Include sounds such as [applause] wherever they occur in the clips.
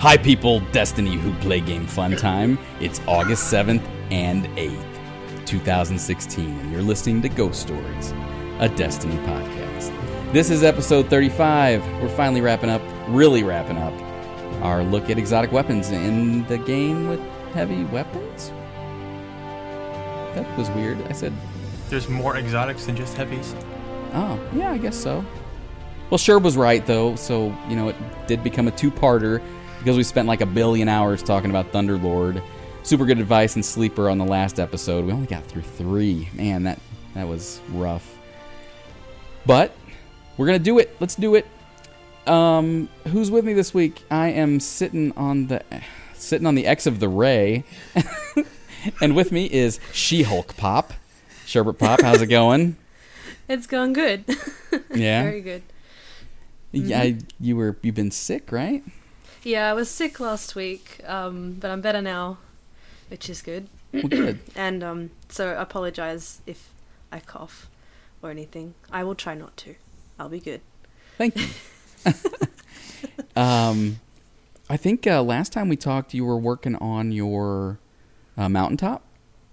Hi, people, Destiny Who Play Game Fun Time. It's August 7th and 8th, 2016, and you're listening to Ghost Stories, a Destiny podcast. This is episode 35. We're finally wrapping up, really wrapping up, our look at exotic weapons in the game with heavy weapons. That was weird. I said, There's more exotics than just heavies. oh, yeah, I guess so. Well, Sherb was right, though, so, you know, it did become a two parter because we spent like a billion hours talking about Thunderlord. Super good advice and Sleeper on the last episode. We only got through three. Man, that, that was rough. But we're going to do it. Let's do it. Um, who's with me this week? I am sitting on the sitting on the X of the Ray. [laughs] and with me is She-Hulk Pop. Sherbert Pop, how's it going? [laughs] It's going good. [laughs] Yeah. Very good. Yeah, I, you were you've been sick, right? Yeah, I was sick last week, um, but I'm better now, which is good. Well, [clears throat] good. And um, so I apologize if I cough or anything. I will try not to. I'll be good. Thank you. [laughs] um, I think uh, last time we talked, you were working on your uh, mountaintop.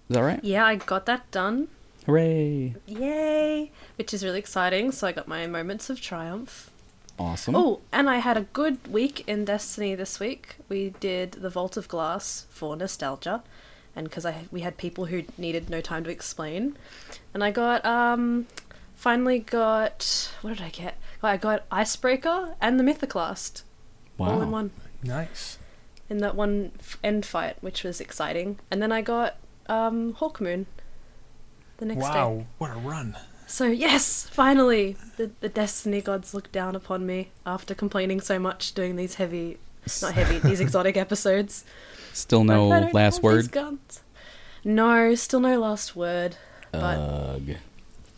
Is that right? Yeah, I got that done. Hooray! Yay! Which is really exciting. So I got my moments of triumph. Awesome. Oh, and I had a good week in Destiny this week. We did the Vault of Glass for nostalgia, and because I we had people who needed no time to explain, and I got um finally got what did I get? I got Icebreaker and the Mythoclast wow. all in one Nice. in that one f- end fight, which was exciting. And then I got um Hawkmoon the next day. Wow, what a run. So yes, finally, the the Destiny gods looked down upon me after complaining so much doing these heavy, not heavy, [laughs] these exotic episodes. Still Like, I no don't last have these word. guns. No, still no last word. But Ugh.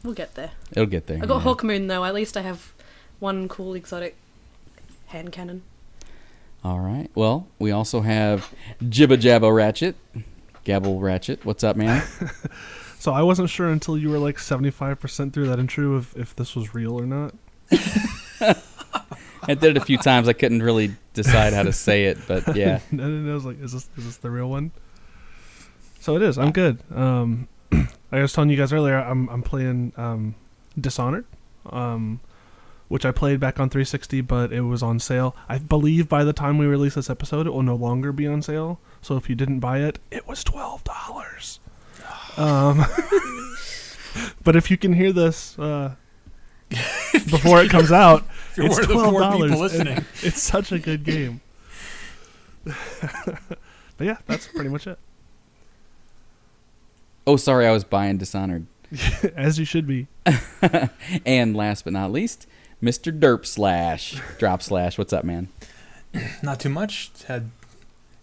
we'll get there. It'll get there. I got yeah. Hawkmoon though. At least I have one cool exotic hand cannon. All right. Well, we also have Jibba Jabba Ratchet, Gabble Ratchet. What's up, man? [laughs] So I wasn't sure until you were like 75% through that intro if, if this was real or not. [laughs] I did it a few times. I couldn't really decide how to say it, but [laughs] yeah. and then I was like, is this is this the real one? So it is. I'm good. Um, [clears throat] I was telling you guys earlier, I'm I'm playing um, Dishonored, um, which I played back on 360, but it was on sale. I believe by the time we release this episode, it will no longer be on sale. So if you didn't buy it, it was twelve dollars. Um, [laughs] but if you can hear this uh, [laughs] before it comes out, You're it's one of the twelve four dollars. people listening. [laughs] It's such a good game. but yeah, that's pretty much it. Oh, sorry, I was buying Dishonored. As you should be. and last but not least, Mr. Derp Slash. Drop Slash. What's up, man? [clears throat] Not too much. Had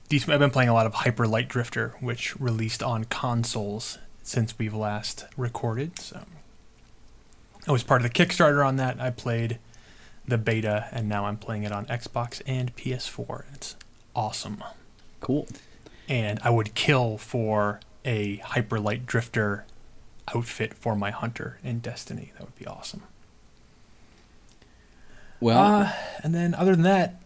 decent. I've been playing a lot of Hyper Light Drifter, which released on consoles since we've last recorded. So I was part of the Kickstarter on that. I played the beta, and now I'm playing it on Xbox and PS4. It's awesome. Cool. and I would kill for a hyper light drifter outfit for my hunter in Destiny. That would be awesome. Well, Uh, and then other than that,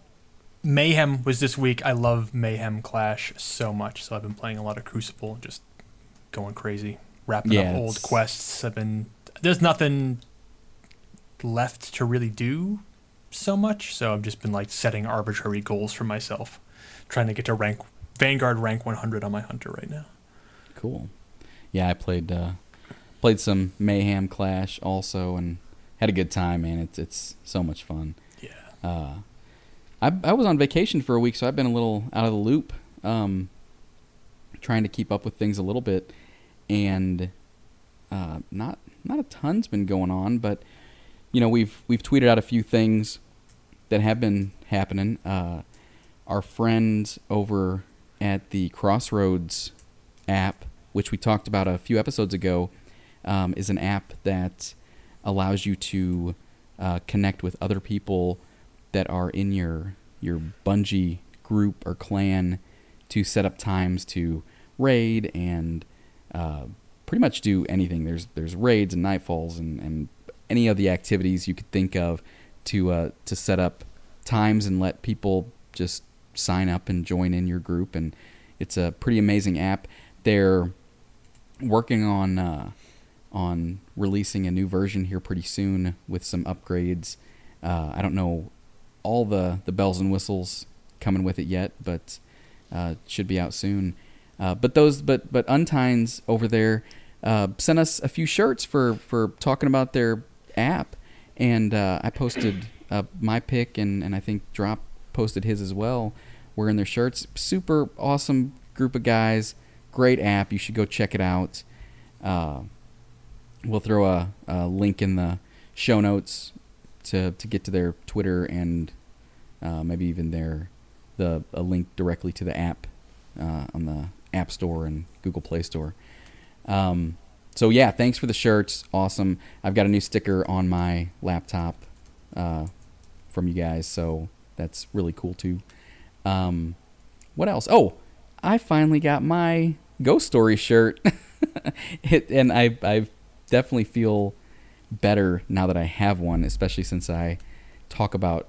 Mayhem was this week. I love Mayhem Clash so much, so I've been playing a lot of Crucible, just going crazy, wrapping Yeah, up old quests. I've been there's nothing left to really do so much, so I've just been like setting arbitrary goals for myself, trying to get to rank Vanguard rank 100 on my hunter right now. cool. Yeah, I played uh, played some Mayhem Clash also, and had a good time, man. It's it's so much fun. Yeah. Uh, I I was on vacation for a week, so I've been a little out of the loop, um, trying to keep up with things a little bit, and uh, not not a ton's been going on, but you know we've we've tweeted out a few things that have been happening. Uh, our friends over at the Crossroads app, which we talked about a few episodes ago, um, is an app that allows you to uh, connect with other people that are in your your Bungie group or clan to set up times to raid and uh, pretty much do anything. There's there's raids and nightfalls and, and any of the activities you could think of to uh, to set up times and let people just sign up and join in your group. And it's a pretty amazing app. They're working on uh, on releasing a new version here pretty soon with some upgrades. Uh, I don't know all the the bells and whistles coming with it yet, but uh, should be out soon. Uh, but those, but but Untines over there uh, sent us a few shirts for for talking about their app, and uh, I posted uh, my pick, and and I think Drop posted his as well, wearing their shirts. Super awesome group of guys, great app. You should go check it out. Uh, we'll throw a, a link in the show notes to to get to their Twitter and maybe even their the a link directly to the app uh, on the App Store and Google Play Store. Um, so yeah, thanks for the shirts. Awesome. I've got a new sticker on my laptop uh, from you guys, so that's really cool too. Um, what else? Oh, I finally got my Ghost Story shirt, [laughs] it, and I I definitely feel better now that I have one, especially since I talk about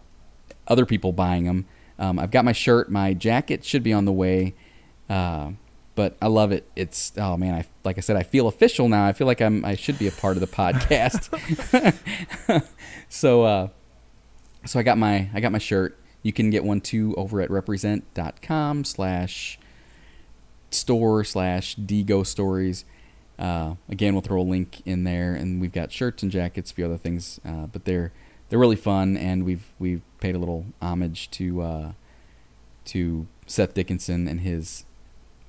other people buying them. Um, I've got my shirt, my jacket should be on the way. Uh, but I love it. It's oh man, I like I said, I feel official now. I feel like I'm I should be a part of the podcast. [laughs] so uh, so I got my I got my shirt. You can get one too over at represent.com slash store slash dgo stories. Uh, again, we'll throw a link in there, and we've got shirts and jackets, a few other things, uh, but they're they're really fun, and we've we've paid a little homage to uh, to Seth Dickinson and his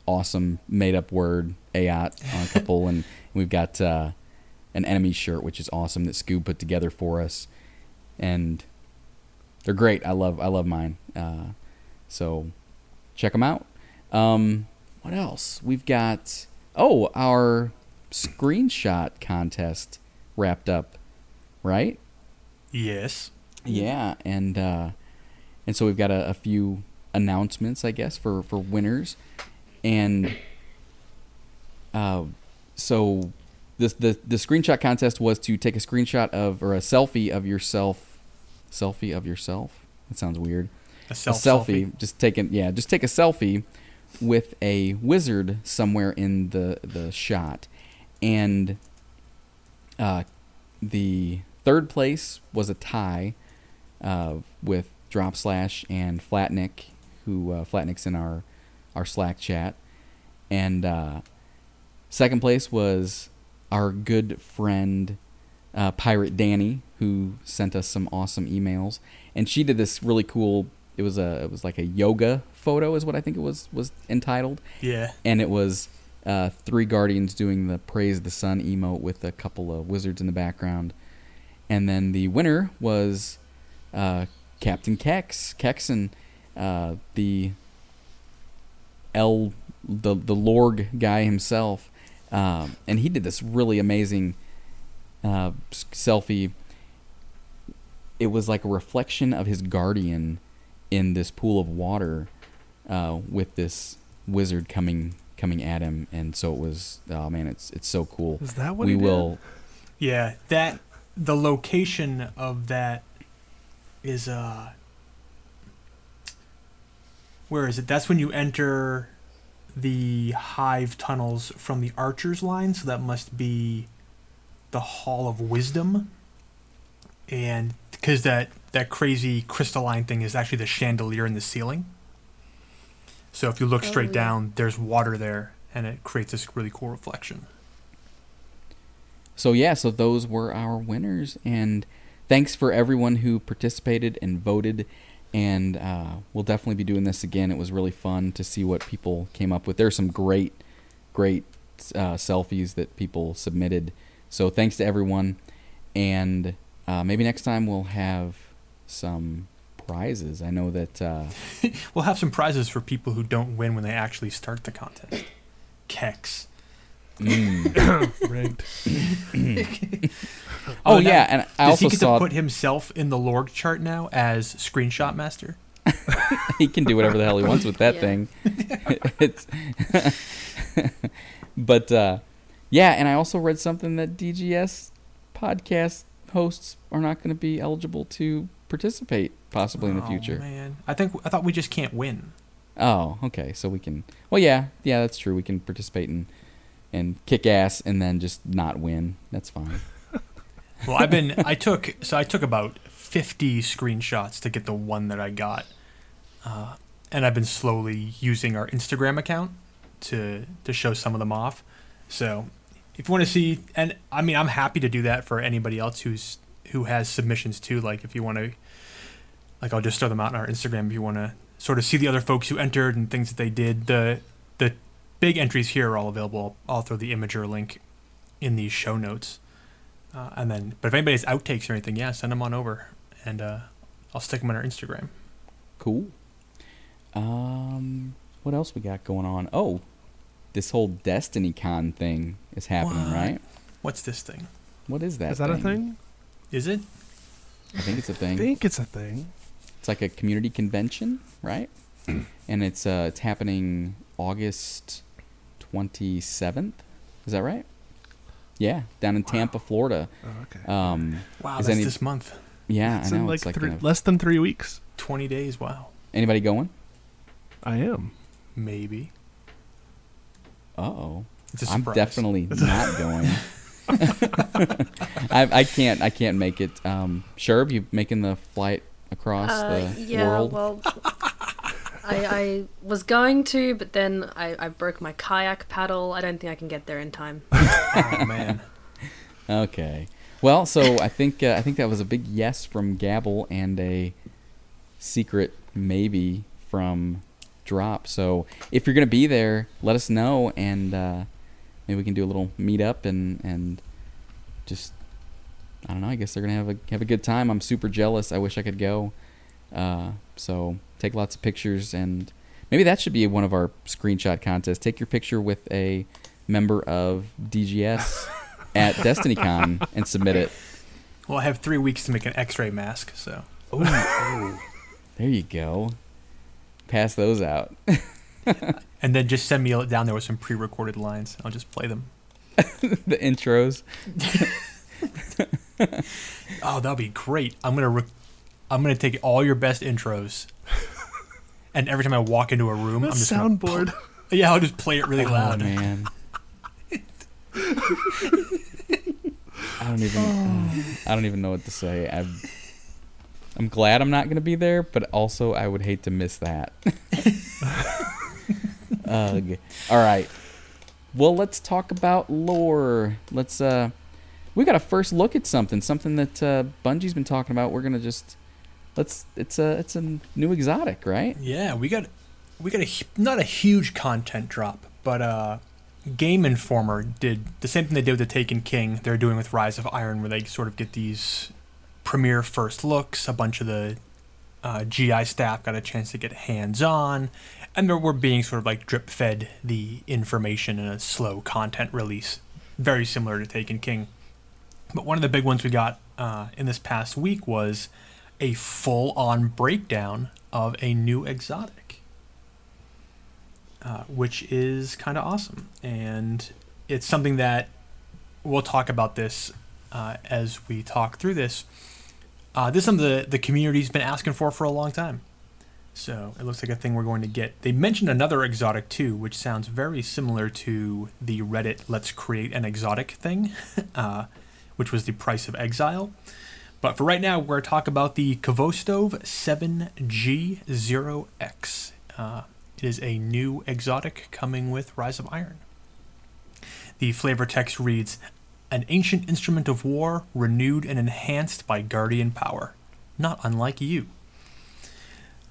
awesome made up word Ayat on a [laughs] couple, and we've got uh, an enemy shirt which is awesome that Scoob put together for us, and they're great. I love I love mine. Uh, so check them out. Um, what else? We've got oh our screenshot contest wrapped up, right? Yes. Yeah, and uh, and so we've got a, a few announcements, I guess, for for winners and uh, so this the the screenshot contest was to take a screenshot of or a selfie of yourself, selfie of yourself. That sounds weird. A, self a selfie, just taking yeah, just take a selfie with a wizard somewhere in the the shot, and uh, the third place was a tie uh, with Drop Slash and Flatnick, who uh, Flatnick's in our our Slack chat. And uh, second place was our good friend uh, Pirate Danny, who sent us some awesome emails. And she did this really cool. It was a it was like a yoga photo, is what I think it was was entitled. Yeah. And it was uh, three guardians doing the praise the sun emote with a couple of wizards in the background. And then the winner was uh, Captain Kex Kexon, uh, the L the the Lorg guy himself, um, and he did this really amazing uh, selfie. It was like a reflection of his guardian in this pool of water, uh, with this wizard coming coming at him, and so it was. Oh man, it's it's so cool. Is that what we he did? will? Yeah, that the location of that is uh where is it? That's when you enter the hive tunnels from the archer's line, so that must be the Hall of Wisdom. And because that that crazy crystalline thing is actually the chandelier in the ceiling. So if you look straight Oh, down, there's water there, and it creates this really cool reflection. So yeah, so those were our winners, and thanks for everyone who participated and voted. And uh, we'll definitely be doing this again. It was really fun to see what people came up with. There are some great, great uh, selfies that people submitted. So thanks to everyone, and uh, maybe next time we'll have some prizes. I know that uh, [laughs] We'll have some prizes for people who don't win when they actually start the contest. Kex. Mm. [coughs] Rigged. [coughs] oh now, yeah, and I Does also he get saw to put himself in the Lorg chart now as screenshot master? [laughs] he can do whatever the hell he wants with that Yeah. thing. [laughs] it's [laughs] but uh, yeah, and I also read something that DGS podcast hosts are not going to be eligible to participate possibly in the Oh, future. man, I think I thought we just can't win. Oh, okay. So we can. Well, yeah, yeah, that's true. We can participate and and kick ass and then just not win. That's fine. [laughs] Well, I've been. I took so I took about fifty screenshots to get the one that I got, uh, and I've been slowly using our Instagram account to to show some of them off. So, if you want to see, and I mean, I'm happy to do that for anybody else who's who has submissions too. Like, if you want to, like, I'll just throw them out on our Instagram if you want to sort of see the other folks who entered and things that they did. The the big entries here are all available. I'll throw the Imgur link in these show notes. Uh, and then, but if anybody has outtakes or anything, yeah, send them on over, and uh, I'll stick them on our Instagram. Cool. Um, what else we got going on? Oh, this whole Destiny Con thing is happening, What? right? What's this thing? What is that? Is that a thing? Is it? I think it's a thing. I think it's a thing. It's like a community convention, right? [clears throat] and it's uh it's happening August twenty seventh. Is that right? Yeah, down in Tampa, Florida. Oh, okay. Um, Wow, Is that's any- this month. yeah, it's I know. in like, it's like three, in a- less than three weeks. Twenty days. Wow, anybody going? I am. maybe. Uh oh. It's a I'm definitely not [laughs] going. I, I can't. I can't make it. Um, Sherb, you making the flight across Uh, the yeah, world? well, [laughs] I, I was going to, but then I, I broke my kayak paddle. I don't think I can get there in time. [laughs] Oh man. Okay. Well, so I think uh, I think that was a big yes from Gabble and a secret maybe from Drop. So if you're gonna be there, let us know, and uh, maybe we can do a little meetup and and just I don't know. I guess they're gonna have a have a good time. I'm super jealous. I wish I could go. Uh, so take lots of pictures and maybe that should be one of our screenshot contests. Take your picture with a member of DGS [laughs] at DestinyCon and submit it. Well, I have three weeks to make an X-ray mask, so Oh. There you go. Pass those out. [laughs] and then just send me down there with some pre-recorded lines. I'll just play them. [laughs] the intros. Oh, that'll be great. I'm gonna re- I'm gonna take all your best intros, and every time I walk into a room, I'm just gonna soundboard. [laughs] yeah, I'll just play it really Oh loud. man. I don't even. I don't even know what to say. I'm. I'm glad I'm not going to be there, but also I would hate to miss that. [laughs] Ugh. All right. Well, let's talk about lore. Let's. uh We got a first look at something. Something that uh, Bungie's been talking about. We're gonna just. Let's. It's a. It's a new exotic, right? Yeah, we got we got a not a huge content drop, but uh, Game Informer did the same thing they did with the Taken King. They're doing with Rise of Iron, where they sort of get these premiere first looks. A bunch of the uh, GI staff got a chance to get hands on, and they we're being sort of like drip fed the information in a slow content release, very similar to Taken King. But one of the big ones we got uh, in this past week was a full on breakdown of a new exotic, uh, which is kind of awesome. And it's something that we'll talk about this uh, as we talk through this. Uh, this is something the, the community's been asking for for a long time. So it looks like a thing we're going to get. They mentioned another exotic too, which sounds very similar to the Reddit "Let's create an exotic" thing, [laughs] uh, which was the price of exile. But for right now, we're talk about the Khvostov 7G0X. Uh, it is a new exotic coming with Rise of Iron. The flavor text reads An ancient instrument of war, renewed and enhanced by guardian power. Not unlike you.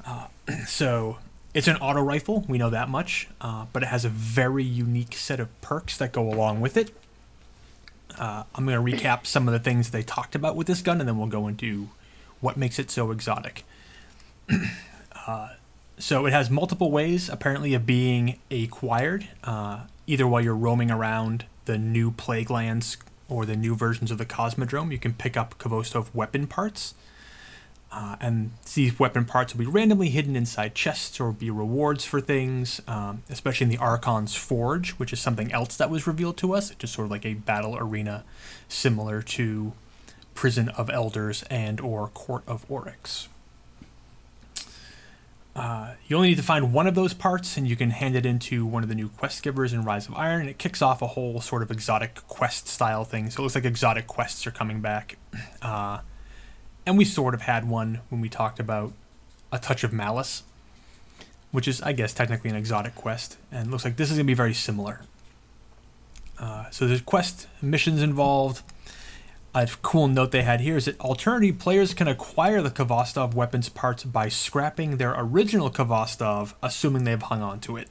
Uh, [clears throat] so, it's an auto rifle, we know that much, uh, but it has a very unique set of perks that go along with it. Uh, I'm going to recap some of the things they talked about with this gun, and then we'll go into what makes it so exotic. [clears throat] uh, so it has multiple ways, apparently, of being acquired, uh, either while you're roaming around the new plague lands or the new versions of the Cosmodrome. You can pick up Khvostov weapon parts. Uh, and these weapon parts will be randomly hidden inside chests or be rewards for things, um, especially in the Archon's Forge, which is something else that was revealed to us. It's just sort of like a battle arena similar to Prison of Elders and or Court of Oryx. Uh, you only need to find one of those parts, and you can hand it into one of the new quest givers in Rise of Iron, and it kicks off a whole sort of exotic quest style thing. So it looks like exotic quests are coming back. [clears throat] Uh, and we sort of had one when we talked about a touch of malice, which is, I guess, technically an exotic quest, and looks like this is going to be very similar. Uh, so there's quest missions involved. A cool note they had here is that alternative players can acquire the Khvostov weapons parts by scrapping their original Khvostov, assuming they've hung on to it.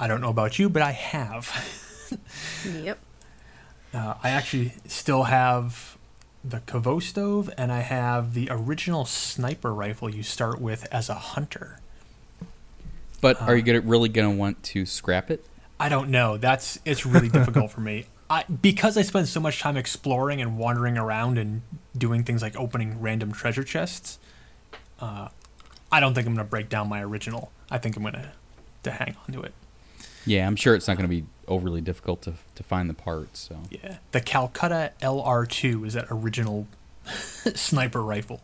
I don't know about you, but I have. [laughs] Yep. Uh, I actually still have the Khvostov, and I have the original sniper rifle you start with as a hunter. But are you gonna, really going to want to scrap it? I don't know. That's it's really difficult for me. [laughs] I because I spend so much time exploring and wandering around and doing things like opening random treasure chests. Uh, I don't think I'm gonna break down my original. I think I'm gonna to hang on to it. Yeah, I'm sure it's not going to be overly difficult to, to find the parts. So Yeah, the Calcutta LR2 is that original [laughs] sniper rifle,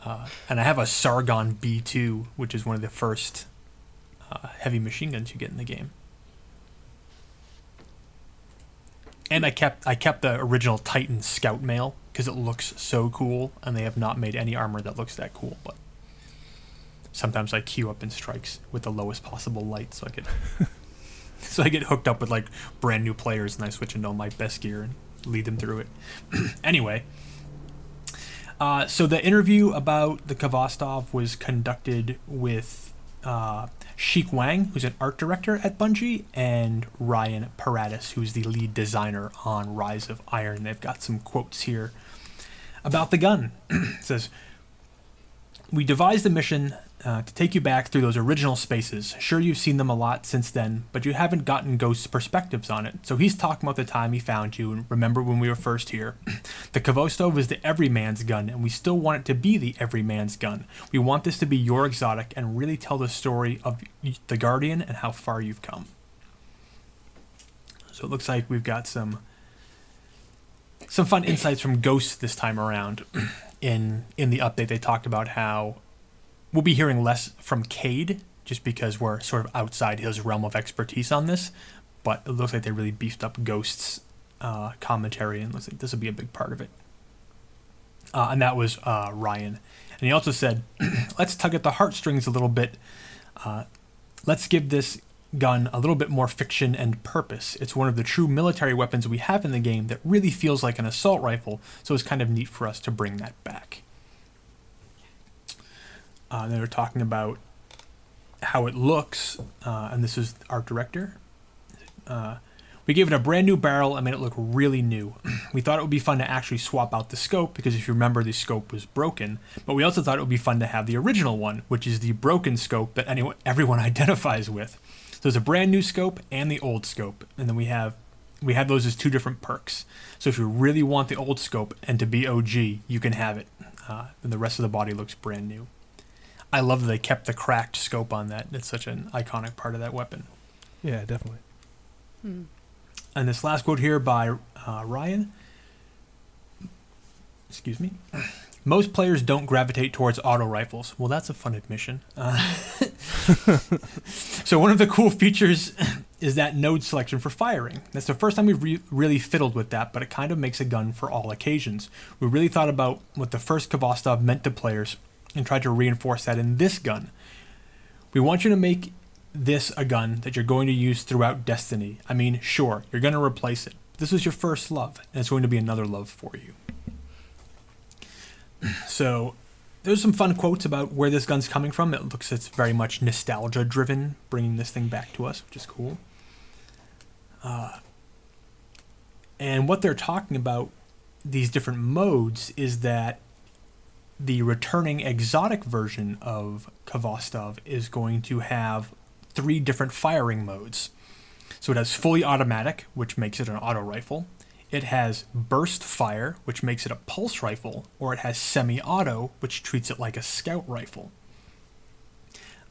uh, and I have a Sargon B2, which is one of the first uh, heavy machine guns you get in the game. And I kept I kept the original Titan Scout Mail because it looks so cool, and they have not made any armor that looks that cool. But sometimes I queue up in strikes with the lowest possible light, so I get [laughs] [laughs] so I get hooked up with like brand new players, and I switch into all my best gear and lead them through it. [clears throat] anyway, uh, so the interview about the Khvostov was conducted with uh, Shi Kai Wang, who's an art director at Bungie, and Ryan Paratus, who's the lead designer on Rise of Iron. They've got some quotes here about the gun. [clears throat] says, we devised a mission uh, to take you back through those original spaces. Sure, you've seen them a lot since then, but you haven't gotten Ghost's perspectives on it. So he's talking about the time he found you, and remember when we were first here. [clears throat] the Khvostov is the everyman's gun, and we still want it to be the everyman's gun. We want this to be your exotic and really tell the story of the Guardian and how far you've come. So it looks like we've got some some fun insights from Ghost this time around. [clears throat] in in the update, they talked about how we'll be hearing less from Cayde just because we're sort of outside his realm of expertise on this. But it looks like they really beefed up Ghost's uh, commentary, and looks like this will be a big part of it. Uh, and that was uh, Ryan. And he also said, [clears throat] let's tug at the heartstrings a little bit. Uh, let's give this gun a little bit more fiction and purpose. It's one of the true military weapons we have in the game that really feels like an assault rifle, so it's kind of neat for us to bring that back. Uh, they were talking about how it looks, uh, and this is art director. Uh, we gave it a brand new barrel and made it look really new. [clears throat] we thought it would be fun to actually swap out the scope because if you remember, the scope was broken. But we also thought it would be fun to have the original one, which is the broken scope that anyone, [laughs] everyone identifies with. So there's a brand new scope and the old scope, and then we have we have those as two different perks. So if you really want the old scope and to be OG, you can have it, uh, and the rest of the body looks brand new. I love that they kept the cracked scope on that. It's such an iconic part of that weapon. Yeah, definitely. And this last quote here by uh, Ryan. Excuse me. Most players don't gravitate towards auto rifles. Well, that's a fun admission. Uh, [laughs] so one of the cool features [laughs] is that node selection for firing. That's the first time we've re- really fiddled with that, but it kind of makes a gun for all occasions. We really thought about what the first Khvostov meant to players and tried to reinforce that in this gun. We want you to make this a gun that you're going to use throughout Destiny. I mean, sure, you're going to replace it. This was your first love, and it's going to be another love for you. [clears throat] So, there's some fun quotes about where this gun's coming from. It looks it's very much nostalgia driven, bringing this thing back to us, which is cool. Uh, and what they're talking about, these different modes, is that the returning exotic version of Khvostov is going to have three different firing modes. So it has fully automatic, which makes it an auto rifle. It has burst fire, which makes it a pulse rifle, or it has semi auto, which treats it like a scout rifle.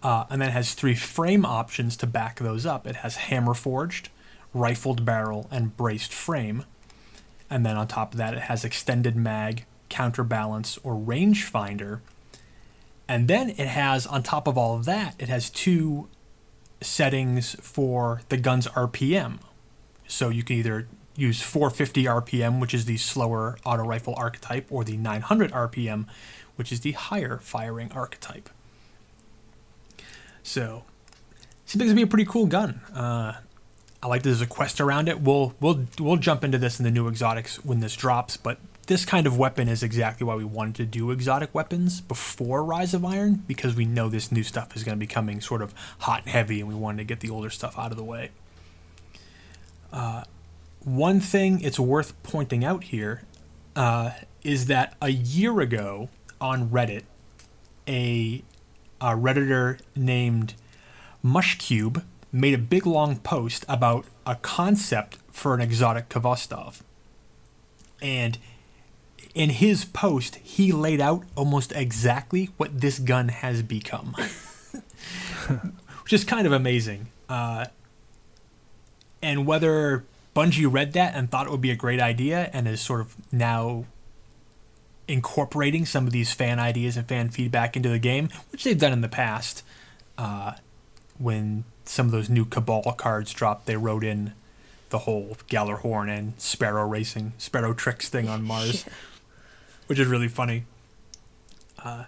Uh, and then it has three frame options to back those up. It has hammer forged, rifled barrel, and braced frame. and then on top of that, it has extended mag, counterbalance, or rangefinder. And then it has, on top of all of that, it has two settings for the gun's RPM. So you can either use 450 RPM, which is the slower auto rifle archetype, or the 900 RPM, which is the higher firing archetype. So, seems like gonna be a pretty cool gun. Uh, I like that there's a quest around it. We'll we'll we'll jump into this in the new exotics when this drops, but this kind of weapon is exactly why we wanted to do exotic weapons before Rise of Iron because we know this new stuff is going to be coming sort of hot and heavy, and we wanted to get the older stuff out of the way. Uh, one thing it's worth pointing out here uh, is that a year ago on Reddit, a, a redditor named Mushcube made a big long post about a concept for an exotic Khvostov. And in his post, he laid out almost exactly what this gun has become, [laughs] which is kind of amazing. Uh, and whether Bungie read that and thought it would be a great idea and is sort of now incorporating some of these fan ideas and fan feedback into the game, which they've done in the past. Uh, when some of those new Cabal cards dropped, they wrote in the whole Gjallarhorn and Sparrow racing, Sparrow tricks thing on Mars. [laughs] which is really funny. Uh,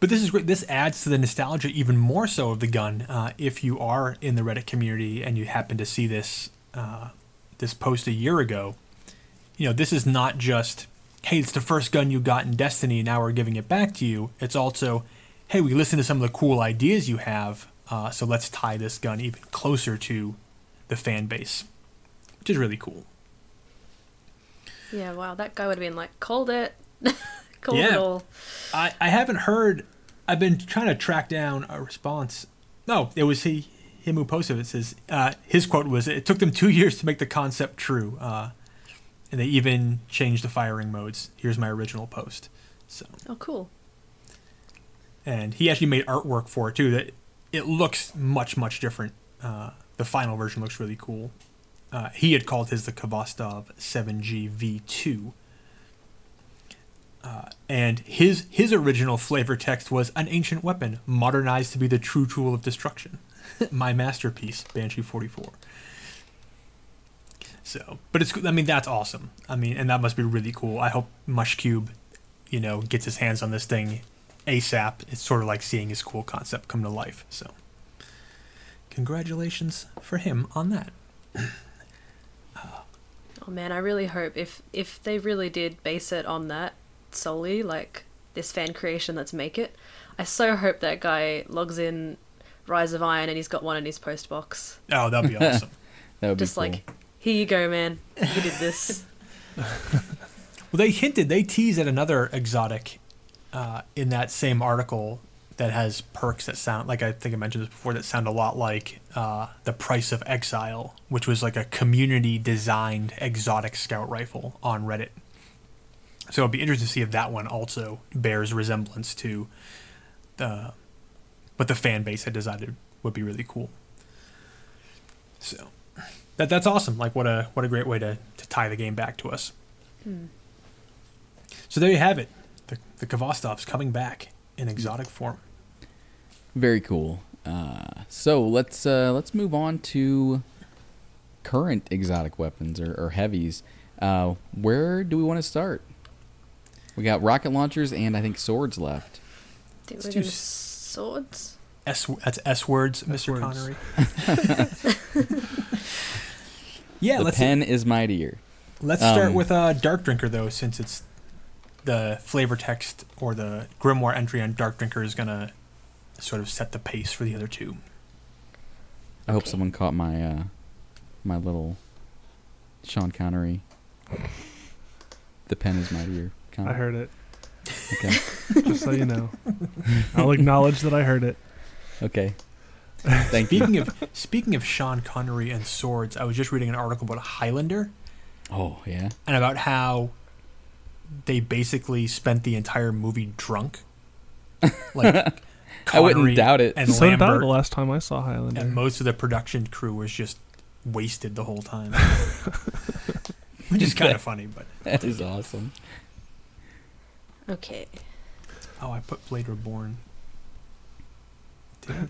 but this is great. This adds to the nostalgia even more so of the gun. Uh, if you are in the Reddit community and you happen to see this uh, this post a year ago, you know this is not just hey, it's the first gun you got in Destiny, now we're giving it back to you. It's also hey, we listened to some of the cool ideas you have, uh, so let's tie this gun even closer to the fan base, which is really cool. Yeah, wow, that guy would have been like, called it. Called [laughs] yeah. all. I, I haven't heard, I've been trying to track down a response. No, it was he, him who posted it. Says uh, his quote was, "It took them two years to make the concept true, uh, and they even changed the firing modes." Here's my original post. So. Oh, cool. And he actually made artwork for it too. That it looks much much different. Uh, the final version looks really cool. Uh, he had called his the Khvostov 7G V2. Uh, and his his original flavor text was an ancient weapon modernized to be the true tool of destruction. [laughs] My masterpiece, Banshee 44. So, but it's I mean that's awesome. I mean, and that must be really cool. I hope Mushcube, you know, gets his hands on this thing ASAP. It's sort of like seeing his cool concept come to life. So, congratulations for him on that. oh man, I really hope if if they really did base it on that solely, like this fan creation, let's make it. I so hope that guy logs in Rise of Iron and he's got one in his post box. Oh, that'd be awesome. [laughs] that would Just be cool. like, here you go, man. You did this. [laughs] [laughs] well, they hinted, they teased at another exotic uh, in that same article that has perks that sound like I think I mentioned this before that sound a lot like uh, the Price of Exile, which was like a community designed exotic scout rifle on Reddit. So it'd be interesting to see if that one also bears resemblance to the but the fan base had decided would be really cool. So that that's awesome. Like what a what a great way to, to tie the game back to us. Hmm. So there you have it the, the Khvostov's coming back in exotic form. Very cool. Uh, so let's uh, let's move on to current exotic weapons or, or heavies. Uh, where do we want to start? We got rocket launchers and I think swords left. Think we're gonna swords. S that's S words, Mr. Connery. [laughs] [laughs] yeah, the pen is mightier. Let's start um, with uh, Dark Drinker though, since it's the flavor text or the grimoire entry on Dark Drinker is gonna sort of set the pace for the other two. I hope someone caught my uh, my little Sean Connery. The pen is mightier. I heard it. Okay. [laughs] Just so you know, I'll acknowledge that I heard it. Okay. Thank speaking you. of speaking of Sean Connery and swords, I was just reading an article about Highlander. Oh yeah. And about how they basically spent the entire movie drunk. Like [laughs] I wouldn't doubt it. And so Lambert, the last time I saw Highlander. And most of the production crew was just wasted the whole time. [laughs] which is kind of funny. But That is awesome. Okay. oh, I put Blade Reborn. I? [laughs]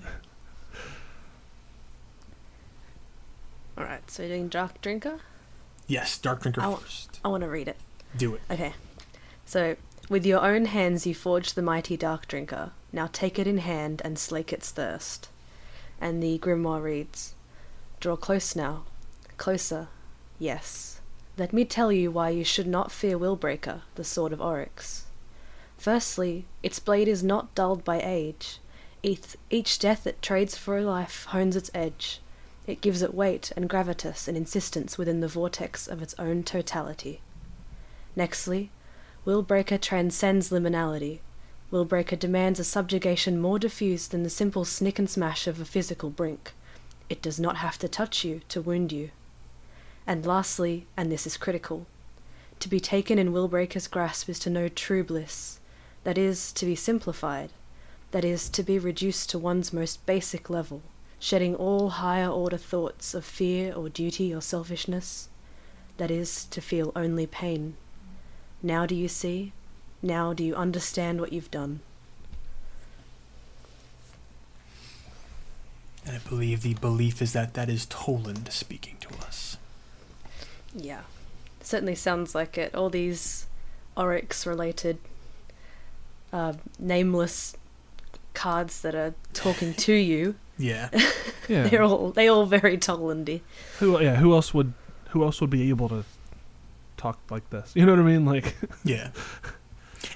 All right. So you're doing Dark Drinker. Yes, Dark Drinker Ow. first. I want to read it. Do it. Okay. So, with your own hands you forged the mighty Dark Drinker. Now take it in hand and slake its thirst. And the grimoire reads Draw close now. Closer. Yes. Let me tell you why you should not fear Willbreaker, the sword of Oryx. Firstly, its blade is not dulled by age. Each, each death it trades for a life hones its edge. It gives it weight and gravitas and insistence within the vortex of its own totality. Nextly, Willbreaker transcends liminality. Willbreaker demands a subjugation more diffuse than the simple snick and smash of a physical brink. It does not have to touch you to wound you. And lastly, and this is critical, to be taken in Willbreaker's grasp is to know true bliss. That is, to be simplified. That is, to be reduced to one's most basic level, shedding all higher order thoughts of fear or duty or selfishness. That is, to feel only pain. Now do you see? Now do you understand what you've done? And I believe the belief is that that is Toland speaking to us. Yeah. Certainly sounds like it. All these Oryx related uh, nameless cards that are talking to you, Yeah. [laughs] Yeah. they're all they all very Tolandy. Who? Yeah. Who else would? Who else would be able to talk like this? You know what I mean? Like, [laughs] Yeah.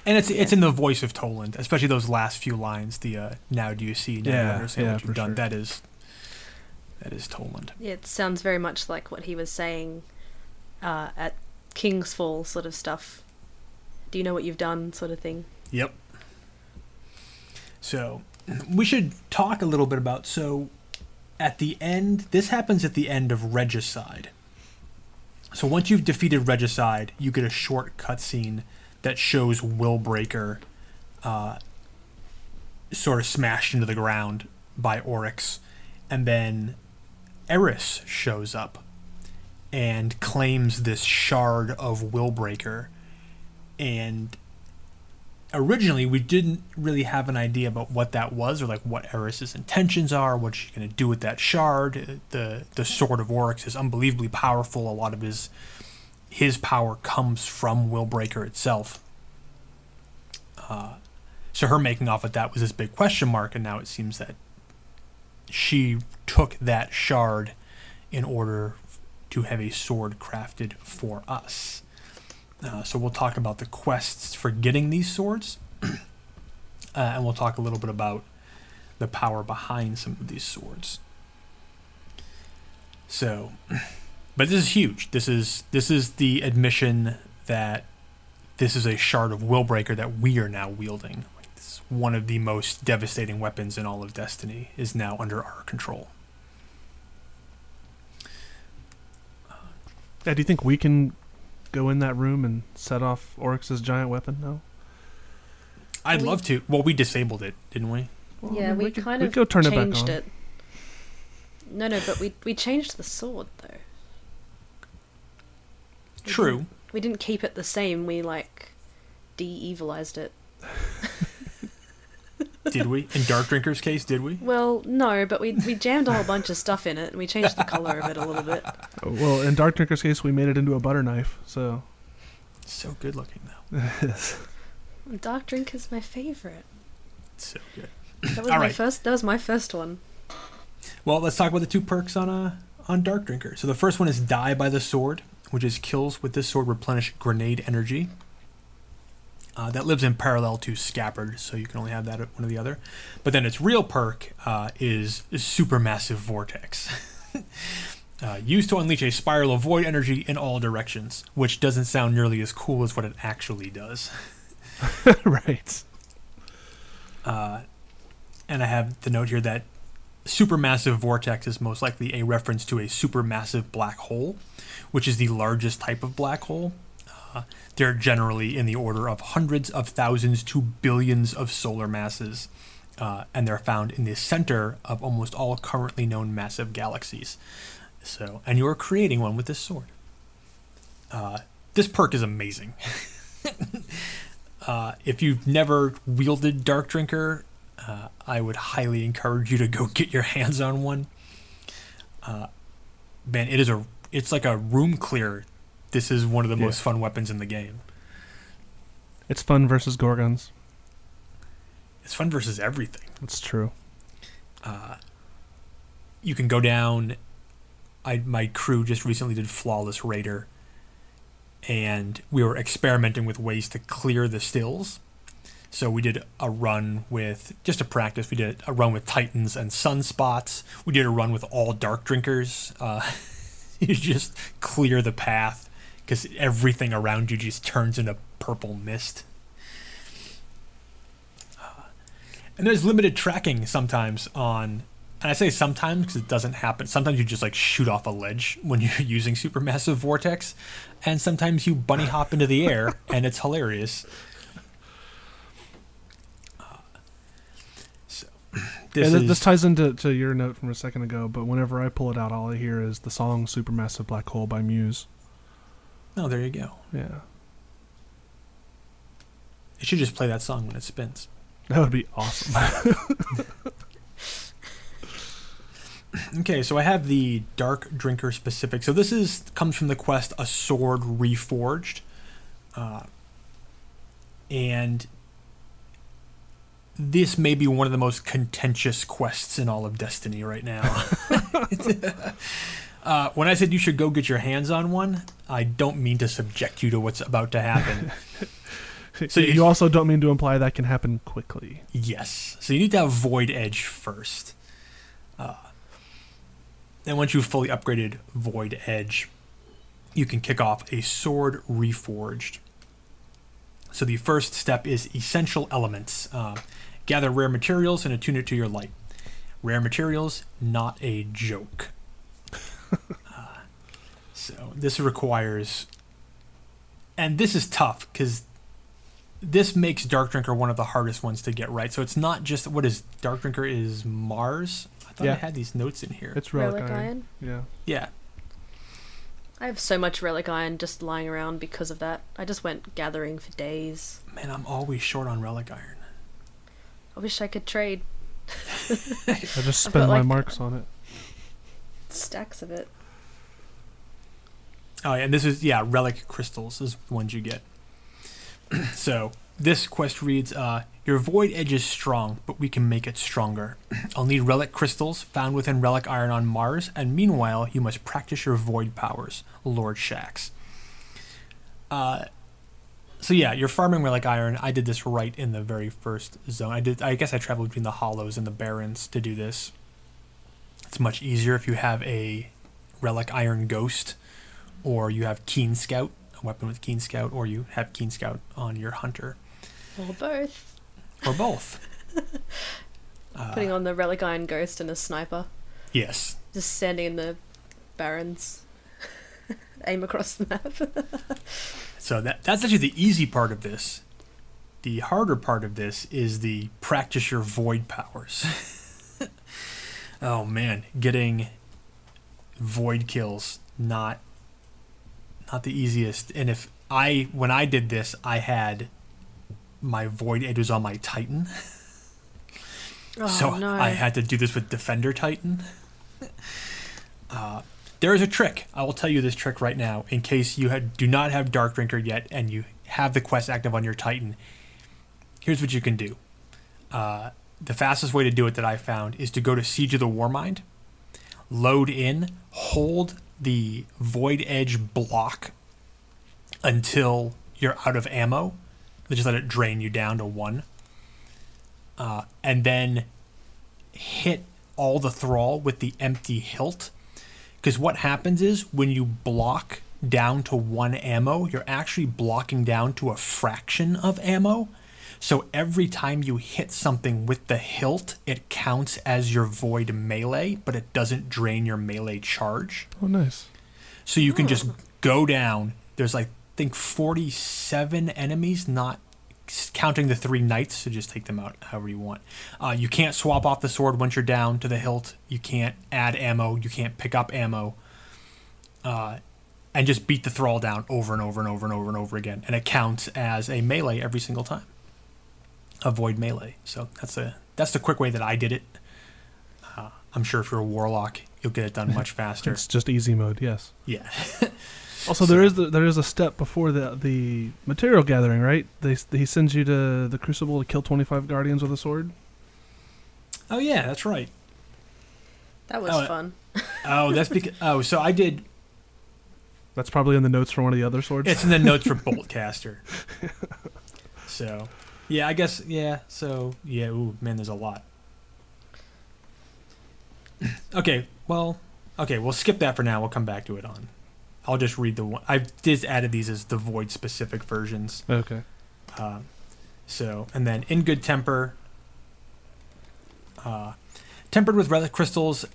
And it's it's in the voice of Toland, especially those last few lines. The uh, "Now do you see? Now you Yeah, understand yeah, what you've done." sure. That is that is Toland. Yeah, it sounds very much like what he was saying uh, at King's Fall sort of stuff. Do you know what you've done, sort of thing? Yep. So we should talk a little bit about so at the end. This happens at the end of Regicide. So once you've defeated Regicide, you get a short cutscene that shows Willbreaker uh, sort of smashed into the ground by Oryx, and then Eris shows up and claims this shard of Willbreaker, and originally we didn't really have an idea about what that was or like what Eris's intentions are, what she's going to do with that shard. The the sword of Oryx is unbelievably powerful. A lot of his his power comes from Willbreaker itself. Uh, so her making off with that was this big question mark, and now it seems that she took that shard in order to have a sword crafted for us. Uh, so we'll talk about the quests for getting these swords, [clears throat] uh, and we'll talk a little bit about the power behind some of these swords. So, [clears throat] but this is huge. This is this is the admission that this is a shard of Willbreaker that we are now wielding. This is one of the most devastating weapons in all of Destiny is now under our control. yeah. Do you think we can go in that room and set off Oryx's giant weapon? No. I'd We- love to. Well, we disabled it, didn't we? Well, I yeah, mean, we, could- kind we of go turn it back changed on. it. No, no, but we we changed the sword though. We True. didn't- We didn't keep it the same. We like de-evilized it. [laughs] did we? In Dark Drinker's case, did we? Well, no, but we we jammed a whole bunch of stuff in it, and we changed the color of it a little bit. Oh, Well, in Dark Drinker's case, we made it into a butter knife. So. So good looking now. [laughs] Dark drink is my favorite. So good. That was All my right. first. That was my first one. Well, let's talk about the two perks on uh, on Dark Drinker. So the first one is Die by the Sword, which is kills with this sword replenish grenade energy. Uh, that lives in parallel to Scabbard, so you can only have that at one or the other. But then its real perk uh, is Supermassive Vortex. [laughs] uh, used to unleash a spiral of void energy in all directions, which doesn't sound nearly as cool as what it actually does. [laughs] right. Uh, and I have the note here that supermassive vortex is most likely a reference to a supermassive black hole, which is the largest type of black hole. Uh, they're generally in the order of hundreds of thousands to billions of solar masses, uh, and they're found in the center of almost all currently known massive galaxies. So, and you are creating one with this sword. Uh, this perk is amazing. [laughs] uh, if you've never wielded Dark Drinker, uh, I would highly encourage you to go [laughs] get your hands on one. Uh, man, it is a it's like a room clear. This is one of the Yeah. most fun weapons in the game. It's fun versus Gorgons. It's fun versus everything. That's true. uh, you can go down. I my crew just recently did flawless raider, and we were experimenting with ways to clear the stills. So we did a run with just a practice. We did a run with titans and sunspots. We did a run with all dark drinkers. Uh, [laughs] you just clear the path because everything around you just turns into purple mist. And there's limited tracking sometimes on, and I say sometimes because it doesn't happen. Sometimes you just like shoot off a ledge when [laughs] you're using supermassive vortex, and sometimes you bunny hop into the air, [laughs] and it's hilarious. Uh, So, [clears throat] this is this ties into to your note from a second ago, but whenever I pull it out, all I hear is the song "Supermassive Black Hole" by Muse. Oh, there you go. Yeah, It should just play that song when it spins. that would be awesome. [laughs] Okay, so I have the Dark Drinker specific. So this is comes from the quest A Sword Reforged, uh, and this may be one of the most contentious quests in all of Destiny right now. [laughs] [laughs] uh, when I said you should go get your hands on one, I don't mean to subject you to what's about to happen. [laughs] so you, you- also don't mean to imply that can happen quickly. Yes. So you need to have Void Edge first. Uh, and once you've fully upgraded Void Edge, you can kick off a Sword Reforged. So the first step is Essential Elements. Uh, gather rare materials and attune it to your light. Rare materials, not a joke. Uh, [laughs] so this requires. And this is tough because this makes Dark Drinker one of the hardest ones to get right. So it's not just what is Dark Drinker is Mars. I thought I had these notes in here. It's relic, Relic iron. iron. Yeah, yeah, I have so much relic iron just lying around because of that. I just went gathering for days. man, I'm always short on Relic Iron. I wish I could trade [laughs] I just spend got, my like- marks on it. Stacks of it. Oh, yeah, and this is yeah, relic crystals is the ones you get. [clears throat] so this quest reads: uh, Your void edge is strong, but we can make it stronger. [clears throat] I'll need relic crystals found within relic iron on Mars, and meanwhile, you must practice your void powers, Lord Shax. Uh, so yeah, you're farming relic iron. I did this right in the very first zone. I did. I guess I traveled between the hollows and the barrens to do this. It's much easier if you have a relic iron ghost or you have Keen Scout, a weapon with Keen Scout, or you have Keen Scout on your hunter, Or both. or both. [laughs] Uh, Putting on the relic iron ghost and a sniper. yes. Just standing in the barrens. [laughs] Aim across the map. [laughs] So that that's actually the easy part of this. The harder part of this is the practice your void powers. Oh man, getting void kills not not the easiest. And if I when I did this, I had my void it was on my Titan. oh so no. I had to do this with Defender Titan. Uh, there is a trick. I will tell you this trick right now, in case you had, do not have Dark Drinker yet and you have the quest active on your Titan. Here's what you can do. Uh, the fastest way to do it that I found is to go to Siege of the Warmind, load in, hold the Void Edge block until you're out of ammo. Just let it drain you down to one. Uh, and then hit all the thrall with the empty hilt. Because what happens is when you block down to one ammo, you're actually blocking down to a fraction of ammo. So every time you hit something with the hilt, it counts as your void melee, but it doesn't drain your melee charge. Oh, nice. So you can just go down. There's like I think 47 enemies, not counting the three knights. So just take them out however you want. Uh, you can't swap off the sword once you're down to the hilt. You can't add ammo. You can't pick up ammo. Uh, and just beat the thrall down over and over and over and over and over again, and it counts as a melee every single time. Avoid melee. So that's a that's the quick way that I did it. Uh, I'm sure if you're a warlock, you'll get it done much [laughs] faster. It's just easy mode. Yes. yeah. [laughs] Also, there is the, there is a step before the the material gathering, right? They he sends you to the crucible to kill twenty five guardians with a sword. Oh yeah, that's right. That was Oh, fun. [laughs] Oh, that's because oh, so I did. That's probably in the notes for one of the other swords. It's in the notes for Boltcaster. So, yeah, I guess yeah. So yeah, ooh man, there's a lot. [coughs] Okay, well, okay, we'll skip that for now. We'll come back to it on. I'll just read the one. I just added these as the void specific versions. okay. Um, so, and then in good temper, uh, tempered with relic crystals,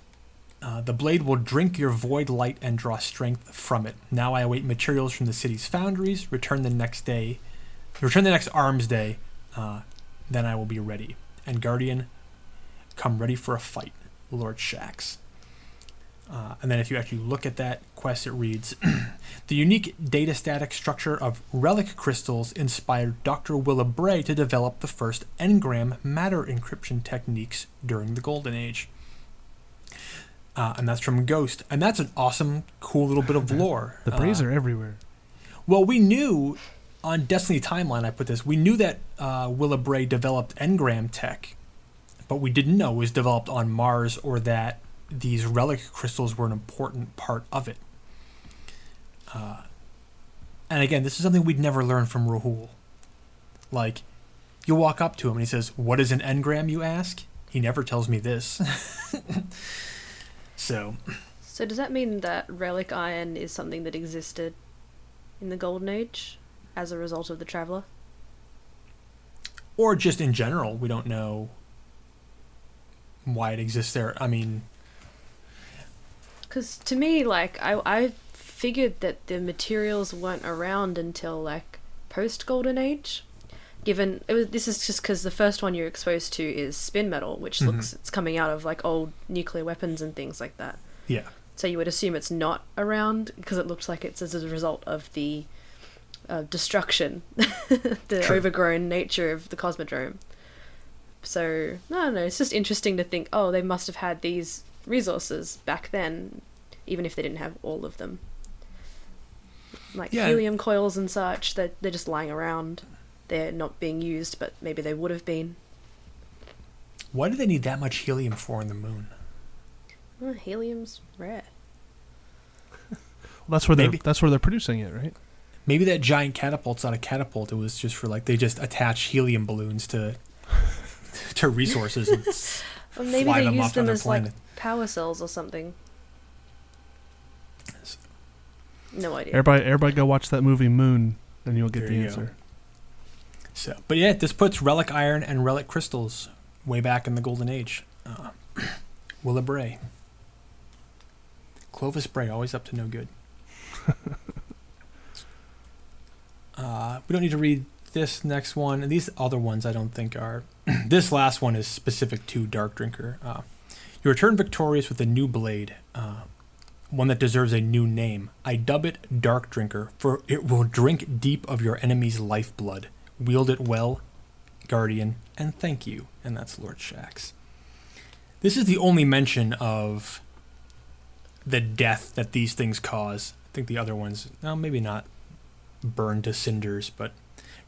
uh, the blade will drink your void light and draw strength from it. Now I await materials from the city's foundries. Return the next day. Return the next arms day. Uh, then I will be ready. And Guardian, come ready for a fight, Lord Shax. Uh, and then if you actually look at that quest, it reads [clears throat] The unique data static structure of relic crystals inspired Dr. Willa Bray to develop the first engram matter encryption techniques during the Golden Age. Uh, and that's from Ghost. And that's an awesome, cool little bit of [laughs] lore. The brays Uh, are everywhere. well, we knew on Destiny Timeline, I put this, we knew that uh, Willa Bray developed engram tech, but we didn't know it was developed on Mars or that these relic crystals were an important part of it. Uh, and again, this is something we'd never learned from Rahool. Like, you walk up to him and he says, What is an engram, you ask? He never tells me this. [laughs] so, So does that mean that relic iron is something that existed in the Golden Age as a result of the Traveler? or just in general, we don't know why it exists there. I mean, Because to me, like, I, I figured that the materials weren't around until, like, post Golden Age. Given it was, this is just because the first one you're exposed to is spin metal, which Mhm. looks it's coming out of like old nuclear weapons and things like that. yeah. So you would assume it's not around because it looks like it's as a result of the uh, destruction, [laughs] the True. overgrown nature of the Cosmodrome. So I don't know. It's just interesting to think. Oh, they must have had these resources back then, even if they didn't have all of them. Like Yeah. helium coils and such, that they're just lying around. They're not being used, but maybe they would have been. Why do they need that much helium for on the moon? Oh, helium's rare. [laughs] Well, that's where they're that's where they're producing it, right? Maybe that giant catapult's not a catapult. It was just for like they just attach helium balloons to [laughs] to resources. And s- Or maybe fly they them use off to them other as like power cells or something. No idea. Everybody, everybody, go watch that movie Moon, and you'll get There the you go. answer. So, but yeah, this puts relic iron and relic crystals way back in the golden age. Uh, [clears throat] Willa Bray, Clovis Bray, always up to no good. [laughs] uh, we don't need to read this next one. And these other ones, I don't think are. [clears throat] this last one is specific to Dark Drinker. Uh, you return victorious with a new blade, uh, one that deserves a new name. I dub it Dark Drinker, for it will drink deep of your enemy's lifeblood. Wield it well, Guardian, and thank you. And that's Lord Shax. This is the only mention of the death that these things cause. I think the other ones, no, maybe not burned to cinders, but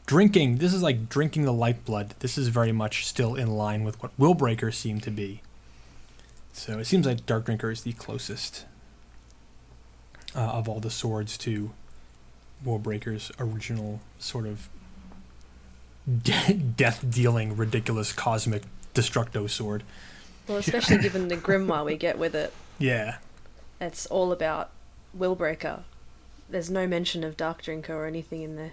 drinking, this is like drinking the lifeblood. This is very much still in line with what Willbreaker seemed to be. So it seems like Dark Drinker is the closest uh, of all the swords to Willbreaker's original sort of de- death dealing, ridiculous cosmic destructo sword. Well, especially given the grimoire we get with it. [laughs] Yeah. It's all about Willbreaker. There's no mention of Dark Drinker or anything in there.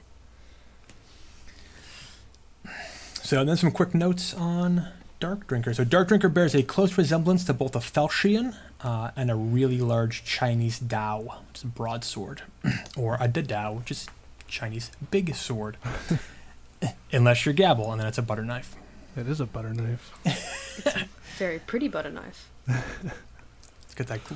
So then some quick notes on Dark Drinker. So Dark Drinker bears a close resemblance to both a Falchion uh, and a really large Chinese Dao, which is a broadsword, [clears throat] or a Dadao, which is Chinese big sword. [laughs] Unless you're Gabble, and then it's a butter knife. It is a butter knife. [laughs] Very pretty butter knife. It's got that g-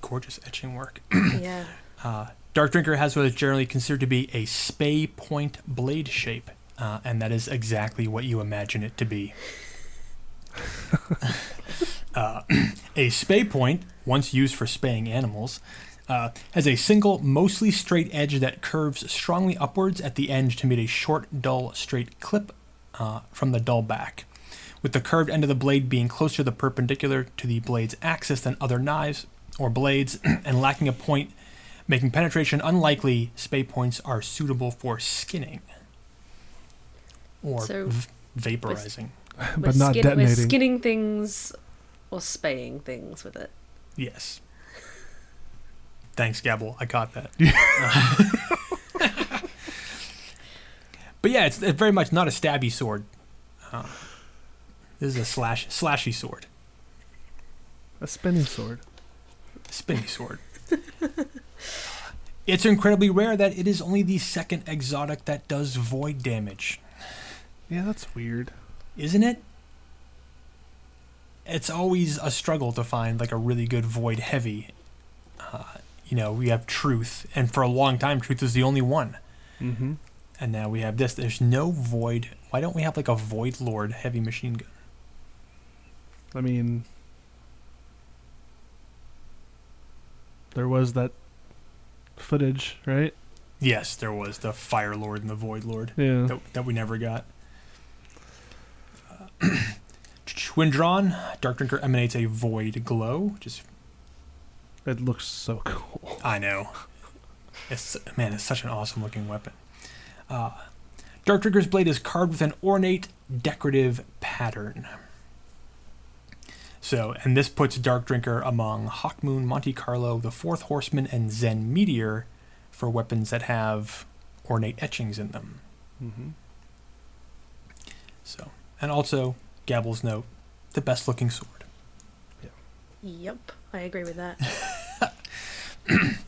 gorgeous etching work. yeah. [clears throat] Uh, Dark Drinker has what is generally considered to be a spay point blade shape, uh, and that is exactly what you imagine it to be. [laughs] uh, [clears throat] a spay point, once used for spaying animals, uh, has a single, mostly straight edge that curves strongly upwards at the end to meet a short, dull, straight clip uh, from the dull back, with the curved end of the blade being closer to the perpendicular to the blade's axis than other knives or blades, [clears throat] and lacking a point, making penetration unlikely. Spay points are suitable for skinning or So, v- vaporizing. We're [laughs] but not skin- We're detonating. skinning things or spaying things with it. Yes. Thanks, Gabble. I caught that. [laughs] [laughs] but yeah, it's, it's very much not a stabby sword. Uh, this is a slash slashy sword, A spinning sword. Spinning sword. It's incredibly rare that it is only the second exotic that does void damage, Yeah, that's weird. isn't it? It's always a struggle to find like a really good void heavy. Uh, you know, we have truth, and for a long time, truth was the only one. Mm-hmm. And now we have this. There's no void. Why don't we have like a void lord heavy machine gun? I mean, there was that footage, right? Yes, there was the fire lord and the void lord Yeah. that, that we never got. Uh, [clears throat] when drawn, Dark Drinker emanates a void glow, is It looks so [laughs] cool. I know. It's man, it's such an awesome looking weapon. Uh, Dark Drinker's blade is carved with an ornate decorative pattern. So, and this puts Dark Drinker among Hawkmoon, Monte Carlo, the Fourth Horseman, and Zen Meteor for weapons that have ornate etchings in them. Mm-hmm. So, and also Gabble's note, the best looking sword. Yeah. Yep, I agree with that. [laughs]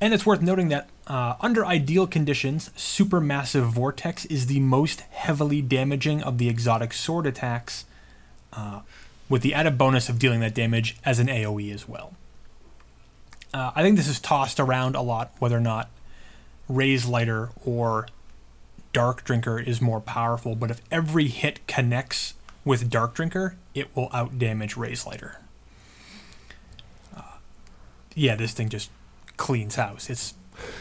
And it's worth noting that uh, under ideal conditions, Supermassive Vortex is the most heavily damaging of the exotic sword attacks, uh, with the added bonus of dealing that damage as an AoE as well. Uh, I think this is tossed around a lot whether or not Raze-Lighter or Dark Drinker is more powerful, but if every hit connects with Dark Drinker, it will outdamage Raze-Lighter. Uh, yeah, this thing just cleans house. It's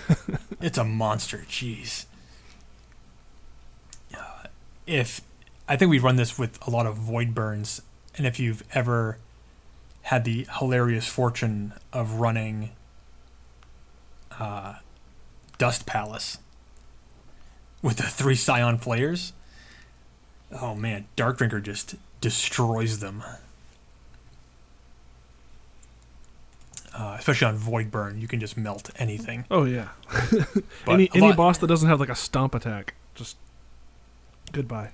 [laughs] it's a monster. Jeez. Uh, if I think we run this with a lot of void burns, and if you've ever had the hilarious fortune of running uh, Dust Palace with the three Scion Flayers, oh man, Dark Drinker just destroys them. Uh, especially on Void Burn, you can just melt anything. Oh yeah. [laughs] Any any lot- boss that doesn't have like a stomp attack, just goodbye.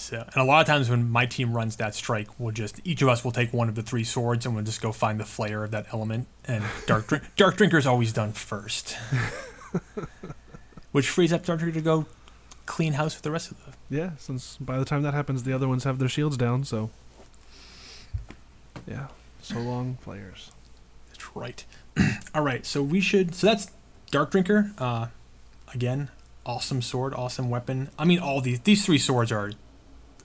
So, and a lot of times when my team runs that strike, we'll just each of us will take one of the three swords and we'll just go find the flayer of that element. And dark drink, [laughs] dark drinker's always done first, which frees up dark drinker to go clean house with the rest of the. Yeah, since by the time that happens, the other ones have their shields down. So yeah, so long flares. That's right. [clears throat] All right, so we should. So that's dark drinker. Uh, again, awesome sword, awesome weapon. I mean, all these these three swords are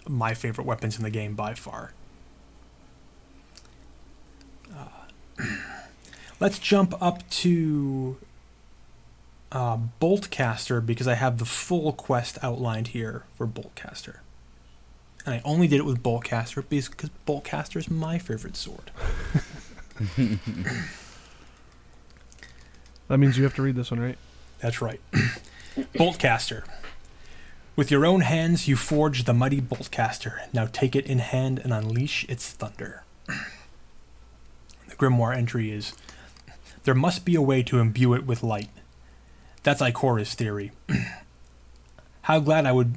my favorite weapons in the game by far. Uh, [clears throat] let's jump up to uh, Boltcaster because I have the full quest outlined here for Boltcaster. And I only did it with Boltcaster because Boltcaster is my favorite sword. [laughs] That means you have to read this one, right? That's right. [clears throat] Boltcaster. With your own hands, you forge the mighty Boltcaster. Now take it in hand and unleash its thunder. The grimoire entry is There must be a way to imbue it with light. That's Ikora's theory. [clears throat] How glad I would.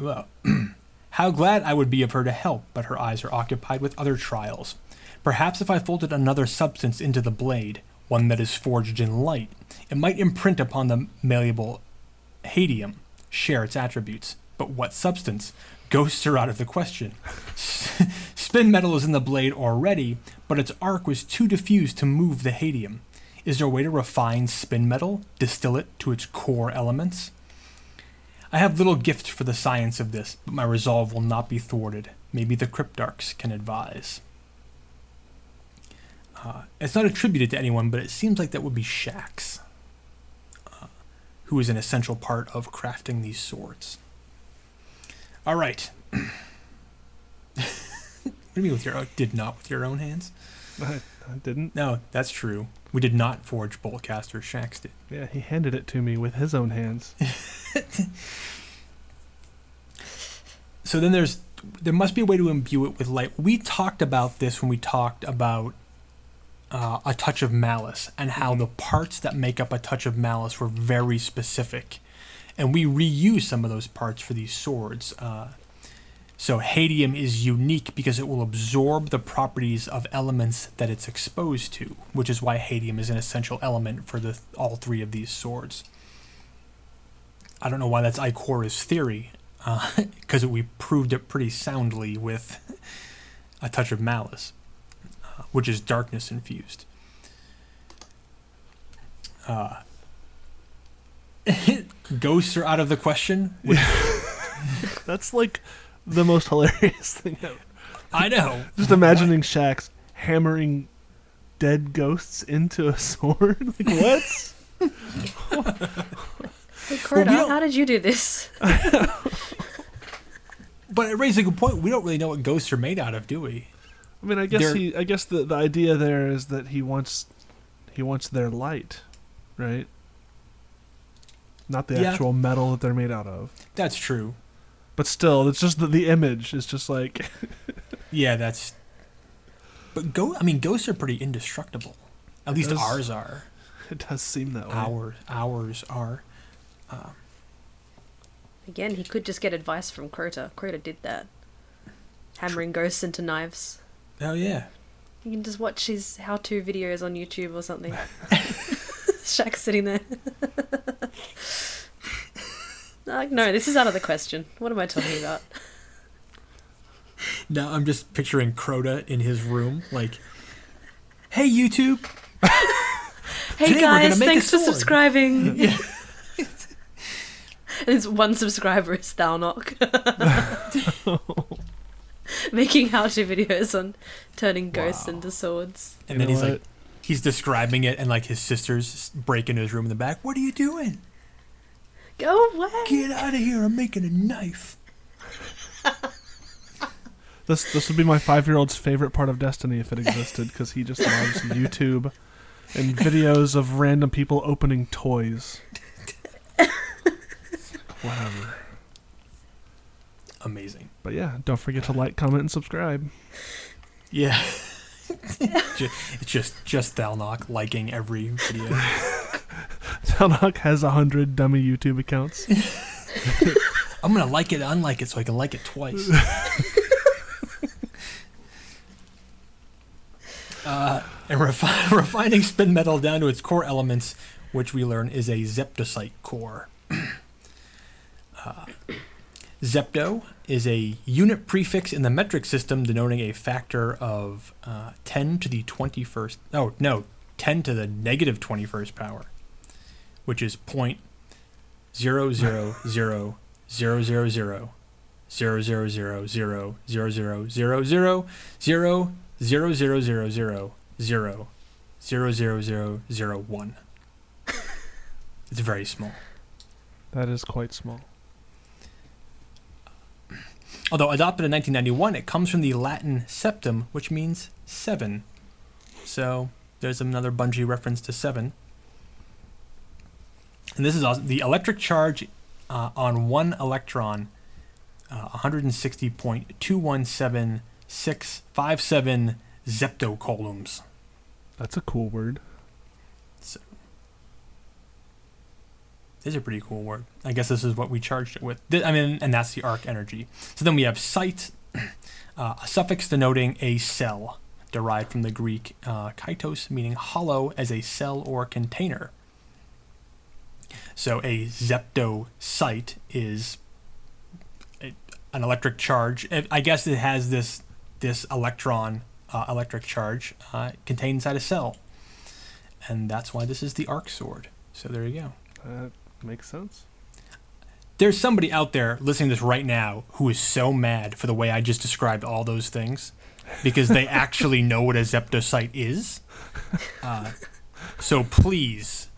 Well, [clears throat] how glad I would be of her to help, but her eyes are occupied with other trials. Perhaps if I folded another substance into the blade, one that is forged in light, it might imprint upon the malleable hadium, share its attributes. But what substance? Ghosts are out of the question. [laughs] Spin metal is in the blade already, but its arc was too diffused to move the hadium. Is there a way to refine spin metal, distill it to its core elements? I have little gift for the science of this, but my resolve will not be thwarted. Maybe the Cryptarchs can advise. Uh, it's not attributed to anyone, but it seems like that would be Shax, who is an essential part of crafting these swords. All right. [clears throat] what do you mean with your own? Did not with your own hands? I, I didn't. No, that's true. We did not forge Boltcaster. Shax did. Yeah, he handed it to me with his own hands. [laughs] So then there's there must be a way to imbue it with light. We talked about this when we talked about uh, a touch of malice and how the parts that make up a touch of malice were very specific, and we reuse some of those parts for these swords. Uh, so hadium is unique because it will absorb the properties of elements that it's exposed to, which is why hadium is an essential element for the all three of these swords. I don't know why that's Ikora's theory, [laughs] because we proved it pretty soundly with [laughs] a touch of malice, uh, which is darkness infused. Uh, [laughs] ghosts are out of the question. which- [laughs] That's like the most hilarious thing ever. I know. Just imagining Shax hammering dead ghosts into a [laughs] sword. like what? Hey, Crota, we how did you do this? But it raises a good point. We don't really know what ghosts are made out of, do we? I mean, I guess he. I guess the the idea there is that he wants, he wants their light, right? Not the Yeah. actual metal that they're made out of. That's true. But still, it's just the, the image is just like [laughs] Yeah, that's. But go. I mean, ghosts are pretty indestructible. At least does- ours are. it does seem that way. Ours, ours are. Um, Again, he could just get advice from Crota. Crota did that. Hammering ghosts into knives. Oh yeah. You can just watch his how-to videos on YouTube or something. [laughs] [laughs] Shax sitting there. like, no, this is out of the question. What am I talking about? [laughs] Now I'm just picturing Crota in his room, like, "Hey YouTube, Hey guys, thanks for sword." subscribing. and his one subscriber is Thalnok. [laughs] Making how-to videos on turning ghosts Wow. into swords. and You then know he's what? like, he's describing it, and like his sisters break into his room in the back. What are you doing? Go away. Get out of here! I'm making a knife. [laughs] This this would be my five year old's favorite part of Destiny if it existed because he just loves [laughs] YouTube and videos of random people opening toys. Whatever. Amazing. But yeah, don't forget to like, comment, and subscribe. Yeah. [laughs] Ju- it's just just Thalnok liking every video. [laughs] Thalnok has a hundred dummy YouTube accounts. [laughs] I'm gonna like it, unlike it, so I can like it twice. uh, and refi- refining spin metal down to its core elements, which we learn is a zeptocyte core. [clears throat] uh, zepto is a unit prefix in the metric system denoting a factor of uh, 10 to the 21st. Oh, no, 10 to the negative 21st power, which is 0.0000000000000000000000000000000000000000000000000000000000000000000000000000000000000000000000000000000000000000000000000000000000000000000000000000000000000000000000000000000000000000000000000000000000000000000000000000000000000000000000000000000000000000000000000000000000000000000000000000000000000000000000000000000000000000000000000000000000000000000000000000000000000000000000000000000000000000000000000000000000000000000000000000000000000000000000000000000000000000000000000000000000000000000000000000000000000000000000000000000000000000000000000000000000000000000000000000000000000000000000000000000000000000000000000000000000000000000000000000000000000000000000000000000000000000000000000000000000000000000000000000000000000000000000000000000000000000000 Although adopted in 1991, it comes from the Latin septum, which means seven. So there's another Bungie reference to seven. And this is also the electric charge uh, on one electron, uh, 160.217657 zeptocoulombs. That's a cool word. These are pretty cool word. I guess this is what we charged it with. I mean, and that's the arc energy. So then we have site, [clears throat] uh, a suffix denoting a cell, derived from the Greek uh, kaitos, meaning hollow as a cell or container. So a zepto zeptocyte is a, an electric charge. I- guess it has this this electron uh, electric charge uh, contained inside a cell. and that's why this is the arc sword. So there you go. Makes sense. There's somebody out there listening to this right now who is so mad for the way I just described all those things because they [laughs] actually know what a zeptocyte is. Uh, so please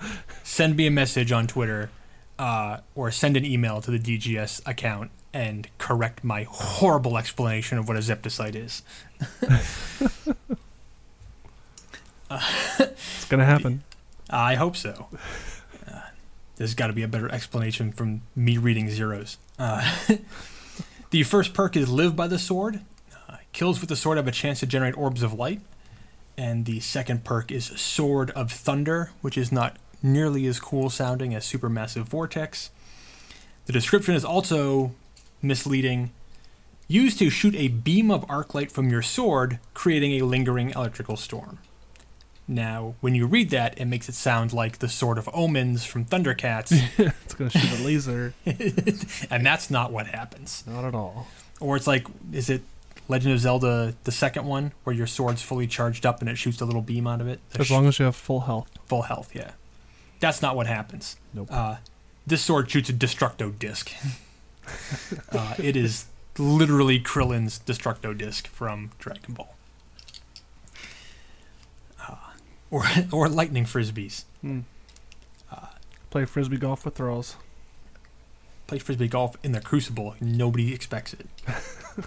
send me a message on Twitter uh, or send an email to the DGS account and correct my horrible explanation of what a zeptocyte is. [laughs] It's gonna happen. [laughs] I hope so. There's got to be a better explanation from me reading zeros. Uh, [laughs] the first perk is Live by the Sword. Uh, kills with the sword have a chance to generate orbs of light. And the second perk is Sword of Thunder, which is not nearly as cool sounding as Supermassive Vortex. The description is also misleading. Used to shoot a beam of arc light from your sword, creating a lingering electrical storm. Now, when you read that, it makes it sound like the Sword of Omens from Thundercats, [laughs] It's gonna shoot a laser. [laughs] and that's not what happens. Not at all. Or it's like, is it Legend of Zelda, the second one, where your sword's fully charged up and it shoots a little beam out of it? As long as you have full health. full health, yeah. That's not what happens. Nope. Uh, this sword shoots a Destructo disc. [laughs] uh, it is literally Krillin's Destructo disc from Dragon Ball. Uh, or, [laughs] or lightning frisbees. Hmm. Play frisbee golf with thralls. Play frisbee golf in the Crucible. Nobody expects it. [laughs]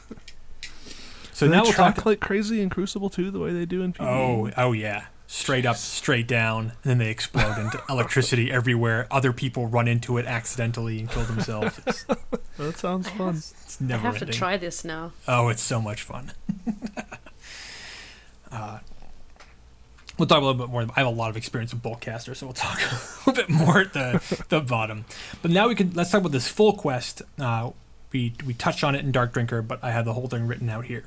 so Do now they we'll talk. like crazy in Crucible too, the way they do in PvE. Oh, oh yeah. Straight up, straight down, and then they explode into [laughs] electricity everywhere. Other people run into it accidentally and kill themselves. It's, that sounds I fun. have, it's I never have to try this now. Oh, it's so much fun. uh, we'll talk a little bit more. I have a lot of experience with Boltcaster, so we'll talk [laughs] a little bit more at the, the bottom. But now we can let's talk about this full quest. Uh, we we touched on it in Dark Drinker, but I have the whole thing written out here.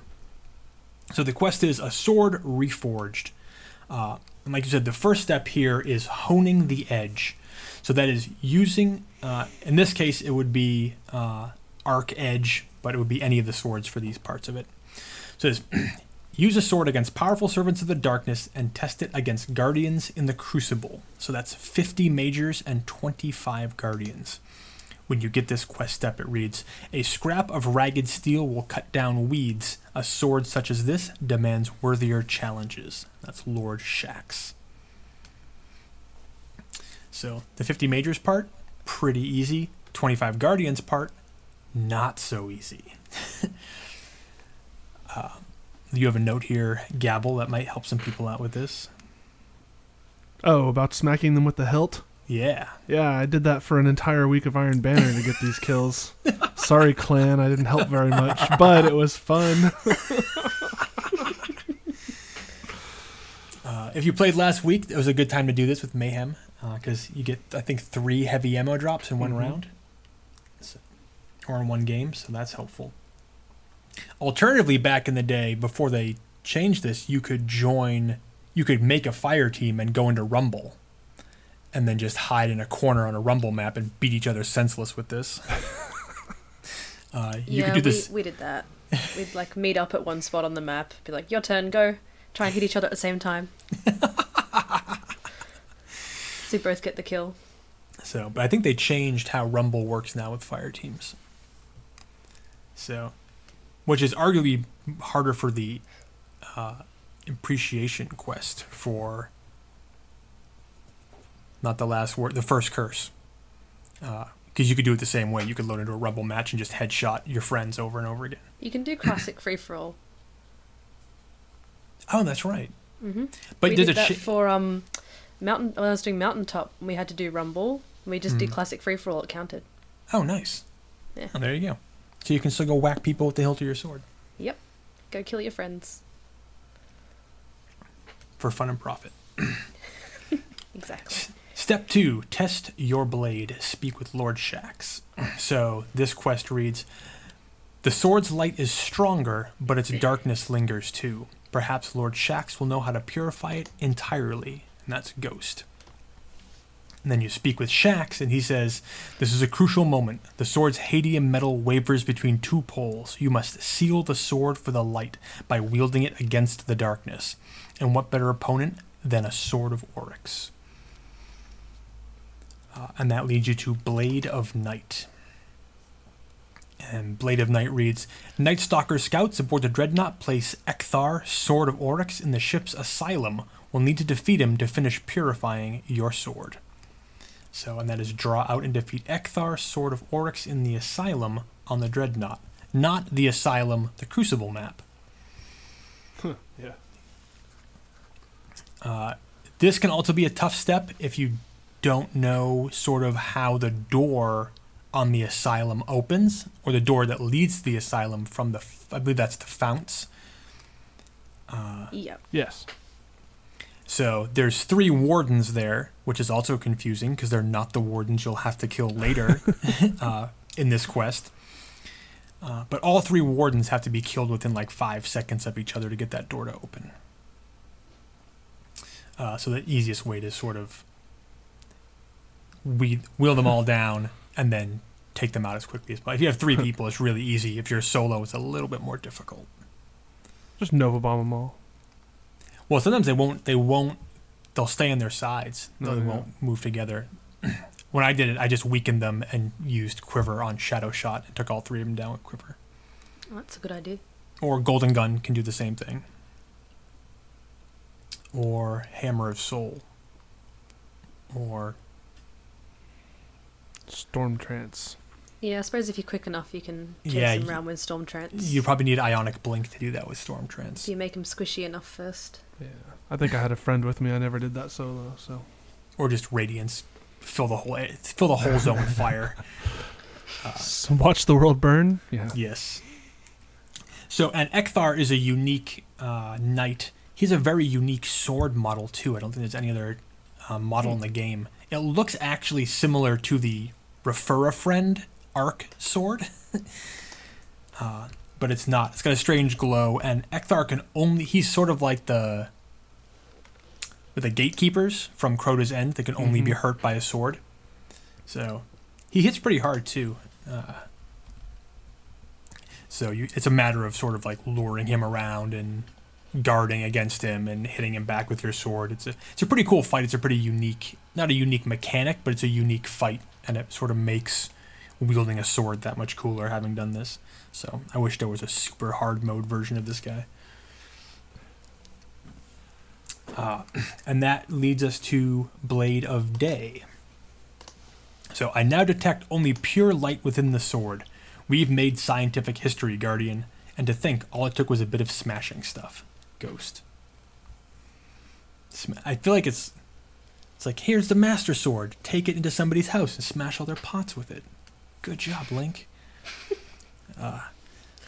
So the quest is a sword reforged. Uh, and like you said, the first step here is honing the edge. So that is using, uh, in this case, it would be uh, arc edge, but it would be any of the swords for these parts of it. So [clears throat] use a sword against powerful servants of the darkness and test it against guardians in the crucible. So that's 50 majors and 25 guardians. When you get this quest step, it reads A scrap of ragged steel will cut down weeds. A sword such as this demands worthier challenges. That's Lord Shax. So the 50 majors part, pretty easy. 25 guardians part, not so easy. [laughs] uh, you have a note here, Gabble, that might help some people out with this. Oh, about smacking them with the hilt? Yeah. Yeah, I did that for an entire week of Iron Banner to get these kills. [laughs] Sorry, clan, I didn't help very much, but it was fun. [laughs] Uh, if you played last week, it was a good time to do this with Mayhem because you get, I think, three heavy ammo drops in one Mhm. round So- or in one game, so that's helpful. Alternatively, back in the day, before they changed this, you could join, you could make a fire team and go into Rumble and then just hide in a corner on a Rumble map and beat each other senseless with this. [laughs] uh, you yeah, could do this. We, we did that. We'd like meet up at one spot on the map, be like, "Your turn, go." Try and hit each other at the same time. [laughs] so we both get the kill. So, but I think they changed how Rumble works now with fire teams. So, which is arguably harder for the uh, appreciation quest for not the last word, the first curse. Because you could do it the same way. You could load into a Rumble match and just headshot your friends over and over again. You can do classic free for all. [clears throat] Oh, that's right. hmm But we did did that cha- for um, mountain. When I was doing mountaintop, we had to do rumble. We just did Mhm. classic free for all. It counted. Oh, nice. Yeah. Oh, there you go. So you can still go whack people with the hilt of your sword Yep. Go kill your friends. for fun and profit. [clears throat] Exactly. Step two, test your blade. Speak with Lord Shax. [clears throat] So this quest reads The sword's light is stronger, but its [clears throat] darkness lingers too. Perhaps Lord Shax will know how to purify it entirely, and that's Ghost. And then you speak with Shax, and he says, This is a crucial moment. The sword's Hadium metal wavers between two poles. You must seal the sword for the light by wielding it against the darkness. And what better opponent than a Sword of Oryx. Uh, and that leads you to Blade of Night. And Blade of Night reads Night Stalker scouts aboard the Dreadnought place Ekthar, Sword of Oryx, in the ship's asylum. Will need to defeat him to finish purifying your sword. So, and that is draw out and defeat Ekthar, Sword of Oryx, in the asylum on the Dreadnought. Not the asylum, the Crucible map. Yeah. Uh, this can also be a tough step if you don't know sort of how the door on the asylum opens, or the door that leads to the asylum from the, f- I believe that's the founts. Uh, Yep. Yes. so there's three wardens there, which is also confusing because they're not the wardens you'll have to kill later [laughs] uh, in this quest. Uh, but all three wardens have to be killed within like five seconds of each other to get that door to open. Uh, so the easiest way to sort of weed, wheel them all down and then take them out as quickly as possible. If you have three [laughs] people, it's really easy. If you're solo, it's a little bit more difficult. Just Nova bomb them all. Well, sometimes they won't. They won't. They'll stay on their sides. No, they yeah. won't move together. [clears throat] when I did it, I just weakened them and used Quiver on Shadow Shot and took all three of them down with Quiver. Oh, that's a good idea. Or Golden Gun can do the same thing. Or Hammer of Sol. Or Storm trance. Yeah, I suppose if you're quick enough, you can chase Yeah, him y- around with Storm Trance. you probably need Ionic Blink to do that with Storm Trance. if you make him squishy enough first. Yeah. I think I had a friend with me. I never did that solo. So Or just Radiance. Fill the whole fill the whole zone with fire. [laughs] S- watch the world burn. Yeah. Yes. So, and Ekthar is a unique uh, knight. He's a very unique sword model too. I don't think there's any other uh, model in the game. It looks actually similar to the Refer a Friend arc sword, [laughs] uh, but it's not. It's got a strange glow, and Ekthar can only—he's sort of like the the gatekeepers from Crota's End. that can only be Mhm. hurt by a sword. So, he hits pretty hard too. Uh, so you, it's a matter of sort of like luring him around and guarding against him and hitting him back with your sword. It's a it's a pretty cool fight. It's a pretty unique, not a unique mechanic, but it's a unique fight, and it sort of makes wielding a sword that much cooler. Having done this, so I wish there was a super hard mode version of this guy. Uh, [clears throat] and that leads us to Blade of Day. So I now detect only pure light within the sword. We've made scientific history, Guardian, and to think all it took was a bit of smashing stuff. Ghost. Sm- I feel like it's it's like here's the master sword. Take it into somebody's house and smash all their pots with it. Good job, Link. [laughs] Uh,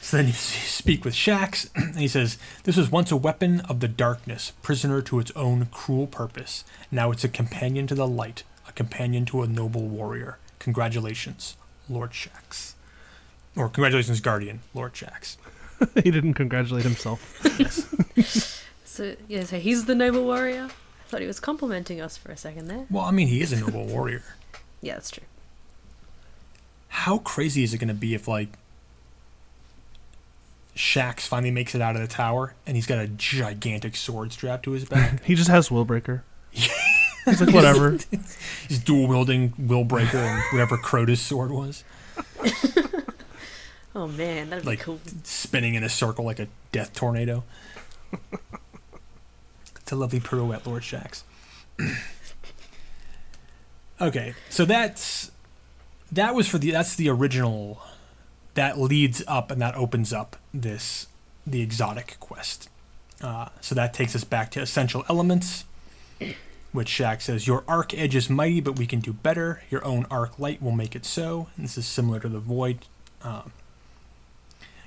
so then you s- speak with Shax, [clears throat] and he says, This was once a weapon of the darkness, prisoner to its own cruel purpose. Now it's a companion to the light, a companion to a noble warrior. Congratulations, Lord Shax. Or congratulations, Guardian, Lord Shax. [laughs] he didn't congratulate himself. Yes. [laughs] So yeah, so he's the noble warrior. I thought he was complimenting us for a second there. well, I mean, he is a noble warrior. [laughs] Yeah, that's true. How crazy is it going to be if, like, Shax finally makes it out of the tower and he's got a gigantic sword strapped to his back? [laughs] He just has Willbreaker. [laughs] He's like, whatever. [laughs] He's dual wielding Willbreaker and whatever Crota's sword was, Oh man, that'd Like- be cool. spinning in a circle like a death tornado. it's a lovely pirouette, Lord Shax. [clears throat] okay, so that's that was for the that's the original that leads up and that opens up this the exotic quest. Uh, so that takes us back to essential elements, which Shax says your arc edge is mighty, but we can do better. Your own arc light will make it so. And this is similar to the void. Um,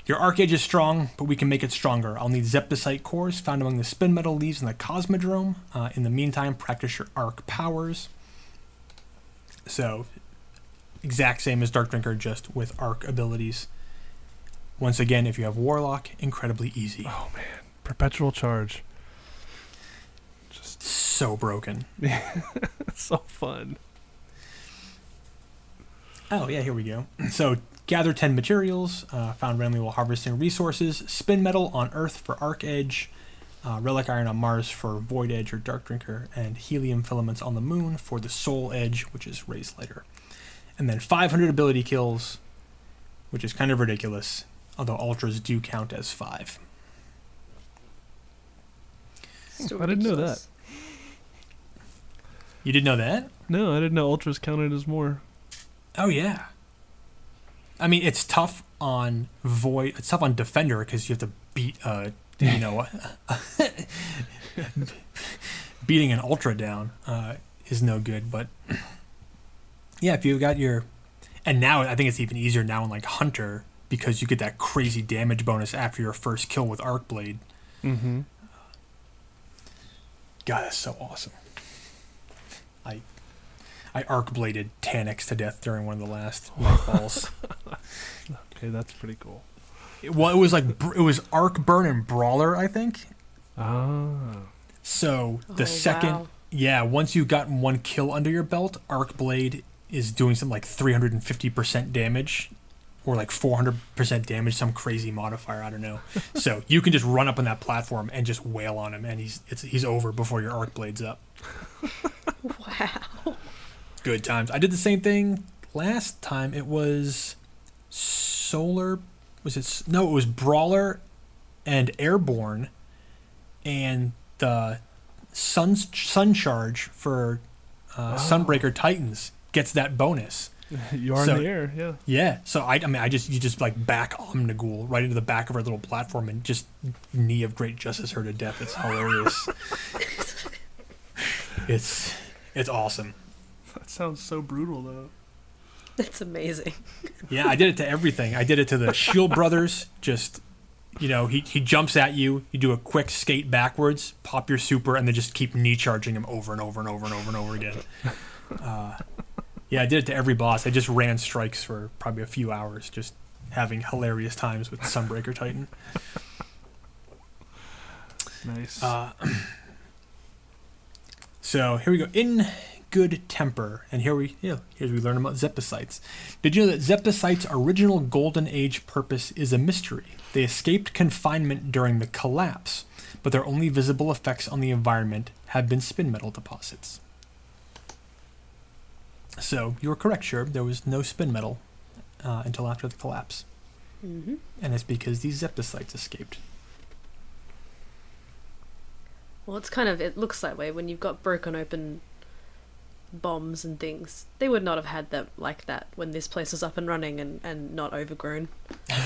your arc edge is strong, but we can make it stronger. I'll need Zeptocyte cores found among the spin metal leaves in the Cosmodrome. Uh, in the meantime, practice your arc powers. So, exact same as Dark Drinker, just with arc abilities. Once again, if you have Warlock, incredibly easy. Oh man, perpetual charge. Just So broken. [laughs] so fun. Oh, yeah, here we go. [clears throat] So, gather 10 materials, uh, found randomly while harvesting resources. Spin metal on Earth for Arc Edge. uh, Relic Iron on Mars for Void Edge or Dark Drinker, and Helium Filaments on the Moon for the Soul Edge, which is Raze-Lighter. And then 500 ability kills, which is kind of ridiculous, although Ultras do count as 5. Still I didn't know that. You didn't know that? No, I didn't know ultras counted as more. Oh yeah. I mean, it's tough on Void. It's tough on Defender because you have to beat, uh, do you know, what? [laughs] beating an Ultra down uh, is no good. But [clears throat] yeah, if you've got your, and now I think it's even easier now in like Hunter because you get that crazy damage bonus after your first kill with Arc Blade. Mm-hmm. God, that's so awesome. I I arc bladed Taniks to death during one of the last nightfalls. [laughs] Okay, that's pretty cool. It- well, it was like it was arc burn and brawler, I think. Ah. So the Oh, second, wow. yeah, once you've gotten one kill under your belt, arc blade is doing something like 350% damage or like 400% damage, some crazy modifier, I don't know. [laughs] so you can just run up on that platform and just wail on him, and he's it's, he's over before your arc blade's up. [laughs] Wow. good times. I did the same thing last time. It was solar. Was it? No, it was brawler and airborne, and the sun sun charge for uh, Sunbreaker Titans gets that bonus. [laughs] you are So- in the air, yeah. Yeah, so I, I mean, I just you just like back Omnigul right into the back of our little platform and just knee of great justice her to death. It's hilarious. [laughs] it's it's awesome. That sounds so brutal, though. That's amazing. Yeah, I did it to everything. I did it to the Shield brothers. Just, you know, he, he jumps at you. You do a quick skate backwards, pop your super, and then just keep knee charging him over and over and over and over and over again. Uh, yeah, I did it to every boss. I just ran strikes for probably a few hours, just having hilarious times with Sunbreaker Titan. Nice. Uh, [clears throat] so here we go. In good temper, and here we yeah, here we learn about Zeptocytes. Did you know that Zeptocytes' original Golden Age purpose is a mystery? They escaped confinement during the collapse, but their only visible effects on the environment have been spin metal deposits. So you were correct, sure. There was no spin metal uh, until after the collapse, hmm and it's because these Zeptocytes escaped. Well, it's kind of it looks that way when you've got broken open bombs and things. They would not have had them like that when this place was up and running and and not overgrown.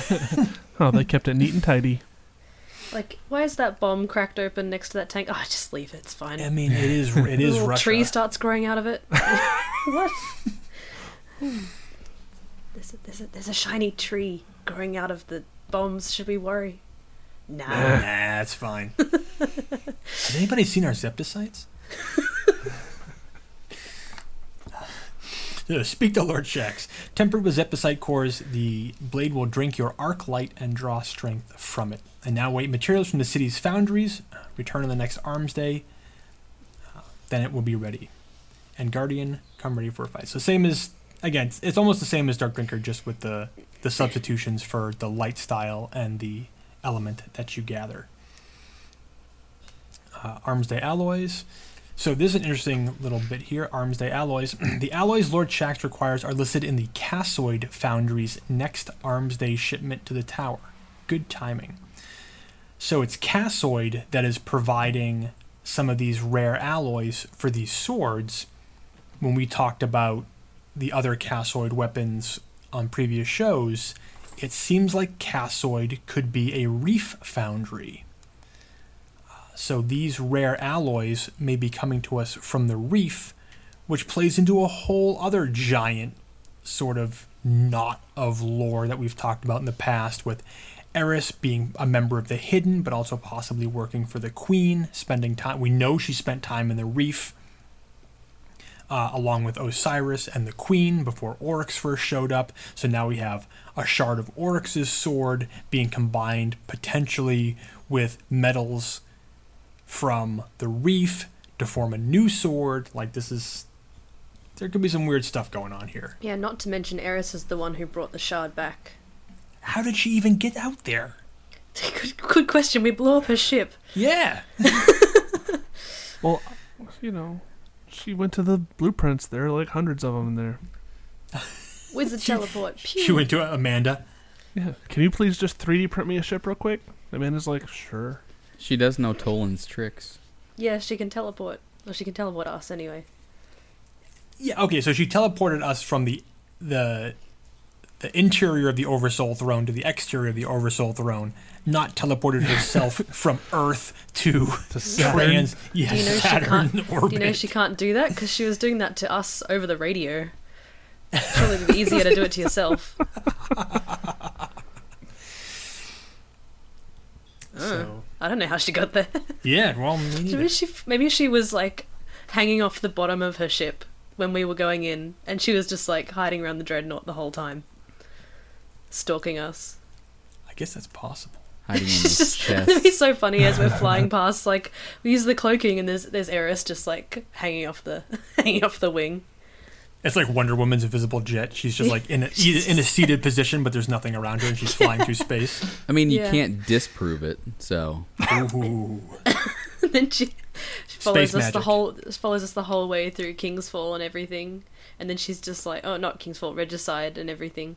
[laughs] oh, they kept it neat and tidy. Like, why is that bomb cracked open next to that tank? Oh, just leave it. It's fine. I mean, it is it A [laughs] Russia. tree starts growing out of it. [laughs] what? Hmm. There's a, there's a there's a shiny tree growing out of the bombs. Should we worry? Nah. Nah, it's fine. [laughs] Has anybody seen our Zeptocytes? [laughs] Speak to Lord Shax. Tempered with Zeptocyte cores, the blade will drink your arc light and draw strength from it. And now wait materials from the city's foundries. Return on the next Arms Day. Then it will be ready. And Guardian, come ready for a fight. So same as again, it's, it's almost the same as Dark Drinker, just with the the substitutions for the light style and the element that you gather. Uh, Arms Day alloys. So this is an interesting little bit here. Arms Day alloys. [clears throat] the alloys Lord Shax requires are listed in the Cassoid Foundry's next Arms Day shipment to the tower. Good timing. So it's Cassoid that is providing some of these rare alloys for these swords. When we talked about the other Cassoid weapons on previous shows, it seems like Cassoid could be a reef foundry. So these rare alloys may be coming to us from the reef, which plays into a whole other giant sort of knot of lore that we've talked about in the past with Eris being a member of the Hidden, but also possibly working for the Queen, spending time. We know she spent time in the reef uh, along with Osiris and the Queen before Oryx first showed up. So now we have a shard of Oryx's sword being combined potentially with metals from the reef to form a new sword. Like this is. There could be some weird stuff going on here. Yeah, not to mention Eris is the one who brought the shard back. How did she even get out there? [laughs] Good, good question. We blew up her ship. Yeah. [laughs] Well, you know, she went to the blueprints. There are like hundreds of them in there. [laughs] Wizard the teleport. Pew. She went to Amanda. Yeah. Can you please just 3D print me a ship real quick? Amanda's like, sure. She does know Tolan's tricks. Yeah, she can teleport. Well, she can teleport us anyway. Yeah. Okay. So she teleported us from the the the interior of the Oversoul throne to the exterior of the Oversoul throne. Not teleported herself [laughs] from Earth to To Saturn. trans. Yeah, Do you know she Saturn can't- orbit. Do you know she can't do that? Because she was doing that to us over the radio. Surely it'd be [laughs] easier to do it to yourself. [laughs] Oh. so I don't know how she got there. [laughs] yeah. Well, me maybe she maybe she was like hanging off the bottom of her ship when we were going in, and she was just like hiding around the dreadnought the whole time, stalking us. I guess that's possible. Hiding in [laughs] It's his just it'd be so funny as we're flying past. Like we use the cloaking, and there's there's Eris just like hanging off the [laughs] hanging off the wing. It's like Wonder Woman's invisible jet. She's just like in a in a seated position, but there's nothing around her, and she's flying through space. I mean, you Yeah. can't disprove it. So Ooh. [laughs] then she, she follows Space us the magic. whole follows us the whole way through King's Fall and everything. And then she's just like, oh, not King's Fall, Regicide and everything.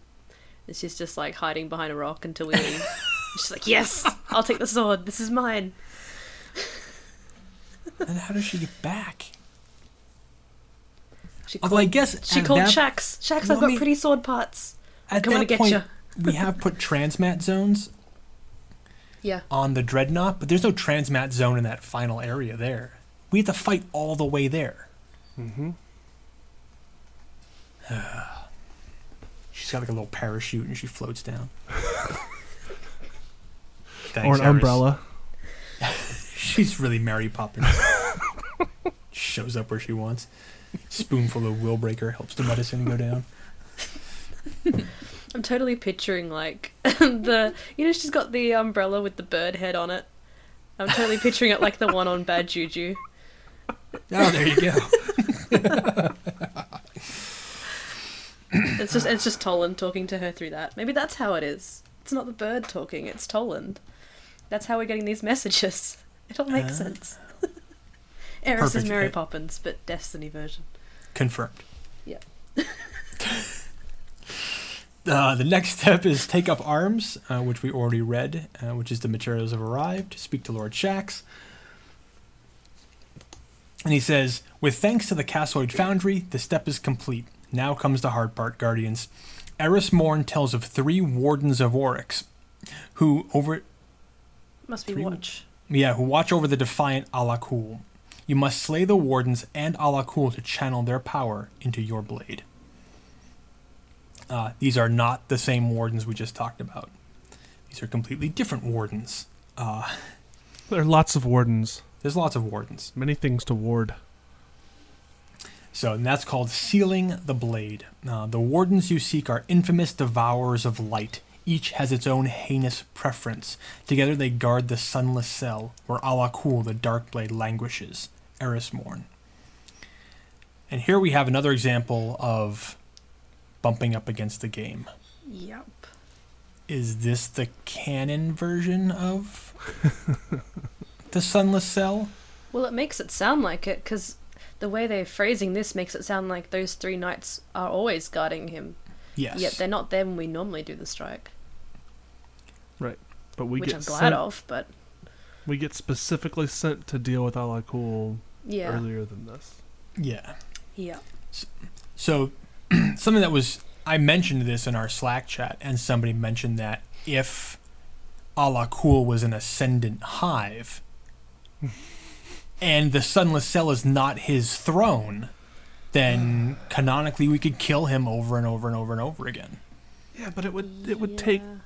And she's just like hiding behind a rock until we leave. [laughs] She's like, yes, I'll take the sword. This is mine. And how does she get back? She Although called, I guess she called that, Shax. Shax, Well, I've I got mean- pretty sword parts. at Coming that to get point, ya. we have put transmat zones [laughs] Yeah. on the dreadnought, but there's no transmat zone in that final area there. We have to fight all the way there. Mm-hmm. [sighs] She's got like a little parachute and she floats down. [laughs] Thanks, Or an Eris. umbrella. [laughs] She's really Mary Poppins. Shows up where she wants. Spoonful of Willbreaker helps the medicine go down. I'm totally picturing like [laughs] the you know she's got the umbrella with the bird head on it. I'm totally picturing it like the one on Bad Juju. Oh, there you go. [laughs] It's just it's just Toland talking to her through that. Maybe that's how it is. It's not the bird talking, it's Toland. That's how we're getting these messages. It all makes Ah. sense. Eris is Mary Poppins, but Destiny version. Confirmed. Yeah. [laughs] Uh, the next step is take up arms, uh, which we already read, uh, which is the materials have arrived. Speak to Lord Shax. And he says, With thanks to the Cassoid Foundry, the step is complete. Now comes the hard part, Guardians. Eris Morn tells of three Wardens of Oryx, who over Must be Three- watch. yeah, who watch over the defiant Alak-Hul. You must slay the Wardens and Alak-Hul to channel their power into your blade. Uh, these are not the same Wardens we just talked about. These are completely different Wardens. Uh, There are lots of wardens. there's lots of Wardens. Many things to ward. So, and that's called Sealing the Blade. Uh, the Wardens you seek are infamous devourers of light. Each has its own heinous preference. Together they guard the sunless cell where Alak-Hul, the Dark Blade, languishes. Eris Morn. And here we have another example of bumping up against the game. Yep. Is this the canon version of the sunless cell? Well, it makes it sound like it because the way they're phrasing this makes it sound like those three knights are always guarding him. Yes. Yet they're not there when we normally do the strike, Right. But we which get I'm glad sent, of. But we get specifically sent to deal with Alak-Hul yeah, earlier than this. Yeah. yeah, So, [clears throat] something that was I mentioned this in our Slack chat, and somebody mentioned that if Alak-Hul was an ascendant hive, [laughs] and the Sunless Cell is not his throne, then canonically we could kill him over and over and over and over again. Yeah, but it would it would take Yeah.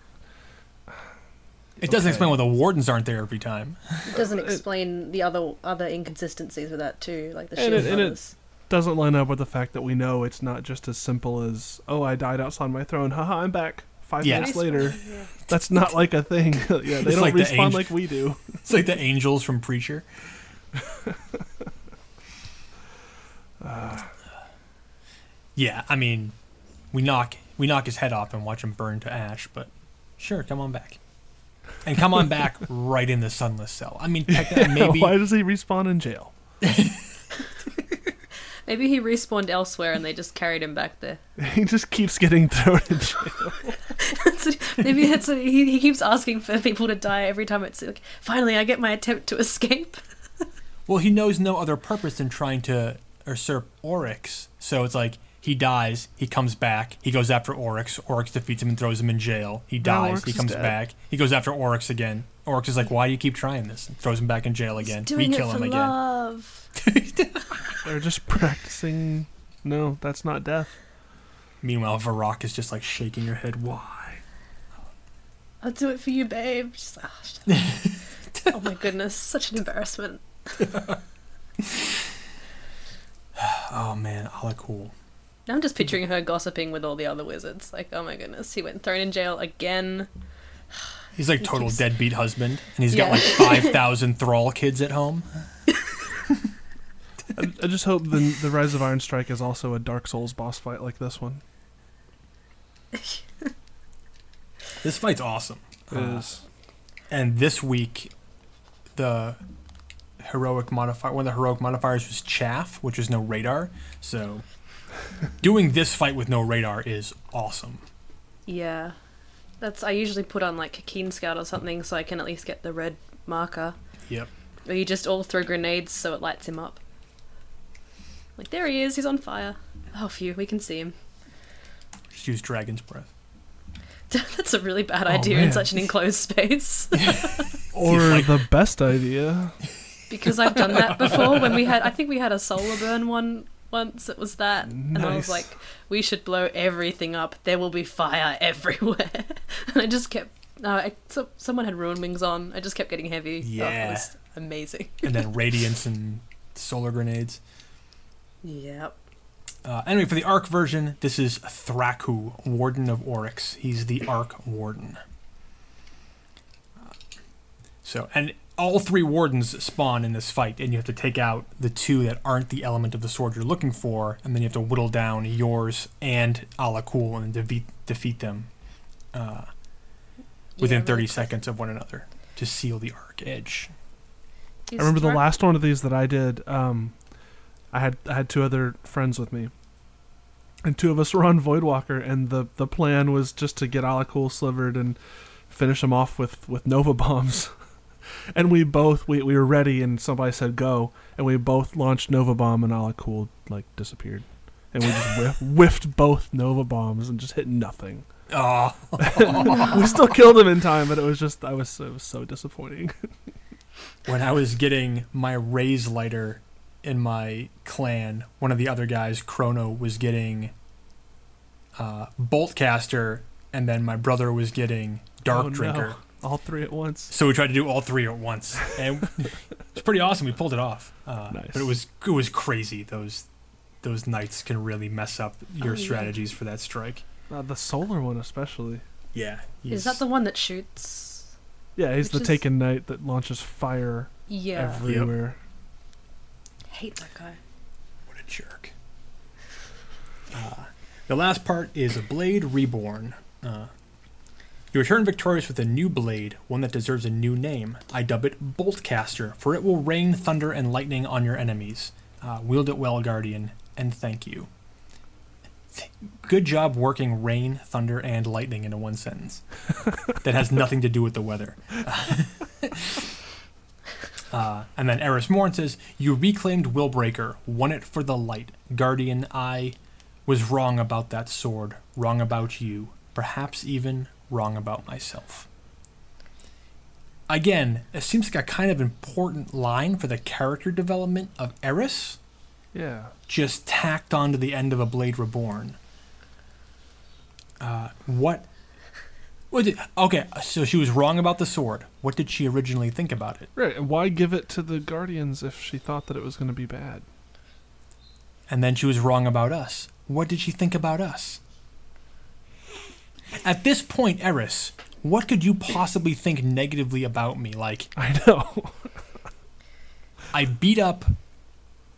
It doesn't Okay. explain why the wardens aren't there every time. It doesn't It- explain the other other inconsistencies with that too, like the And shield it- and it- doesn't line up with the fact that we know it's not just as simple as oh I died outside my throne, haha I'm back. Five Yeah. minutes later, Yeah. that's not like a thing. [laughs] yeah, they It's don't like the angel- like we do. It's like the angels from Preacher. [laughs] yeah, I mean, we knock we knock his head off and watch him burn to ash, but sure, come on back. And come on back [laughs] right in the sunless cell. I mean, [laughs] technically, uh, maybe Why does he respawn in jail? [laughs] Maybe he respawned elsewhere and they just carried him back there. He just keeps getting thrown in jail. Maybe it's a, he, he keeps asking for people to die every time it's like, finally I get my attempt to escape. Well, he knows no other purpose than trying to usurp Oryx. So it's like he dies, he comes back, he goes after Oryx. Oryx defeats him and throws him in jail. He dies, Oryx he comes dead. back, he goes after Oryx again. Oryx is like, "Why do you keep trying this?" And throws him back in jail again. He's We doing kill it for him again. love. [laughs] They're just practicing. No, that's not death. Meanwhile, Varrock is just like shaking your head. Why? I'll do it for you, babe. She's like, "Oh, oh my goodness, such an embarrassment. [laughs] Oh man, Alak-Hul. Now I'm just picturing her gossiping with all the other wizards. Like, oh my goodness, he went thrown in jail again. He's like [sighs] total keeps- deadbeat husband, and he's Yeah. got like five thousand thrall kids at home. [laughs] I, I just hope the the Rise of Iron Strike is also a Dark Souls boss fight like this one. [laughs] This fight's awesome. It Uh, is. And this week, the heroic modifier, one of the heroic modifiers was chaff, which is no radar. So, doing this fight with no radar is awesome. Yeah, that's I usually put on like a keen scout or something so I can at least get the red marker. Yep. Or you just all throw grenades so it lights him up. Like there he is, he's on fire. Oh phew, we can see him. Just use dragon's breath. [laughs] That's a really bad Oh, idea in such an enclosed space. [laughs] [laughs] Or like- the best idea. because I've done that before when we had I think we had a solar burn one once it was that and I was like we should blow everything up there will be fire [laughs] everywhere and I just kept uh, I, so, someone had ruin wings on I just kept getting heavy Oh, Yeah. it was amazing And then [laughs] radiance and solar grenades. yep Uh, anyway, for the Arc version, this is Thraku, Warden of Oryx. He's the Arc Warden. Uh, So, and all three wardens spawn in this fight, and you have to take out the two that aren't the element of the sword you're looking for, and then you have to whittle down yours and Alak-Hul and defeat defeat them uh, within Yeah, 30 really seconds of one another to seal the arc edge. I remember the last one of these that I did. Um, I had I had two other friends with me, and two of us were on Voidwalker, and the the plan was just to get Alak-Hul slivered and finish him off with with Nova bombs. [laughs] and we both we, we were ready, and somebody said go, and we both launched Nova bomb, and Alak-Hul like disappeared, and we just whiff, [laughs] whiffed both Nova bombs and just hit nothing. Oh, [laughs] we still killed him in time, but it was just I was it was so disappointing. [laughs] when I was getting my Raze-Lighter in my clan, one of the other guys, Chrono, was getting uh, Boltcaster, and then my brother was getting Dark Oh, no. Drinker. All three at once. So we tried to do all three at once, and [laughs] it's pretty awesome. We pulled it off, uh, Nice. but it was it was crazy. Those those knights can really mess up your Oh, yeah. strategies for that strike. Uh, the solar one especially. Yeah, is that the one that shoots Yeah, he's Which the is- Taken Knight that launches fire yeah everywhere. hate that guy What a jerk. Uh, the last part is a blade reborn. Uh, you return victorious with a new blade, one that deserves a new name. I dub it Boltcaster, for it will rain thunder and lightning on your enemies. Uh, wield it well, Guardian, and thank you. Good job working rain, thunder, and lightning into one sentence. [laughs] that has nothing to do with the weather. [laughs] Uh, and then Eris Morn says, You reclaimed Willbreaker, won it for the light. Guardian, I was wrong about that sword, wrong about you, perhaps even wrong about myself. Again, it seems like a kind of important line for the character development of Eris, Yeah. just tacked onto the end of a Blade Reborn. Uh, what? What did, okay, so she was wrong about the sword. What did she originally think about it? Right. and Why give it to the Guardians if she thought that it was going to be bad? And then she was wrong about us. What did she think about us? At this point, Eris, what could you possibly think negatively about me? Like, I know. [laughs] I beat up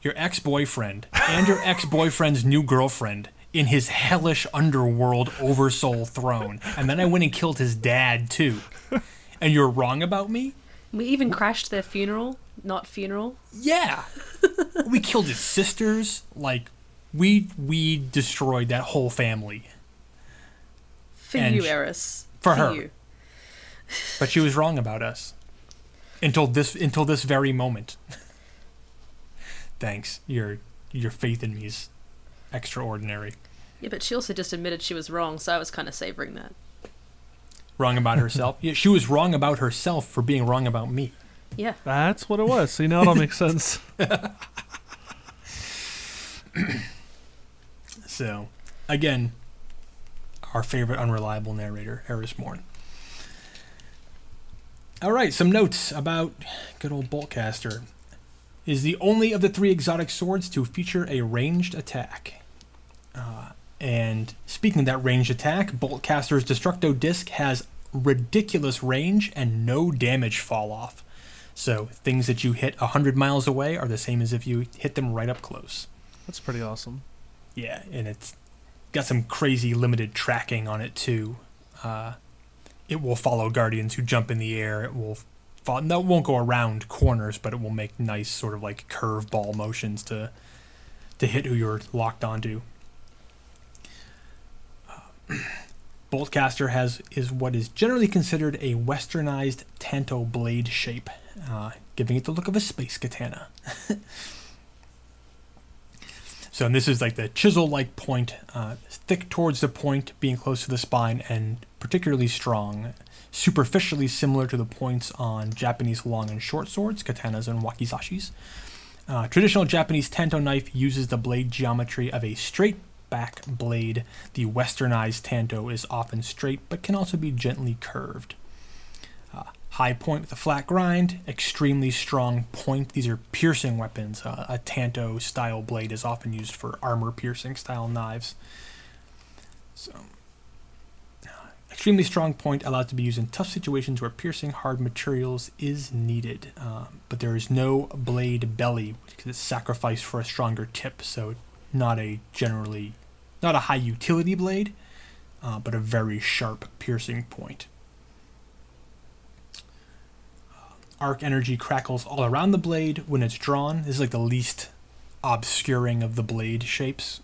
your ex boyfriend and your ex boyfriend's new girlfriend in his hellish underworld oversoul throne. And then I went and killed his dad, too. and you're wrong about me? We even crashed their funeral, not funeral. Yeah. [laughs] we killed his sisters. Like, we we destroyed that whole family. For And you, sh- Eris. for her. you. [laughs] But she was wrong about us. Until this until this very moment. [laughs] Thanks. Your your faith in me is extraordinary. Yeah, but she also just admitted she was wrong, so I was kind of savoring that. Wrong about herself. [laughs] yeah, she was wrong about herself for being wrong about me. Yeah. That's what it was. See, now it all makes sense. So, again, our favorite unreliable narrator, Eris Morn. All right, some notes about good old Boltcaster. Is the only of the three exotic swords to feature a ranged attack. Uh, and speaking of that ranged attack, Boltcaster's Destructo Disc has ridiculous range and no damage fall off. So things that you hit 100 miles away are the same as if you hit them right up close. That's pretty awesome. Yeah, and it's got some crazy limited tracking on it too. Uh, it will follow guardians who jump in the air. It will fall. No, won't go around corners, but it will make nice sort of like curveball motions to to hit who you're locked onto. Uh, [clears throat] Boltcaster has is what is generally considered a westernized tanto blade shape, uh, giving it the look of a space katana. [laughs] So and this is like the chisel-like point, uh, thick towards the point, being close to the spine, and particularly strong. Superficially similar to the points on Japanese long and short swords, katanas and wakizashis. Uh, traditional Japanese tanto knife uses the blade geometry of a straight back blade. The westernized tanto is often straight, but can also be gently curved. High point with a flat grind, extremely strong point. These are piercing weapons. Uh, a tanto style blade is often used for armor piercing style knives. So, uh, extremely strong point allowed to be used in tough situations where piercing hard materials is needed. Um, but there is no blade belly because it's sacrificed for a stronger tip. So, not a generally, not a high utility blade, uh, but a very sharp piercing point. Arc energy crackles all around the blade when it's drawn. This is like the least obscuring of the blade shapes.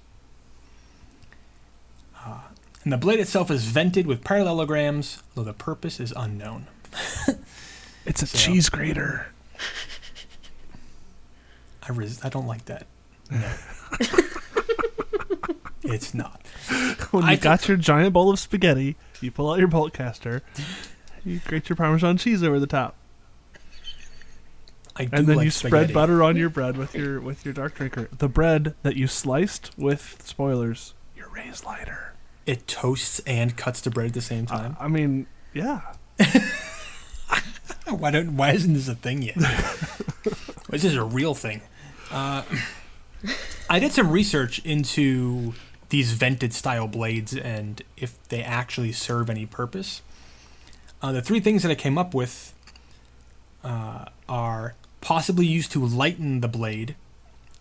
Uh, and the blade itself is vented with parallelograms, though the purpose is unknown. [laughs] It's a So- cheese grater. I res- I don't like that. No. [laughs] it's not. When you think- got your giant bowl of spaghetti, you pull out your Boltcaster, you grate your Parmesan cheese over the top, I do and then like you spaghetti. spread butter on your bread with your with your dark drinker. The bread that you sliced with spoilers, your raised lighter. It toasts and cuts the bread at the same Uh, time. I mean, yeah. [laughs] why don't? Why isn't this a thing yet? [laughs] this is a real thing. Uh, I did some research into these vented style blades and if they actually serve any purpose. Uh, the three things that I came up with uh, are possibly used to lighten the blade.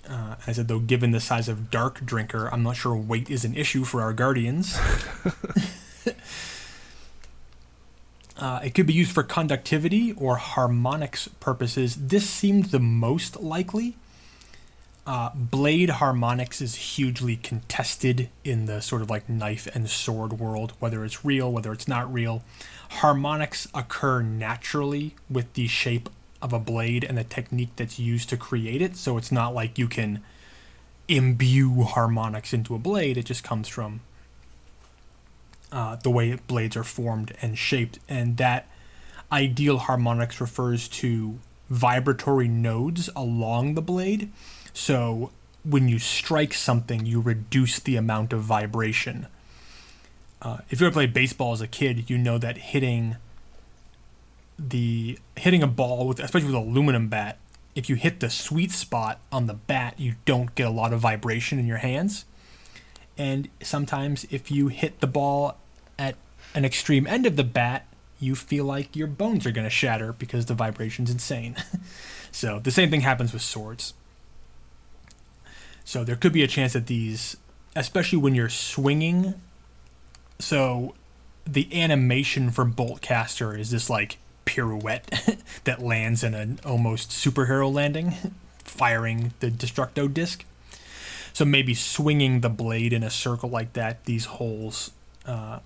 Uh, I said, though, given the size of Dark Drinker, I'm not sure weight is an issue for our guardians. [laughs] Uh, it could be used for conductivity or harmonics purposes. This seemed the most likely. Uh, blade harmonics is hugely contested in the sort of like knife and sword world, whether it's real, whether it's not real. Harmonics occur naturally with the shape of a blade and the technique that's used to create it, so it's not like you can imbue harmonics into a blade, it just comes from uh, the way blades are formed and shaped, and that ideal harmonics refers to vibratory nodes along the blade. So when you strike something, you reduce the amount of vibration. Uh, if you ever played baseball as a kid, you know that hitting the hitting a ball with, especially with aluminum bat, if you hit the sweet spot on the bat, you don't get a lot of vibration in your hands. And sometimes, if you hit the ball at an extreme end of the bat, you feel like your bones are going to shatter because the vibration's insane. [laughs] so, the same thing happens with swords. So, there could be a chance that these, especially when you're swinging, so the animation for Boltcaster is this like pirouette [laughs] that lands in an almost superhero landing, firing the Destructo disc. So maybe swinging the blade in a circle like that, these holes uh,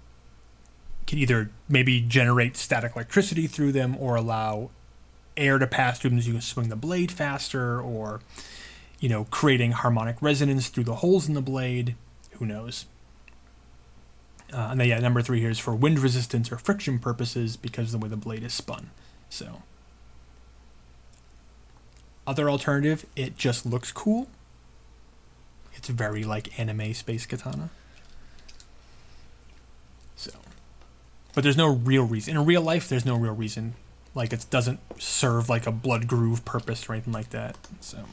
can either maybe generate static electricity through them or allow air to pass through them so you can swing the blade faster or, you know, creating harmonic resonance through the holes in the blade. Who knows? Uh, and then, yeah, number three here is for wind resistance or friction purposes because of the way the blade is spun. So, other alternative, it just looks cool. It's very like anime space katana. So, but there's no real reason. In real life, there's no real reason. Like it doesn't serve like a blood groove purpose or anything like that. So,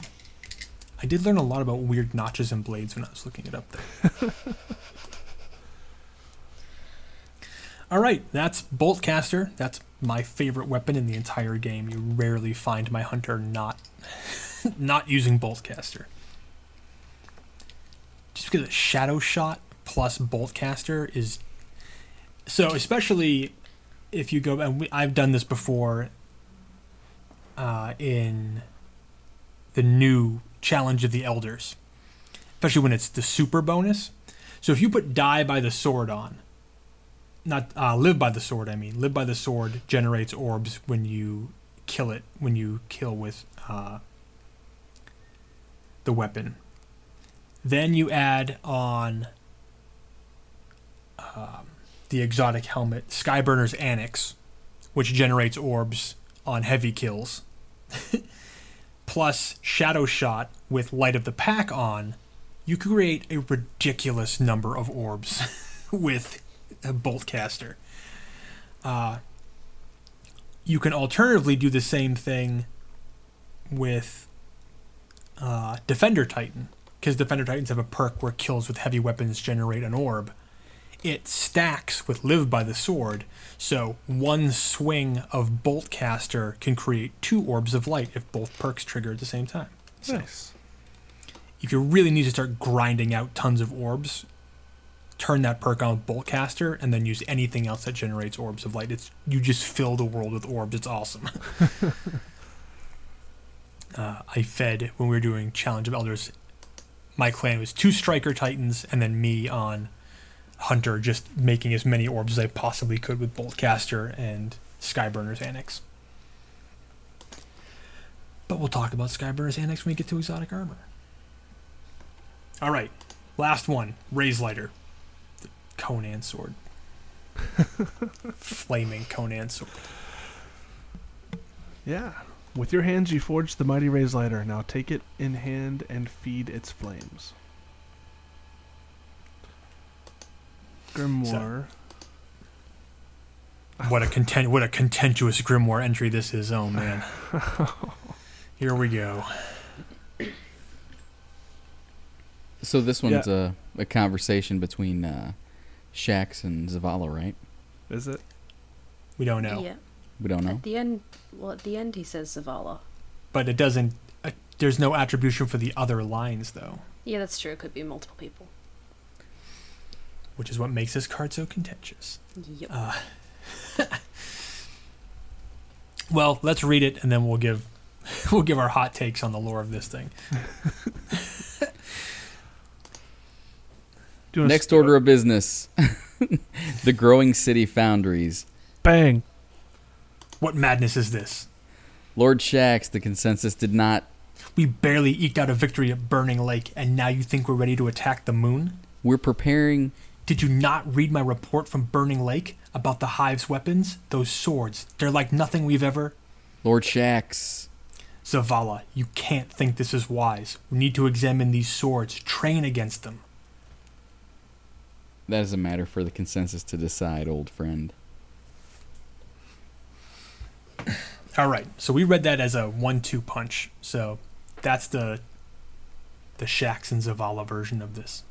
I did learn a lot about weird notches and blades when I was looking it up there. [laughs] All right, that's Boltcaster. That's my favorite weapon in the entire game. You rarely find my hunter not [laughs] not using Boltcaster. Just because a Shadow Shot plus Boltcaster is so, especially if you go and we, I've done this before uh, in the new Challenge of the Elders, especially when it's the super bonus. So if you put die by the sword on, not uh, live by the sword. I mean, live by the sword generates orbs when you kill it. When you kill with uh, the weapon, then you add on um, the exotic helmet, Skyburner's Annex, which generates orbs on heavy kills, [laughs] plus Shadow Shot with Light of the Pack on. You create a ridiculous number of orbs [laughs] with a Boltcaster. Uh, you can alternatively do the same thing with uh, Defender Titan, because Defender Titans have a perk where kills with heavy weapons generate an orb. It stacks with Live by the Sword, so one swing of Boltcaster can create two orbs of light if both perks trigger at the same time. So Nice. if you really need to start grinding out tons of orbs, turn that perk on Boltcaster and then use anything else that generates orbs of light. It's you just fill the world with orbs. It's awesome. [laughs] uh, I fed when we were doing Challenge of Elders. My clan was two Striker Titans and then me on Hunter, just making as many orbs as I possibly could with Boltcaster and Skyburner's Annex. But we'll talk about Skyburner's Annex when we get to exotic armor. All right, last one, Raze-Lighter, Conan sword, [laughs] flaming Conan sword. Yeah. With your hands you forged the mighty Raze-Lighter. Now take it in hand and feed its flames. Grimoire. [laughs] What a content, what a contentious grimoire entry this is. Oh man, [laughs] here we go. So this one's a, a conversation between uh, Shax and Zavala, right? Is it? We don't know, Yeah. We don't know. At the end, well, at the end he says Zavala. but it doesn't. Uh, there's no attribution for the other lines though, Yeah, that's true. It could be multiple people. which is what makes this card so contentious. Yep. Uh, [laughs] well, let's read it and then we'll give [laughs] we'll give our hot takes on the lore of this thing. [laughs] Do Next s- order of business: [laughs] the growing city foundries. Bang. What madness is this? Lord Shax, the consensus did not. We barely eked out a victory at Burning Lake, and now you think we're ready to attack the moon? We're preparing. Did you not read my report from Burning Lake about the Hive's weapons? Those swords, they're like nothing we've ever. Lord Shax. Zavala, you can't think this is wise. We need to examine these swords, train against them. That is a matter for the consensus to decide, old friend. [coughs] All right, so we read that as a one-two punch. So that's the the Shax and Zavala version of this.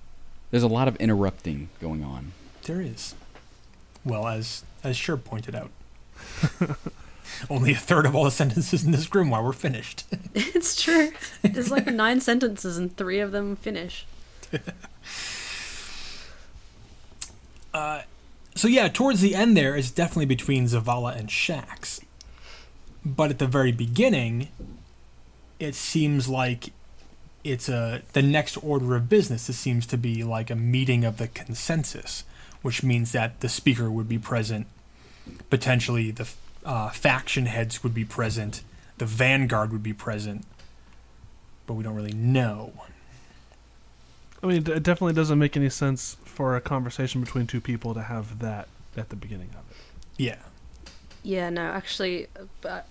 There's a lot of interrupting going on. There is. Well, as as Sherb pointed out, [laughs] only a third of all the sentences in this grimoire were finished. [laughs] it's true. There's like nine sentences and three of them finish. [laughs] so yeah, towards the end there is definitely between Zavala and Shax. but at the very beginning, it seems like it's a the next order of business. It seems to be like a meeting of the consensus, which means that the speaker would be present, potentially the uh, faction heads would be present, the vanguard would be present, but we don't really know. I mean, it definitely doesn't make any sense for a conversation between two people to have that at the beginning of it. Yeah. Yeah, no, actually, but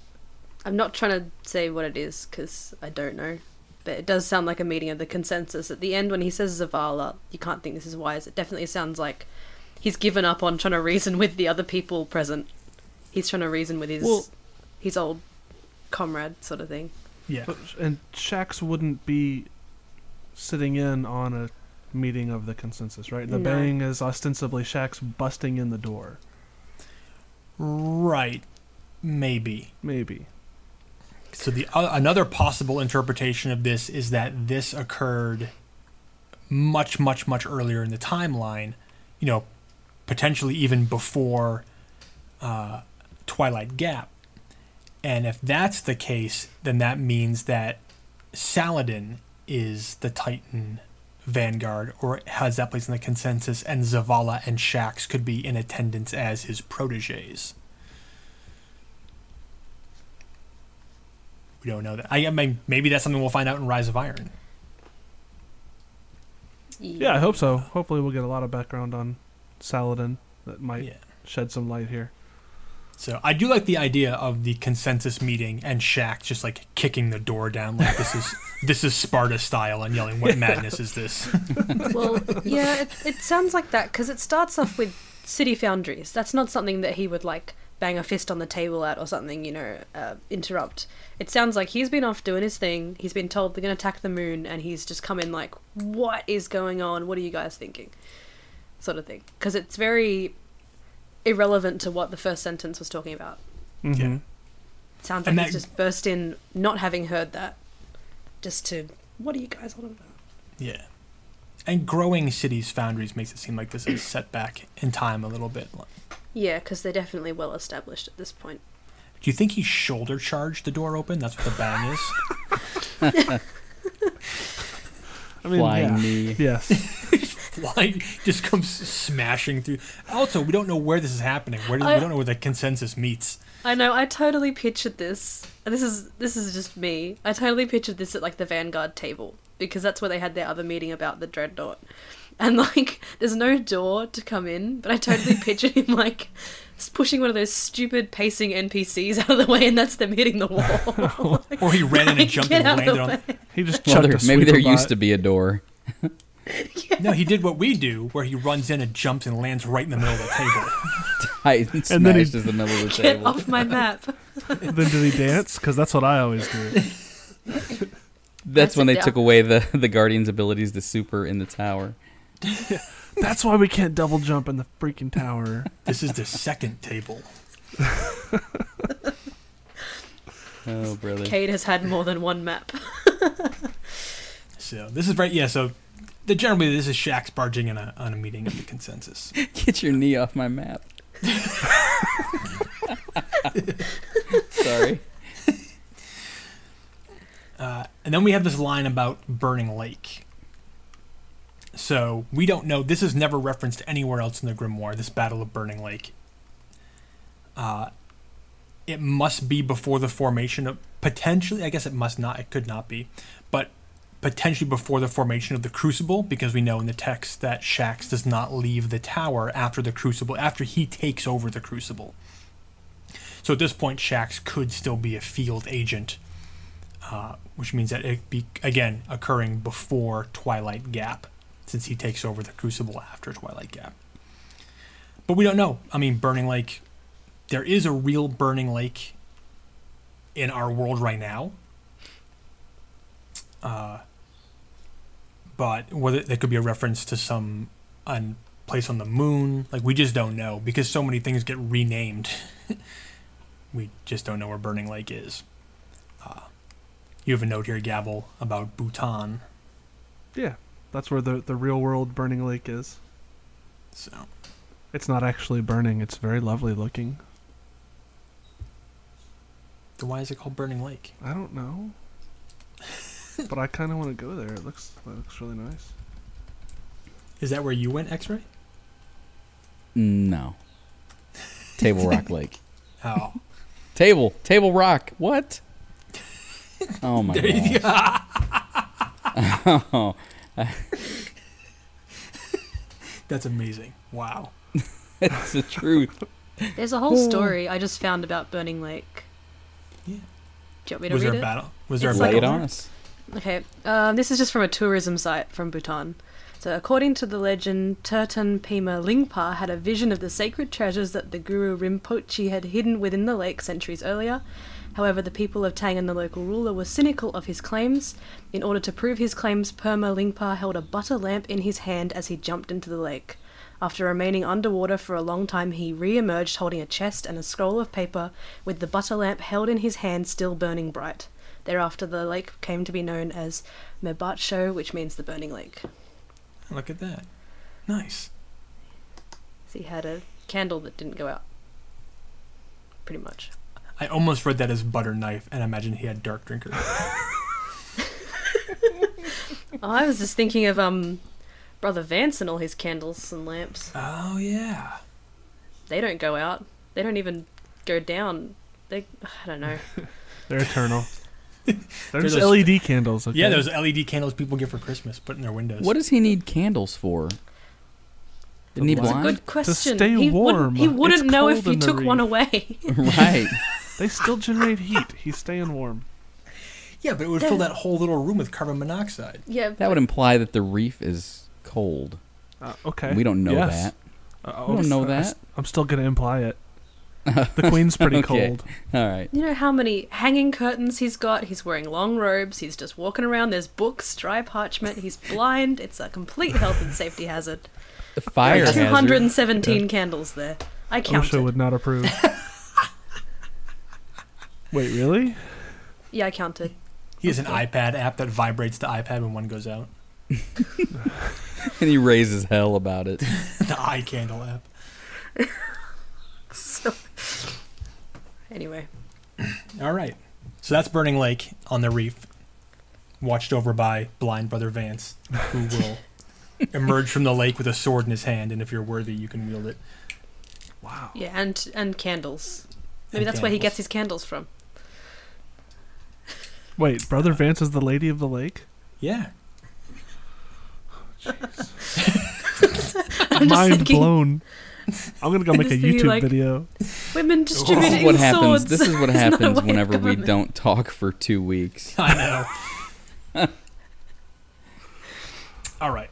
I'm not trying to say what it is because I don't know. But it does sound like a meeting of the consensus. At the end, when he says Zavala, you can't think this is wise. It definitely sounds like he's given up on trying to reason with the other people present. He's trying to reason with his Well- his old comrade, sort of thing. Yeah. But, and Shax wouldn't be sitting in on a meeting of the consensus, right? The No. bang is ostensibly Shax busting in the door. Right. Maybe. Maybe. So the uh, another possible interpretation of this is that this occurred much, much, much earlier in the timeline. You know, potentially even before uh, Twilight Gap. And if that's the case, then that means that Saladin is the Titan vanguard, or has that place in the consensus, and Zavala and Shax could be in attendance as his proteges. We don't know that. I, I mean, maybe that's something we'll find out in Rise of Iron. Yeah, I hope so. Hopefully, we'll get a lot of background on Saladin that might Yeah. shed some light here. So I do like the idea of the consensus meeting and Shax just like kicking the door down like this is [laughs] this is Sparta style and yelling, "What madness is this?" [laughs] Well, yeah, it, it sounds like that because it starts off with city foundries. That's not something that he would like bang a fist on the table at or something, you know, uh, interrupt. It sounds like he's been off doing his thing. He's been told they're going to attack the moon, and he's just come in like, "What is going on? What are you guys thinking?" Sort of thing. Because it's very irrelevant to what the first sentence was talking about. Mm-hmm. Yeah. It sounds like And he's that- just burst in, not having heard that, just to, "What are you guys on about?" yeah. And growing cities foundries makes it seem like this is set back in time a little bit. Yeah, because they're definitely well established at this point. Do you think he shoulder charged the door open? That's what the bang is. I [laughs] mean, Flying yeah. knee. Yes. [laughs] [laughs] Flying just comes smashing through. Also, we don't know where this is happening. Where does, I- we don't know where the consensus meets. I know. I totally pictured this. This is this is just me. I totally pictured this at like the Vanguard table because that's where they had their other meeting about the dreadnought. And [laughs] like, there's no door to come in, but I totally [laughs] pictured him like pushing one of those stupid pacing NPCs out of the way, and that's them hitting the wall. Or he ran in and jumped and landed the on. way. He just Well, chucked there, a maybe there used bot. to be a door. [laughs] No, he did what we do, where he runs in and jumps and lands right in the middle of the table. [laughs] Tight and And then he- smashed in the middle of the Get table. off my map. [laughs] then did he dance? Because that's what I always do. That's That's when they yeah. took away the the guardian's abilities to super in the tower. That's why we can't double jump in the freaking tower. This is the second table. Oh, brother. Cayde has had more than one map. So this is right. Yeah. So the generally this is Shax's barging in a on a meeting of the consensus. [laughs] Get your knee off my map. Sorry. Uh, and then we have this line about Burning Lake. So we don't know. This is never referenced anywhere else in the Grimoire. This Battle of Burning Lake. Uh, it must be before the formation of potentially. I guess it must not. It could not be, but potentially before the formation of the Crucible, because we know in the text that Shax does not leave the tower after the Crucible, after he takes over the Crucible. So at this point, Shax could still be a field agent uh, which means that it be again occurring before Twilight Gap, since he takes over the Crucible after Twilight Gap. But we don't know. I mean, Burning Lake. There is a real Burning Lake in our world right now. Uh, but whether there could be a reference to some un- place on the moon, like we just don't know because so many things get renamed. [laughs] we just don't know where Burning Lake is. Uh, you have a note here, Gabble, about Bhutan. Yeah, that's where the the real world burning lake is. So It's not actually burning. It's very lovely looking. Why is it called Burning Lake? I don't know. [laughs] but I kind of want to go there. It looks that looks really nice. Is that where you went, X-ray? No. Table Rock [laughs] Lake. Oh, Table. Table Rock. What? Oh my there you god. go. Oh, [laughs] That's amazing. Wow. it's the truth. There's a whole oh. story I just found about Burning Lake. Yeah. Do you want me to Was read there a it? battle? Was there It's a like Lay battle? it a- on us. Okay, um, this is just from a tourism site from Bhutan. So, according to the legend, Terton Pema Lingpa had a vision of the sacred treasures that the Guru Rinpoche had hidden within the lake centuries earlier. However, the people of Tang and the local ruler were cynical of his claims. In order to prove his claims, Pema Lingpa held a butter lamp in his hand as he jumped into the lake. After remaining underwater for a long time, he re emerged holding a chest and a scroll of paper with the butter lamp held in his hand still burning bright. Thereafter, the lake came to be known as Mebatsho, which means the burning lake. Look at that. Nice. So he had a candle that didn't go out. Pretty much. I almost read that as butter knife, and imagined he had dark drinker. [laughs] I was just thinking of um, Brother Vance and all his candles and lamps. oh yeah. They don't go out. They don't even go down. They, I don't know. [laughs] They're eternal. They're There's just those- LED candles. Okay? Yeah, those LED candles people get for Christmas, put in their windows. What does he need candles for? Isn't he That's a? Good question. To stay he warm. Wouldn't, he wouldn't It's know if cold you in the took one away. [laughs] right. [laughs] They still generate heat. He's staying warm. Yeah, but it would fill that whole little room with carbon monoxide. yeah, That would imply that the reef is cold. Uh, okay. We don't know Yes. that. Uh, We don't know I- that. I'm still gonna imply it. The queen's pretty [laughs] Okay. cold. All right. You know how many hanging curtains he's got? He's wearing long robes. He's just walking around. There's books, dry parchment. He's blind. It's a complete health and safety hazard. The fire Two hazard. hundred and seventeen candles there. I counted. OSHA would not approve. [laughs] Wait, really? Yeah, I counted. He has an iPad app that vibrates the iPad when one goes out. [laughs] And he raises hell about it. the eye candle app. So, anyway, All right. So that's Burning Lake on the reef, watched over by blind brother Vance, who [laughs] will emerge from the lake with a sword in his hand, and if you're worthy, you can wield it. Wow. yeah, and and candles. Maybe And that's where he gets his candles from. Wait, Brother Vance is the lady of the lake? Yeah. [laughs] I'm just Mind thinking, blown. I'm gonna go make a YouTube like- video. women [laughs] This distributing is what happens. swords. This is what [laughs] It's not a happens way whenever we don't talk for two weeks. [laughs] I know. All right.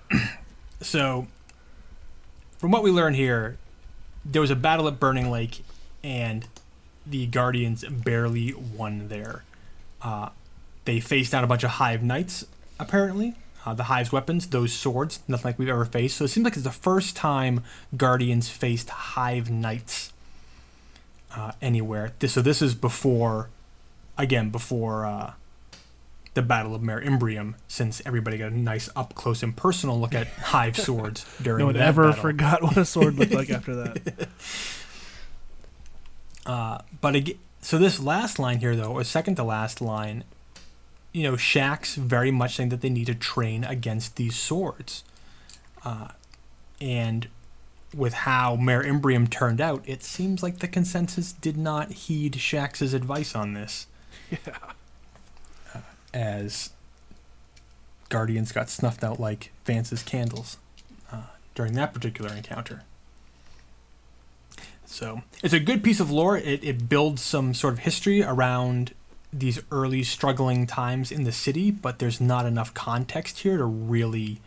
So, from what we learn here, there was a battle at Burning Lake, and the Guardians barely won there. Uh, they faced down a bunch of Hive Knights, apparently. Uh, the Hive's weapons, those swords, nothing like we've ever faced. So it seems like it's the first time Guardians faced Hive Knights uh, anywhere. This, so this is before, again, before uh, the Battle of Mare Imbrium, since everybody got a nice up close and personal look at [laughs] Hive swords during No one that ever battle. forgot what a sword looked like after that. [laughs] Uh, but again, so this last line here, though, or second to last line, you know, Shax's very much saying that they need to train against these swords. Uh, and with how Mare Imbrium turned out, it seems like the consensus did not heed Shax's advice on this. Yeah. [laughs] Uh, as Guardians got snuffed out like Vance's candles uh, during that particular encounter. So it's a good piece of lore. It, it builds some sort of history around these early struggling times in the city, but there's not enough context here to really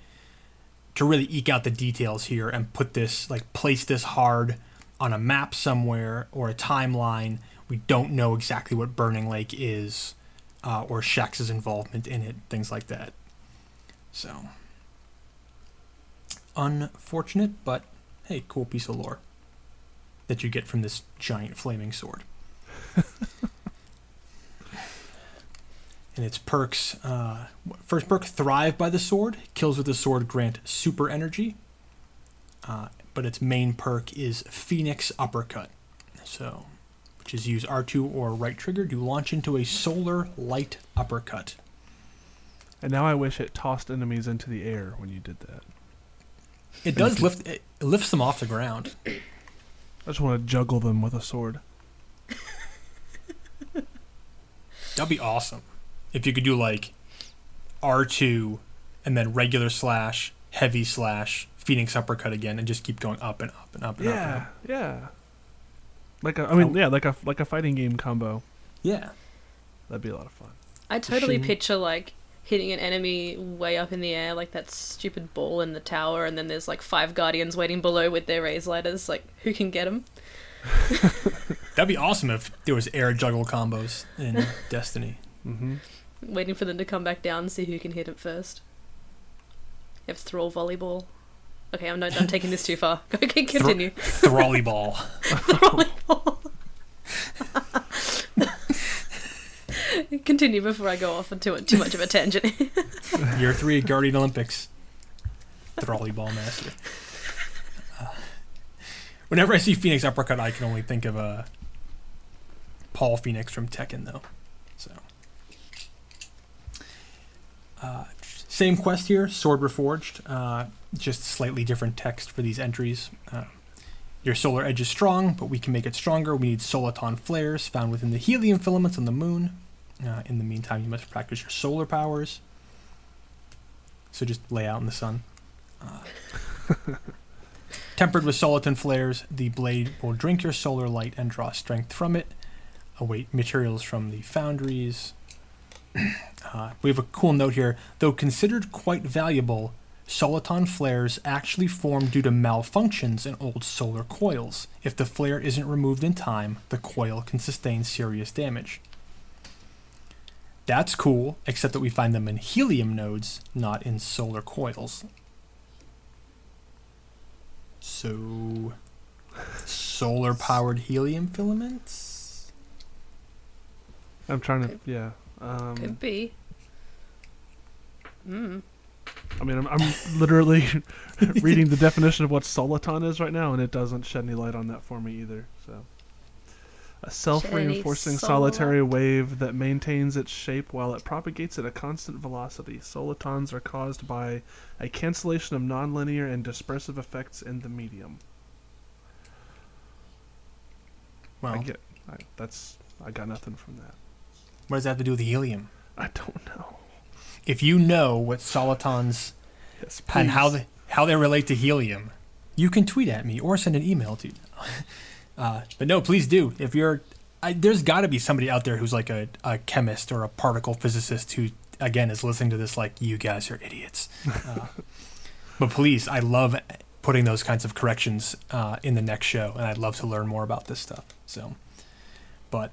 to really eke out the details here and put this like place this hard on a map somewhere or a timeline. We don't know exactly what Burning Lake is uh, or Shax's involvement in it, things like that. So unfortunate, but hey, cool piece of lore that you get from this giant flaming sword. [laughs] and its perks uh, first perk thrive by the sword kills with the sword grant super energy uh, but its main perk is phoenix uppercut so which is use R2 or right trigger to launch into a solar light uppercut. And now I wish it tossed enemies into the air when you did that. It does lift it lifts them off the ground. I just want to juggle them with a sword. That'd be awesome. If you could do like R2 and then regular slash, heavy slash, Phoenix uppercut again and just keep going up and up and up and up. And Yeah, up. yeah. Like a, I mean, yeah, like a like a fighting game combo. Yeah. That'd be a lot of fun. I totally Machine. picture like hitting an enemy way up in the air, like that stupid ball in the tower, and then there's like five guardians waiting below with their Raze-Lighters. Like, who can get them? [laughs] That'd be awesome if there was air juggle combos in [laughs] Destiny. Mm-hmm. Waiting for them to come back down and see who can hit it first. You have thrall volleyball. Okay, I'm not. I'm taking this too far. [laughs] Okay, continue. Thrally ball. [laughs] [laughs] continue before I go off into too much of a tangent. Year three Guardian Olympics. Thrally ball master. Uh, whenever I see Phoenix uppercut, I can only think of uh, Paul Phoenix from Tekken, though. So, uh, same quest here, Sword Reforged. Uh, just slightly different text for these entries. Uh, your solar edge is strong, but we can make it stronger. We need soliton flares found within the helium filaments on the moon. Uh, in the meantime, you must practice your solar powers. So just lay out in the sun. Uh, [laughs] tempered with soliton flares, the blade will drink your solar light and draw strength from it. Await materials from the foundries. Uh, we have a cool note here. Though considered quite valuable, soliton flares actually form due to malfunctions in old solar coils. If the flare isn't removed in time, the coil can sustain serious damage. That's cool, except that we find them in helium nodes, not in solar coils. So, solar powered helium filaments? I'm trying to, yeah. Um, Could be. Mm. I mean, I'm, I'm literally [laughs] reading the definition of what soliton is right now, and it doesn't shed any light on that for me either. So, a self-reinforcing solar- solitary wave that maintains its shape while it propagates at a constant velocity. Solitons are caused by a cancellation of nonlinear and dispersive effects in the medium. Well, I get, I, that's, I got nothing from that. What does that have to do with helium? I don't know. If you know what solitons Yes, and how they, how they relate to helium, you can tweet at me or send an email to. [laughs] Uh, but no, please do. If you're, I, there's got to be somebody out there who's like a, a chemist or a particle physicist who, again, is listening to this like you guys are idiots. [laughs] Uh, but please, I love putting those kinds of corrections uh, in the next show, and I'd love to learn more about this stuff. So, but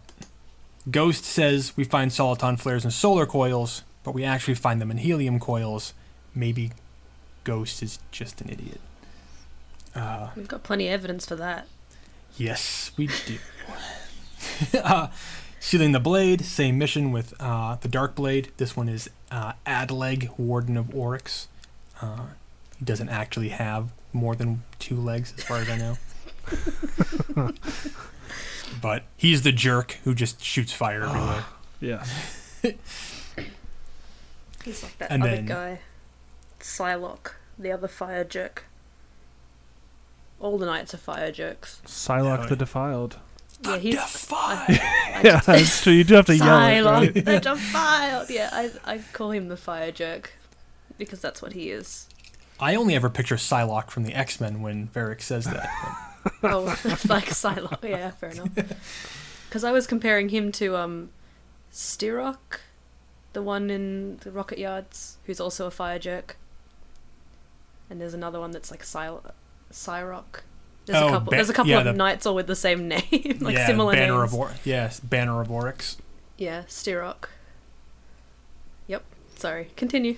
Ghost says we find soliton flares in solar coils, but we actually find them in helium coils. Maybe Ghost is just an idiot. Uh, We've got plenty of evidence for that. yes, we do. [laughs] uh, Sealing the Blade, same mission with uh, the Dark Blade. This one is uh, Adleg, Warden of Oryx. Uh, he doesn't actually have more than two legs, as far as I know. [laughs] [laughs] but he's the jerk who just shoots fire ah. everywhere. yeah. [laughs] He's like that And other then- guy, Sylok, the other fire jerk. All the knights are fire jerks. Sylok Yeah, the Defiled. [laughs] [laughs] Yeah, he's Defy! I Yeah, just- that's true. You do have to yell it, Sylok right? the defiled. Yeah, I I call him the fire jerk because that's what he is. I only ever picture Psylocke from the X Men when Varric says that. Oh, [laughs] like Psylocke. Yeah, fair enough. [laughs] Because I was comparing him to um, Stirrock, the one in the Rocket Yards, who's also a fire jerk. And there's another one that's like Psy- Cyrock. There's Oh, a couple. Ba- there's a couple yeah, of the- knights all with the same [laughs] name, like yeah, similar Banner names. of Or- yes, Banner of Oryx. yeah, Stirrock. Yep. Sorry. Continue.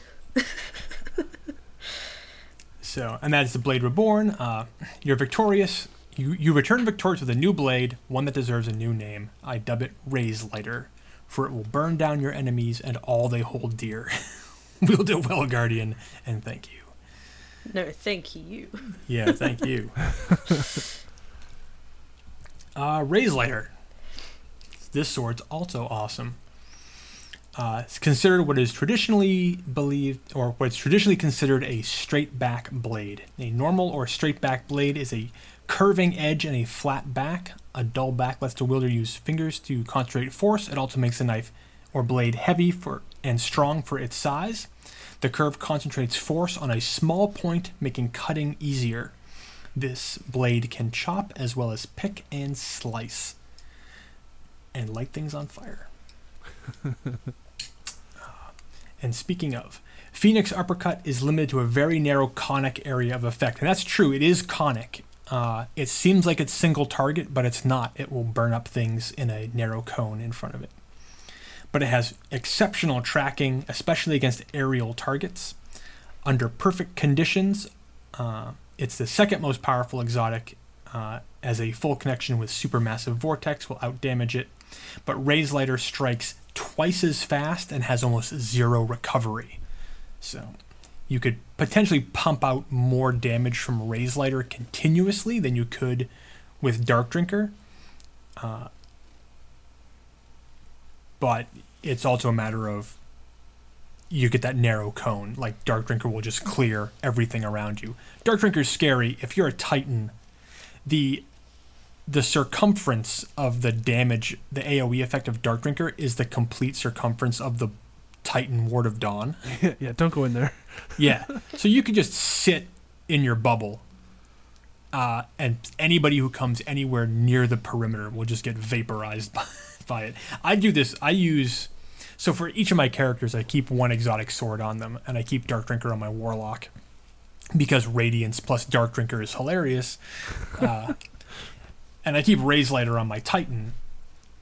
So, and that is the Blade Reborn. Uh, you're victorious. You you return victorious with a new blade, one that deserves a new name. I dub it Raze-Lighter, for it will burn down your enemies and all they hold dear. [laughs] we'll do well, Guardian, and thank you. No, thank you. Yeah, thank you. [laughs] uh, Raze-Lighter. this sword's also awesome. Uh, considered what is traditionally believed, or what's traditionally considered a straight back blade. A normal or straight back blade is a curving edge and a flat back. A dull back lets the wielder use fingers to concentrate force. It also makes the knife or blade heavy for and strong for its size. The curve concentrates force on a small point, making cutting easier. This blade can chop as well as pick and slice and light things on fire. [laughs] And speaking of, Phoenix Uppercut is limited to a very narrow conic area of effect. And that's true, it is conic. Uh, it seems like it's single target, but it's not. It will burn up things in a narrow cone in front of it. But it has exceptional tracking, especially against aerial targets. Under perfect conditions, uh, it's the second most powerful exotic, uh, as a full connection with supermassive vortex will outdamage it. But Raze-Lighter strikes twice as fast and has almost zero recovery. So you could potentially pump out more damage from Raze-Lighter continuously than you could with Dark Drinker. Uh, but it's also a matter of you get that narrow cone. Like Dark Drinker will just clear everything around you. Dark Drinker's scary. If you're a Titan, the the circumference of the damage, the AoE effect of Dark Drinker is the complete circumference of the Titan Ward of Dawn. [laughs] yeah, don't go in there. Yeah. so you could just sit in your bubble, uh, and anybody who comes anywhere near the perimeter will just get vaporized [laughs] by, by it. I do this. I use. So for each of my characters, I keep one exotic sword on them, and I keep Dark Drinker on my Warlock because Radiance plus Dark Drinker is hilarious. Uh, and I keep Raze-Lighter on my Titan,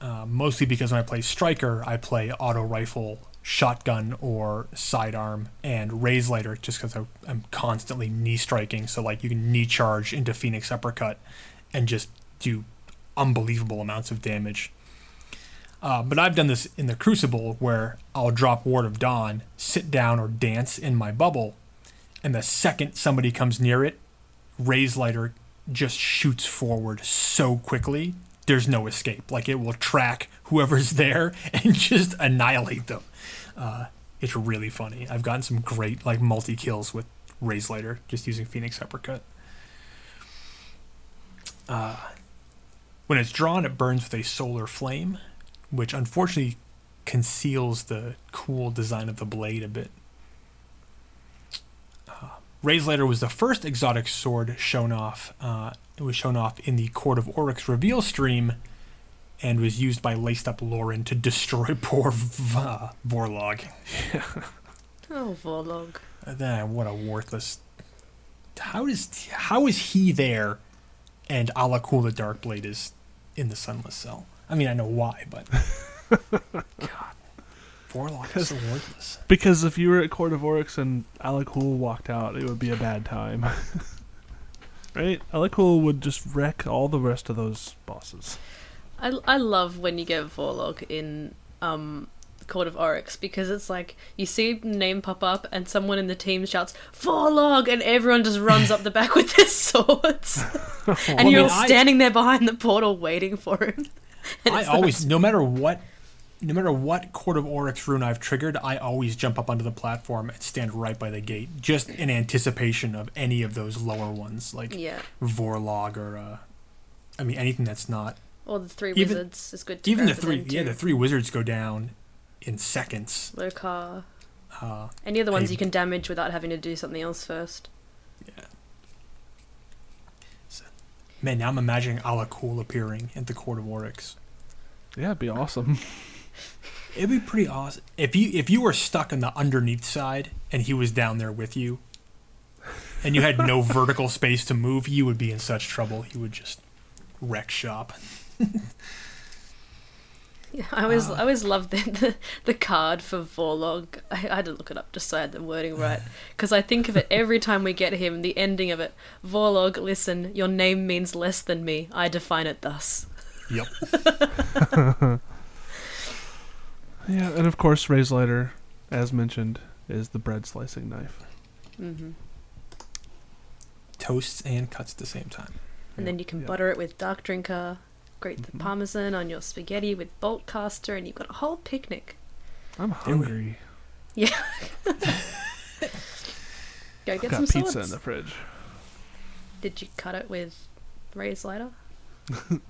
uh, mostly because when I play Striker, I play auto rifle, shotgun, or sidearm, and Raze-Lighter just because I'm constantly knee striking. So like you can knee charge into Phoenix Uppercut and just do unbelievable amounts of damage. Uh, but I've done this in the Crucible where I'll drop Ward of Dawn, sit down or dance in my bubble, and the second somebody comes near it, Raze-Lighter just shoots forward so quickly there's no escape. Like it will track whoever's [laughs] there and just annihilate them. Uh, it's really funny. I've gotten some great like multi kills with Raze-Lighter just using phoenix uppercut. Uh, when it's drawn it burns with a solar flame which unfortunately conceals the cool design of the blade a bit Raze-Lighter was the first exotic sword shown off. Uh, it was shown off in the Court of Oryx reveal stream and was used by Laced Up Lauren to destroy [laughs] poor v- uh, Vorlog. [laughs] Oh, Vorlog. Uh, then what a worthless. How does how is he there, and Alak-Hul the Darkblade is in the Sunless Cell? I mean, I know why, but [laughs] God, Vorlog is so worthless. [laughs] Because if you were at Court of Oryx and Alak-Hul walked out, it would be a bad time. [laughs] right? Alak-Hul would just wreck all the rest of those bosses. I, I love when you get Vorlog in um, Court of Oryx because it's like you see a name pop up and someone in the team shouts Vorlog and everyone just runs up the back with their [laughs] swords and I you're mean, all I- standing there behind the portal waiting for him. I always, no matter what, no matter what Court of Oryx rune I've triggered, I always jump up onto the platform and stand right by the gate, just in anticipation of any of those lower ones, like yeah. Vorlog or, uh, I mean, anything that's not. Or the three Even- wizards is good to Even the three, yeah, the three wizards go down in seconds. Lokar. Uh, Any other ones Hey. you can damage without having to do something else first. yeah. So, man, now I'm imagining Alak-Hul appearing at the Court of Oryx. Yeah, it'd be awesome. [laughs] It'd be pretty awesome if you if you were stuck on the underneath side and he was down there with you, and you had no [laughs] vertical space to move. You would be in such trouble. He would just wreck shop. Yeah, I always Ah. I always loved the, the the card for Vorlog. I, I had to look it up just so I had the wording right [laughs] because I think of it every time we get him. The ending of it, Vorlog. Listen, your name means less than me. I define it thus. Yep. [laughs] yeah, and of course, Raze-Lighter, as mentioned, is the bread slicing knife. hmm Toasts and cuts at the same time. And then you can Yeah. butter it with Dark Drinker. grate the Mhm. parmesan on your spaghetti with Boltcaster, and you've got a whole picnic. I'm hungry. Yeah. [laughs] Go get Got some pizza swords. in the fridge. Did you cut it with Raze-Lighter? [laughs]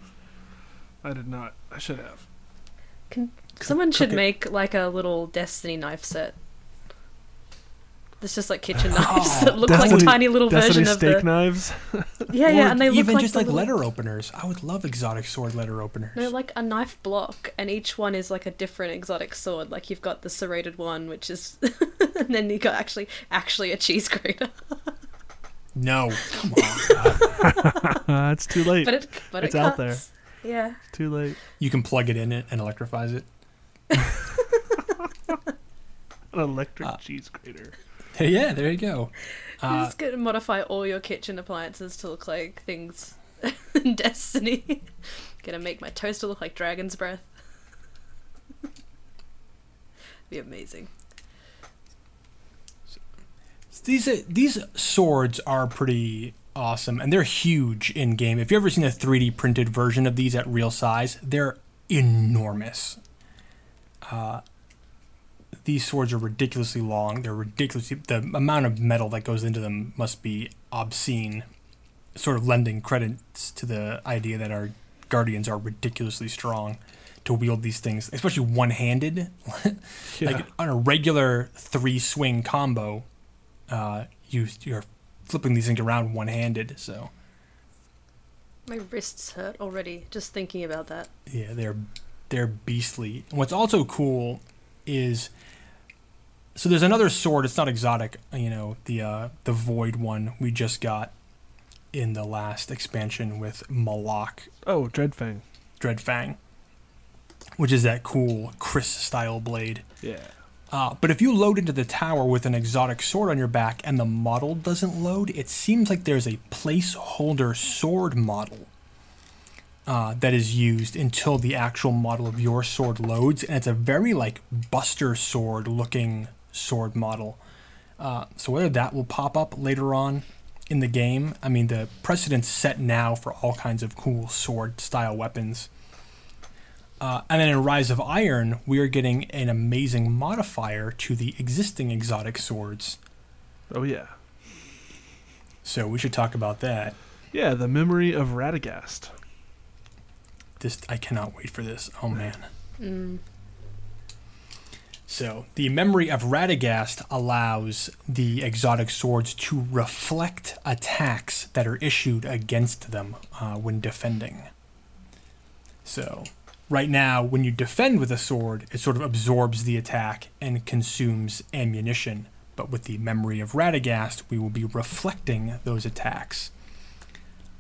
I did not. I should have. Someone cook should it. make like a little Destiny knife set. It's just like kitchen [laughs] knives oh, that look like Destiny- a tiny little Destiny version of steak the knives. [laughs] yeah Or yeah, and they look even like just like little- letter openers. I would love exotic sword letter openers. No, like a knife block, and each one is like a different exotic sword. Like you've got the serrated one, which is, [laughs] and then you got actually actually a cheese grater. No, come on. It's too late. But it but It's it out there. Yeah. too late. you can plug it in it and electrifies it. [laughs] An electric Uh, cheese grater. [laughs] yeah, there you go. You're Uh, just gonna modify all your kitchen appliances to look like things [laughs] in Destiny. gonna make my toaster look like dragon's breath. Be amazing. these uh, these swords are pretty awesome, and they're huge in game. If you've ever seen a 3D printed version of these at real size, they're enormous. Uh, these swords are ridiculously long. They're ridiculously the amount of metal that goes into them must be obscene. Sort of lending credence to the idea that our guardians are ridiculously strong to wield these things, especially one-handed. [laughs] Yeah. Like on a regular three swing combo, uh, you you're flipping these things around one handed. So My wrists hurt already just thinking about that. yeah, they're they're beastly. And what's also cool is so there's another sword. It's not exotic, you know, the uh, the void one we just got in the last expansion with Malak oh, Dreadfang. Dreadfang, which is that cool kris style blade. Yeah. Uh, but if you load into the tower with an exotic sword on your back and the model doesn't load, it seems like there's a placeholder sword model uh, that is used until the actual model of your sword loads, and it's a very like Buster sword looking sword model. Uh, so whether that will pop up later on in the game, I mean the precedent's set now for all kinds of cool sword style weapons. Uh, and then in Rise of Iron, we are getting an amazing modifier to the existing exotic swords. Oh yeah. So we should talk about that. Yeah, the memory of Radagast. This I cannot wait for this. Oh man. Mm. So the memory of Radagast allows the exotic swords to reflect attacks that are issued against them uh, when defending. So right now, when you defend with a sword, it sort of absorbs the attack and consumes ammunition. But with the memory of Radagast, we will be reflecting those attacks.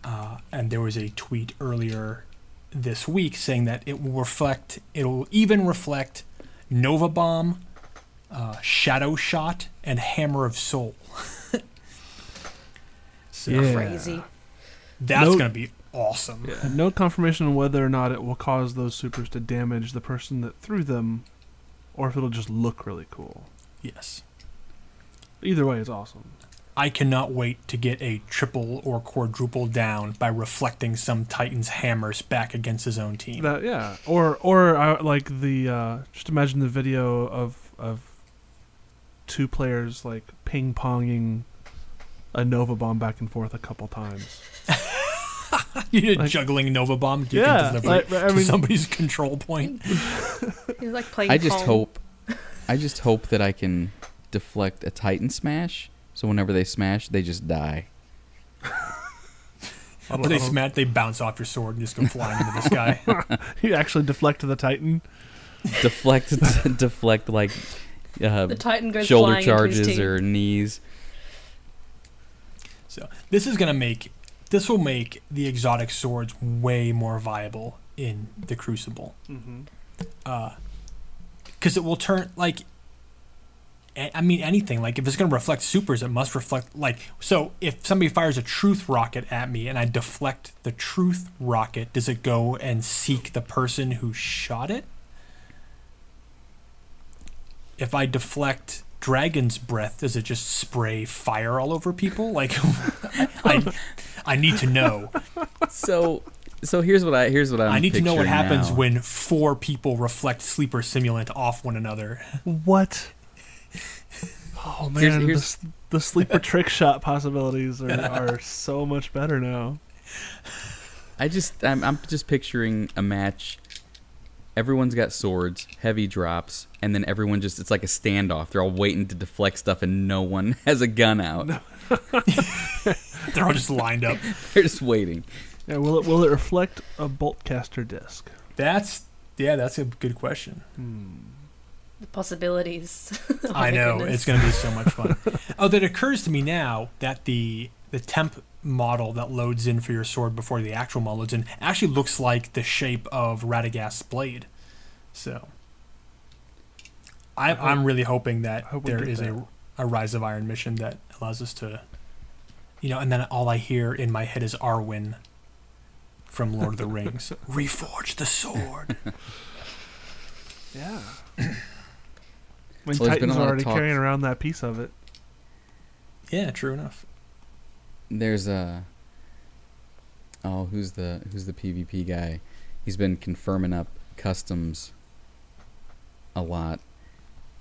Uh, and there was a tweet earlier this week saying that it will reflect, it will even reflect Nova Bomb, uh, Shadow Shot, and Hammer of Sol. [laughs] so Yeah. Crazy. that's No- gonna be awesome. Yeah. No confirmation on whether or not it will cause those supers to damage the person that threw them, or if it'll just look really cool. Yes. Either way, it's awesome. I cannot wait to get a triple or quadruple down by reflecting some Titan's hammers back against his own team. That yeah, or or uh, like the uh, just imagine the video of of two players like ping ponging a Nova bomb back and forth a couple times. [laughs] You're like- juggling Nova Bomb. You Yeah, can deliver like, it I to somebody's control point. [laughs] It's like playing I just Pong. hope, I just [laughs] hope that I can deflect a Titan smash. So whenever they smash, they just die. [laughs] I don't- they smash, they bounce off your sword and just go flying into the sky. [laughs] You actually deflect to the Titan. Deflect, [laughs] deflect like uh, The Titan goes shoulder flying into his charges or knees. So this is gonna make this will make the exotic swords way more viable in the Crucible. Mm-hmm. because it will turn like a- I mean anything like if it's going to reflect supers it must reflect like so if somebody fires a truth rocket at me and I deflect the truth rocket does it go and seek the person who shot it if I deflect dragon's breath does it just spray fire all over people like [laughs] I I need to know So So here's what I here's what I'm i need to know what happens now. when four people reflect sleeper simulant off one another. What? Oh man, Here's- the here's- s the, sleeper [laughs] trick shot possibilities are, are so much better now. I just I'm I'm just picturing a match. Everyone's got swords, heavy drops, and then everyone just it's like a standoff. They're all waiting to deflect stuff and no one [laughs] has a gun out. [laughs] They're all just lined up. They're just waiting. Yeah, will it will it reflect a Boltcaster disc? That's yeah, that's a good question. Hmm. The possibilities. Oh [laughs] I know goodness. it's going to be so much fun. [laughs] oh, that occurs to me now that the the temp model that loads in for your sword before the actual model loads in actually looks like the shape of Radagast's blade. So, I, I hope- I'm really hoping that hope we there get is that. a a Rise of Iron mission that allows us to, you know, and then all I hear in my head is Arwen from Lord of the [laughs] Rings, reforge the sword. Yeah. [clears throat] Well, When there's been a Titan's lot of already carrying around that piece of it. yeah, true enough. There's a oh who's the who's the PvP guy? He's been confirming up customs a lot,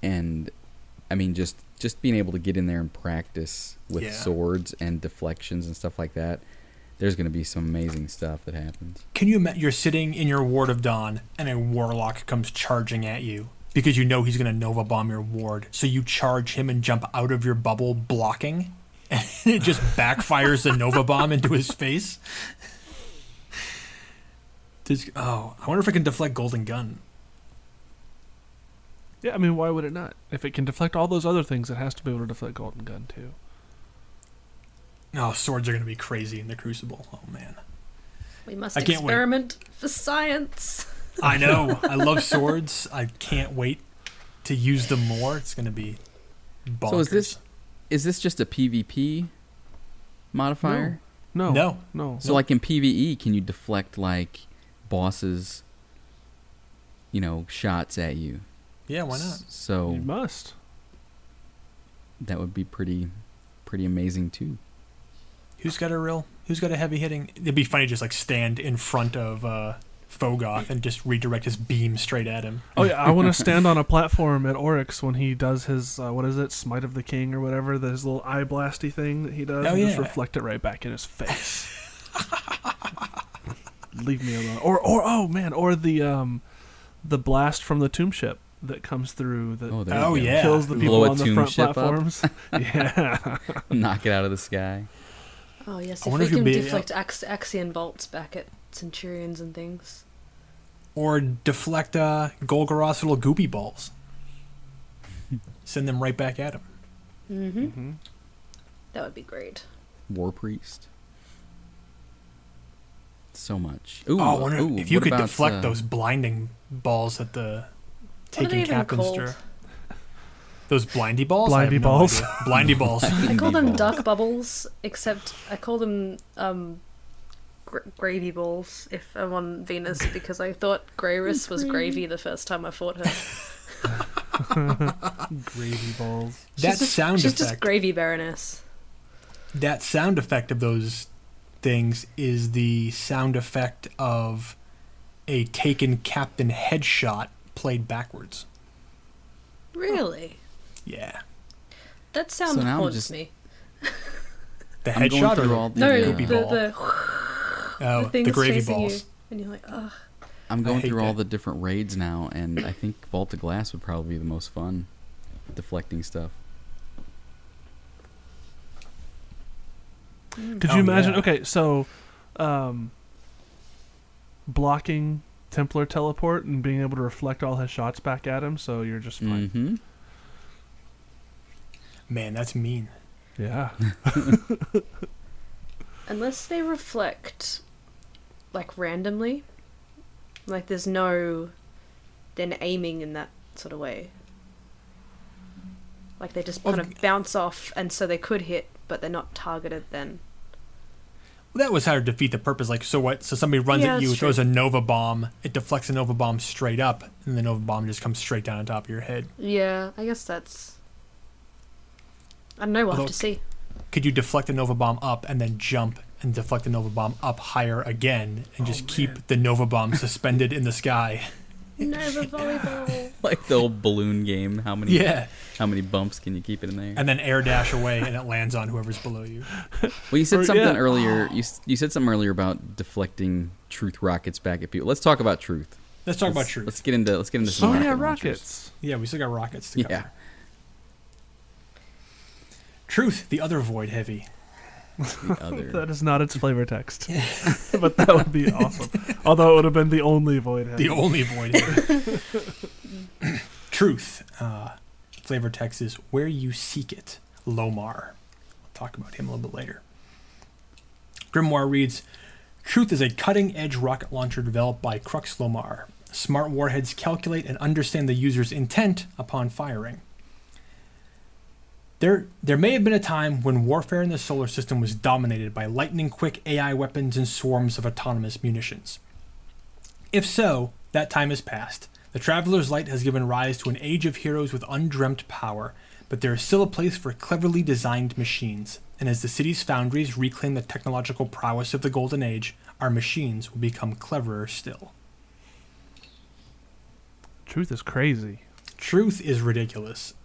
and I mean just just being able to get in there and practice with Yeah. swords and deflections and stuff like that. There's going to be some amazing stuff that happens. Can you imagine you're sitting in your ward of dawn and a warlock comes charging at you because you know he's going to nova bomb your ward. So you charge him and jump out of your bubble blocking [laughs] and it just backfires the nova bomb into his face. Does, oh, I wonder if I can deflect golden gun. Yeah, I mean, why would it not? If it can deflect all those other things, it has to be able to deflect Golden Gun too. Oh, swords are going to be crazy in the crucible. Oh man. We must I wait. experiment for science. I know. I love swords. I can't wait to use them more. It's going to be bonkers. So is this is this just a PvP modifier? No, No. no. So like in PvE, can you deflect like bosses, you know, shots at you? Yeah, why not? So You must. that would be pretty pretty amazing too. Who's got a real? Who's got a heavy hitting? It'd be funny to just like stand in front of uh, Fogoth and just redirect his beam straight at him. Oh yeah, I want to [laughs] stand on a platform at Oryx when he does his uh, what is it, Smite of the King or whatever, the- his little eye blasty thing that he does. Oh, and Just reflect it right back in his face. Leave me alone. Or or oh man, or the um, the blast from the tomb ship that comes through that Oh, Oh, yeah. kills the Blow people a on the tomb front ship up. platforms. [laughs] yeah. Knock it out of the sky. Oh yes, I if wonder we can deflect ax- Axion bolts back at Centurions and things. Or deflect uh, Golgoroth's little goopy balls. [laughs] Send them right back at him. Mm-hmm. hmm That would be great. War priest. So much. Ooh, oh, wonder ooh, if you could about, deflect uh, those blinding balls at the taking are they taken even captains drew. Those blindy balls. Blindy no balls. idea. Blindy balls. [laughs] I call them balls. duck bubbles, except I call them um, gr- gravy balls if I'm on Venus [laughs] because I thought Grayrus was gravy the first time I fought her. [laughs] Gravy balls. that she's just, sound she's effect. just gravy baroness. that sound effect of those things is the sound effect of a taken captain headshot played backwards. Really? Yeah. That sound So now I'm haunts just- me. The headshot or through all the, No, uh, the, the, the, oh, the things the gravy chasing balls. you, and you're like, ugh. I'm going hate through all the different raids now, and I think Vault of Glass would probably be the most fun, deflecting stuff. Could Oh, you imagine? yeah. Okay, so um, blocking Templar teleport and being able to reflect all his shots back at him, so you're just fine. Mm-hmm. Man, that's mean. Yeah. [laughs] Unless they reflect, like, randomly. Like, there's no. Then aiming in that sort of way. Like, they just kind of bounce off, and so they could hit, but they're not targeted then. Well, that was how to defeat the purpose. Like, so what? So somebody runs Yeah, at you, that's throws true. a nova bomb. It deflects a nova bomb straight up, and the nova bomb just comes straight down on top of your head. Yeah, I guess that's. I don't know, we'll have to see. Could you deflect a nova bomb up and then jump and deflect the Nova Bomb up higher again and just Oh, keep the Nova Bomb [laughs] suspended in the sky. Nova [laughs] volleyball. [laughs] like the old balloon game. How many? Yeah. How many bumps can you keep it in there? And then air dash away and it lands on whoever's below you. Well, you said Or- something yeah. earlier. You you said something earlier about deflecting truth rockets back at people. Let's talk about truth. Let's talk about Let's- truth. Let's get into let's get into oh, some Oh rocket yeah, launchers. rockets. Yeah, we still got rockets to cover. Yeah. Truth, the other void heavy. The [laughs] other. That is not its flavor text, [laughs] [laughs] but that would be awesome. Although it would have been the only void heavy. The only void heavy. Truth, uh, flavor text is where you seek it. Lomar. We'll talk about him a little bit later. Grimoire reads Truth is a cutting edge rocket launcher developed by Crux Lomar. Smart warheads calculate and understand the user's intent upon firing. There, there may have been a time when warfare in the solar system was dominated by lightning quick AI weapons and swarms of autonomous munitions. If so, that time has passed. The Traveler's Light has given rise to an age of heroes with undreamt power, but there is still a place for cleverly designed machines. And as the city's foundries reclaim the technological prowess of the Golden Age, our machines will become cleverer still. Truth is crazy. Truth is ridiculous,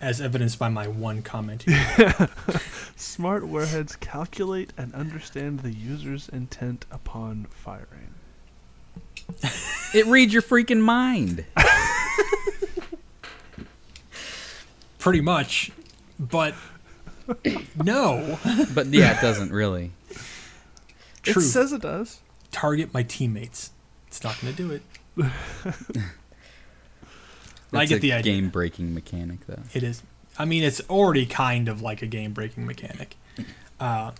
as evidenced by my one comment. here. [laughs] Smart warheads calculate and understand the user's intent upon firing. [laughs] It reads your freaking mind. [laughs] Pretty much, but no. But yeah, it doesn't really. It Truth. says it does. target my teammates. It's not going to do it. I get a the idea. Game breaking mechanic though. It is. I mean, it's already kind of like a game breaking mechanic. Uh,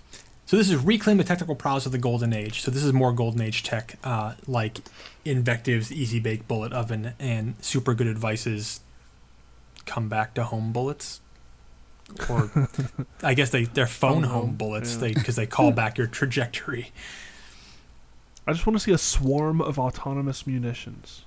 so this is reclaim the technical prowess of the golden age. So this is more golden age tech, uh, like Invectives, easy bake bullet oven, and super good advices. Come back to home bullets, or [laughs] I guess they they're phone Phone home, home, bullets. yeah. They because they call back your trajectory. I just want to see a swarm of autonomous munitions.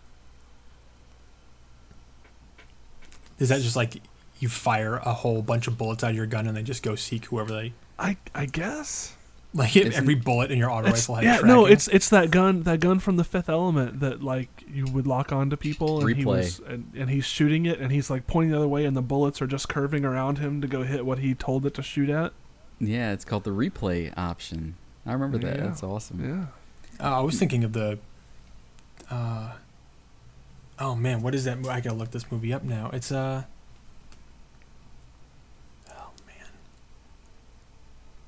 Is that just like you fire a whole bunch of bullets out of your gun and they just go seek whoever they I I guess. like? If Isn't- every bullet in your auto rifle had yeah, no, it's it's that gun that gun from the Fifth Element that like you would lock onto people and he Replay. was and, and he's shooting it and he's like pointing the other way and the bullets are just curving around him to go hit what he told it to shoot at. Yeah, it's called the replay option. I remember that. Yeah. That's awesome. Yeah. Uh, I was thinking of the. Uh, oh man, what is that? I gotta look this movie up now. It's uh. Oh man.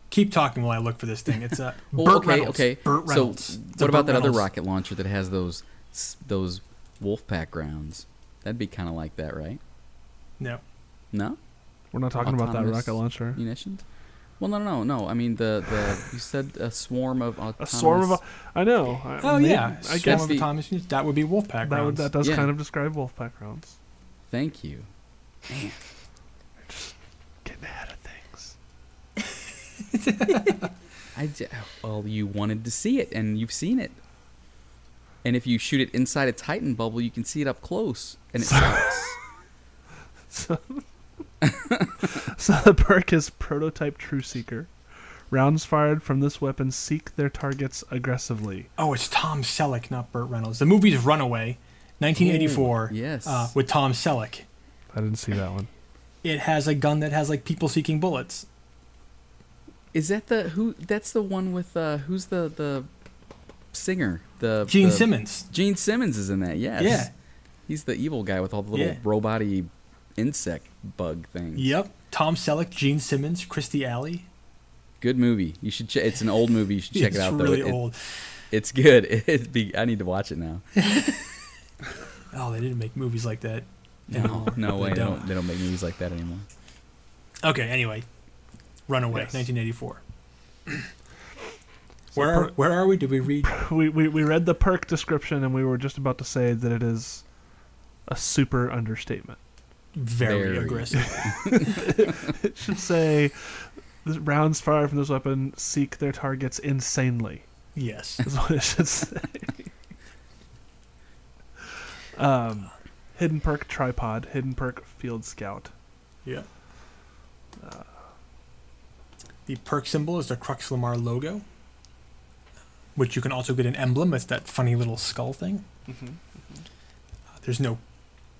Keep talking while I look for this thing. It's uh. [laughs] Well, Burt okay, Reynolds. okay. Burt So, Reynolds. It's what about Burt that other rocket launcher that has those s- those Wolfpack rounds? That'd be kind of like that, right? No. No We're not talking about that rocket launcher. munitions. Well, no, no, no. I mean the the you said a swarm of A swarm of I know. I, Oh maybe- yeah. I Swarm guess of the- autonomous units. That would be Wolfpack that would, that does Yeah. kind of describe Wolfpack rounds. Thank you. Man, just Getting ahead of things. [laughs] I j- well, you wanted to see it, and you've seen it. And if you shoot it inside a Titan bubble, you can see it up close, and it [laughs] sucks. So, [laughs] so the perk is prototype True Seeker. Rounds fired from this weapon seek their targets aggressively. Oh, it's Tom Selleck, not Burt Reynolds. The movie's Runaway, 1984. Ooh, yes. Uh, with Tom Selleck. I didn't see that one. It has a gun that has like people seeking bullets. Is that the who? That's the one with uh, who's the the singer? The Gene the- Simmons. Gene Simmons is in that. Yes. Yeah. He's the evil guy with all the little Yeah. robot-y insect bug things. Yep. Tom Selleck, Gene Simmons, Kirstie Alley. Good movie. You should. Ch- it's an old movie. You should [laughs] check it out. really though. It- old. it's good. [laughs] It, be. I need to watch it now. [laughs] Oh, they didn't make movies like that. No, anymore. no way. They They don't. don't. They don't make movies like that anymore. Okay. Anyway, Runaway, Yes. 1984. [clears throat] Where are, where are we? Did we read? we, we we read the perk description and we were just about to say that it is a super understatement. Very, Very. aggressive. It [laughs] should [laughs] say the rounds fired from this weapon seek their targets insanely. yes. Is what it should say. [laughs] um, hidden perk tripod, hidden perk field scout. Yeah. the perk symbol is the Crux Lomar logo, which you can also get an emblem. It's that funny little skull thing. Mm-hmm. Uh, there's no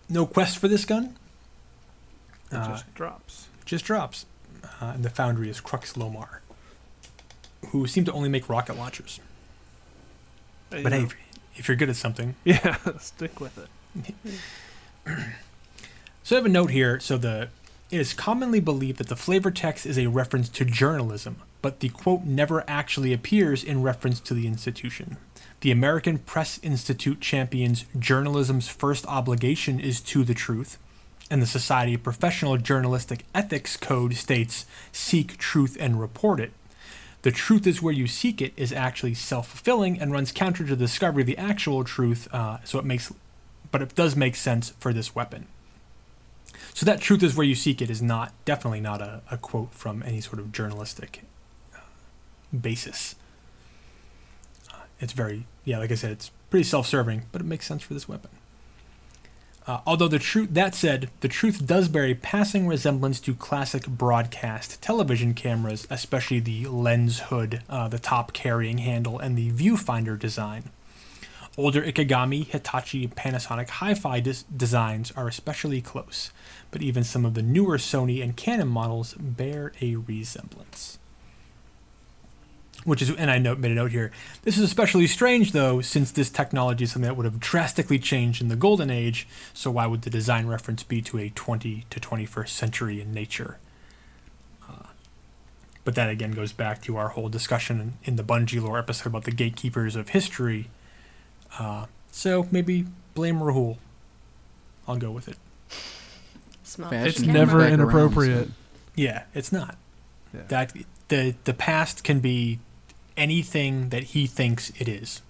no quest for this gun. It Uh, just drops. just drops. Uh, and the foundry is Crux Lomar, who seem to only make rocket launchers. But hey, if, if you're good at something. [laughs] yeah, stick with it. So I have a note here. So the it is commonly believed that the flavor text is a reference to journalism, but the quote never actually appears in reference to the institution. The American Press Institute champions journalism's first obligation is to the truth, and the Society of Professional Journalistic Ethics Code states seek truth and report it. The truth is where you seek it is actually self fulfilling and runs counter to the discovery of the actual truth, uh, so it makes, but it does make sense for this weapon. So that truth is where you seek it is not definitely not a, a quote from any sort of journalistic uh, basis. Uh, it's very yeah, like I said, it's pretty self-serving, but it makes sense for this weapon. Uh, although the truth that said, the truth does bear a passing resemblance to classic broadcast television cameras, especially the lens hood, uh, the top carrying handle, and the viewfinder design. Older Ikegami, Hitachi, Panasonic hi-fi dis- designs are especially close, but even some of the newer Sony and Canon models bear a resemblance. Which is, and I note, made a note here. This is especially strange, though, since this technology is something that would have drastically changed in the Golden Age. So why would the design reference be to a 20 to 21st century in nature? Uh, but that again goes back to our whole discussion in, in the Bungie lore episode about the gatekeepers of history. Uh, so maybe blame Rahool. I'll go with it. Smart. It's never back around, inappropriate. so- Yeah, it's not. Yeah. That the the past can be anything that he thinks it is.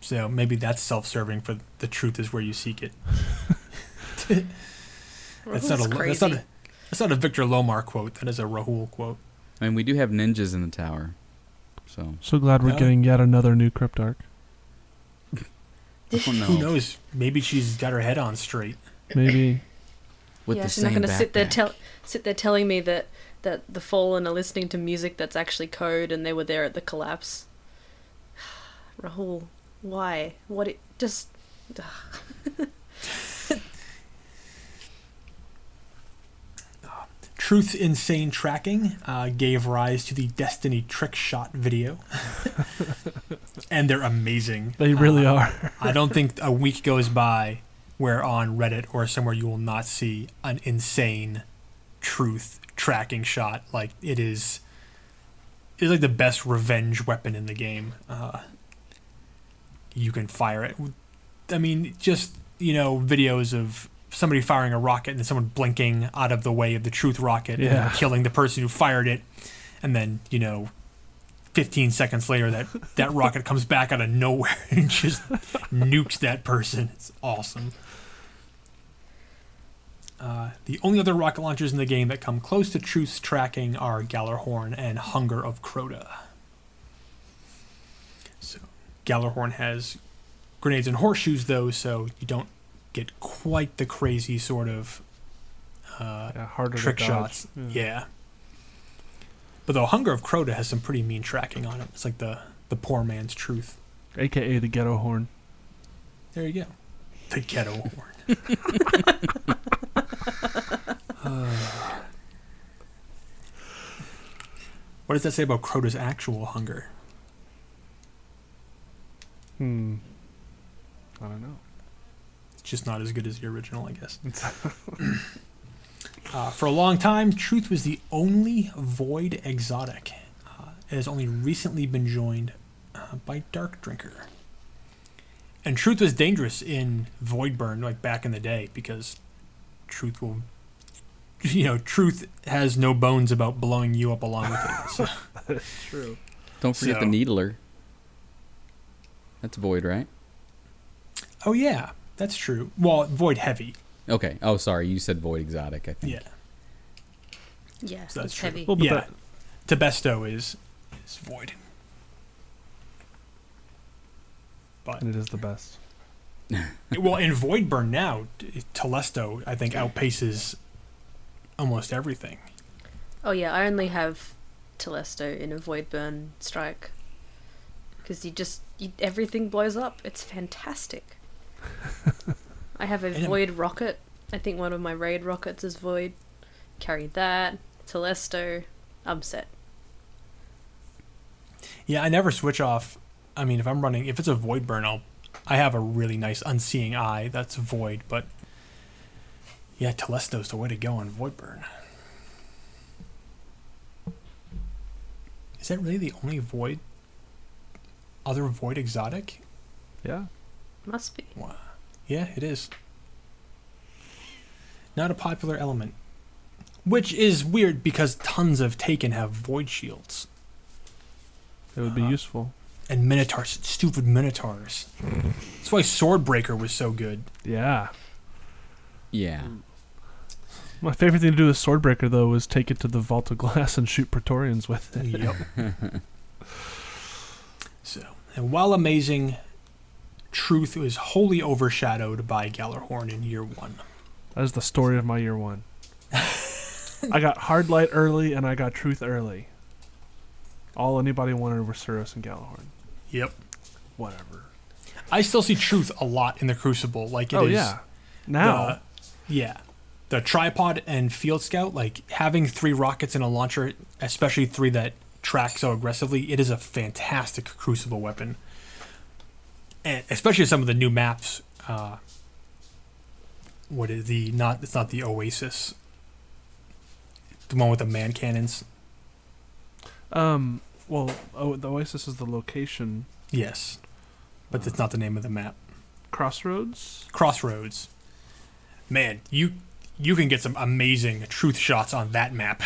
So maybe that's self-serving. For the truth is where you seek it. [laughs] That's not a Rahool's that's not crazy. a that's not a Victor Lomar quote. That is a Rahool quote. I mean, we do have ninjas in the tower, so So glad we're No. getting yet another new Cryptarch. oh, no. Who knows? Maybe she's got her head on straight. Maybe With yeah, the she's not going to sit there tell sit there telling me that that the Fallen are listening to music that's actually code and they were there at the collapse. [sighs] Rahool, why? What? It just. [sighs] Truth Insane Tracking uh, gave rise to the Destiny Trick Shot video. [laughs] and they're amazing. they really Uh, are. I don't think a week goes by where on Reddit or somewhere you will not see an insane truth tracking shot. Like it is, it's like the best revenge weapon in the game. Uh, you can fire it. I mean, just you know, videos of somebody firing a rocket and then someone blinking out of the way of the truth rocket and Yeah. then killing the person who fired it, and then you know. 15 seconds later that that [laughs] rocket comes back out of nowhere and just nukes that person it's awesome uh, the only other rocket launchers in the game that come close to truth's tracking are Gjallarhorn and Hunger of Crota. So Gjallarhorn has grenades and horseshoes though, so you don't get quite the crazy sort of uh, Yeah, harder trick to dodge. shots. Yeah. But though Hunger of Crota has some pretty mean tracking on it. It's like the the poor man's truth. AKA the ghetto horn. There you go. The ghetto horn. [laughs] Uh, [sighs] what does that say about Crota's actual hunger? Hmm. I don't know. It's just not as good as the original, I guess. [laughs] Uh, for a long time, Truth was the only Void exotic. Uh, it has only recently been joined uh, by Dark Drinker. And Truth was dangerous in Voidburn, like back in the day, because Truth will, you know, Truth has no bones about blowing you up along with it. [laughs] So, True. Don't forget So- the needler. That's void, right? oh yeah, that's true. Well, Void heavy, Okay. Oh, sorry. You said void exotic. I think. yeah. Yeah, So that's it's true. heavy. Well, but yeah, that, Telesto is is Void. But it is the best. [laughs] well, in Voidburn now, Telesto I think outpaces almost everything. Oh yeah, I only have Telesto in a Void Burn strike. Because you just you, everything blows up. It's fantastic. [laughs] I have a And- Void rocket. I think one of my raid rockets is Void. Carry that. Telesto. I'm set. Yeah, I never switch off. I mean, if I'm running, if it's a void burn, I'll. I have a really nice unseeing eye that's void, but yeah, Telesto's the way to go on void burn. Is that really the only void? Other void exotic? Yeah. Must be. Wow. Yeah, it is. Not a popular element. Which is weird because tons of Taken have void shields. It would be Uh-huh. useful. And Minotaurs, stupid Minotaurs. Mm-hmm. That's why Swordbreaker was so good. Yeah. Yeah. My favorite thing to do with Swordbreaker though was take it to the Vault of Glass and shoot Praetorians with it. Yep. [laughs] [laughs] so, and while amazing, truth was wholly overshadowed by Gjallarhorn in year one. That is the story of my year one. I got hard light early and I got truth early. All anybody wanted were Suros and Gjallarhorn. Yep. Whatever. I still see truth a lot in the Crucible. Like it is. oh yeah. Now the- yeah. The tripod and field scout, like having three rockets and a launcher, especially three that track so aggressively, it is a fantastic crucible weapon. And especially some of the new maps. Uh, what is the not? It's not the Oasis. The one with the man cannons. um well oh the Oasis is the location. Yes, but it's not the name of the map. Crossroads? Crossroads. Man, you you can get some amazing truth shots on that map.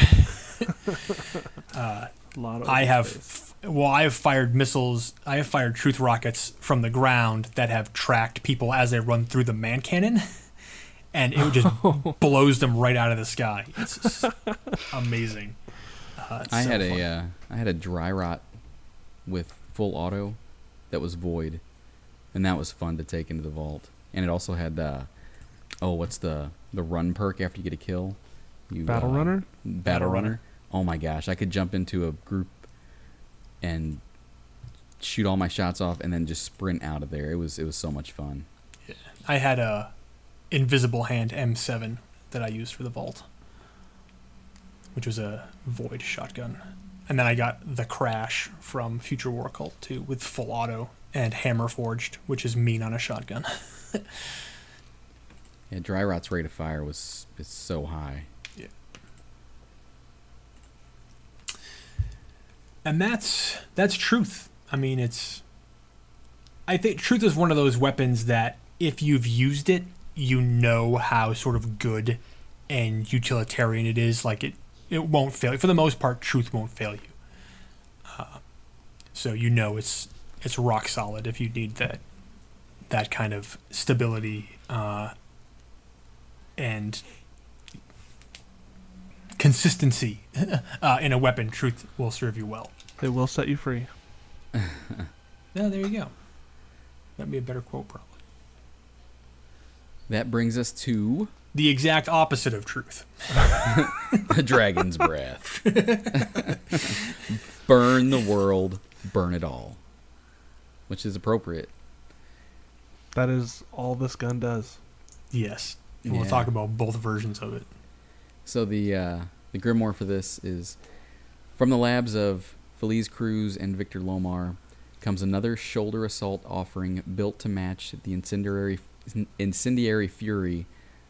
uh, [laughs] A lot of I have, f- well, I have fired missiles. I have fired truth rockets from the ground that have tracked people as they run through the man cannon, [laughs] and it just [laughs] blows them right out of the sky. It's amazing. Uh, I so had fun. a uh, I had a dry rot with full auto that was void, and that was fun to take into the vault. And it also had uh, oh, what's the the run perk after you get a kill? You, Battle uh, Runner? Battle, Battle runner. Runner. Oh my gosh, I could jump into a group and shoot all my shots off, and then just sprint out of there. It was it was so much fun. Yeah. I had a invisible hand M7 that I used for the vault, which was a void shotgun, and then I got the crash from Future War Cult too with full auto and hammer forged, which is mean on a shotgun. [laughs] Yeah, dry rot's rate of fire was is so high. Yeah. And that's that's truth. I mean, it's. I think truth is one of those weapons that if you've used it, you know how sort of good and utilitarian it is. Like it, it won't fail. you. For the most part, truth won't fail you. Uh, so you know it's it's rock solid if you need that that kind of stability uh, and consistency [laughs] uh, in a weapon. Truth will serve you well. It will set you free. [laughs] Yeah, there you go. That'd be a better quote, probably. That brings us to The exact opposite of truth. [laughs] the dragon's breath. [laughs] burn the world, burn it all, which is appropriate. That is all this gun does. Yes. And We'll talk about both versions of it. So the uh, the grimoire for this is from the labs of Feliz Cruz and Victor Lomar comes another shoulder assault offering built to match the incendiary incendiary fury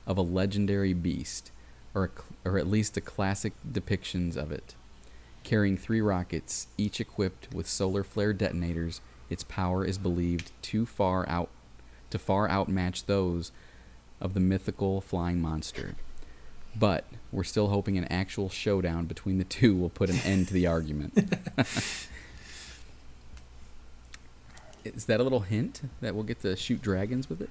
of a legendary beast, or a, or at least the classic depictions of it. Carrying three rockets, each equipped with solar flare detonators, its power is believed too far out to far outmatch those of the mythical flying monster. But we're still hoping an actual showdown between the two will put an end to the argument. [laughs] Is that a little hint that we'll get to shoot dragons with it?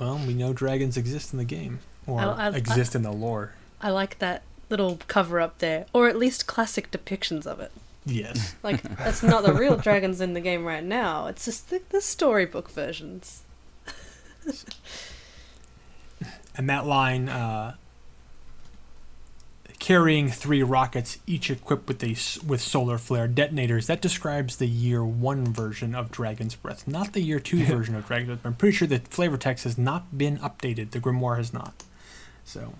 Well, we know dragons exist in the game, or I- I- exist in the lore. I like that little cover up there, or at least classic depictions of it. Yes. [laughs] Like that's not the real dragons in the game right now. It's just the, the storybook versions. [laughs] and that line, uh, carrying three rockets, each equipped with a with solar flare detonators. That describes the year one version of Dragon's Breath, not the year two [laughs] version of Dragon's Breath. I'm pretty sure the flavor text has not been updated. The grimoire has not, so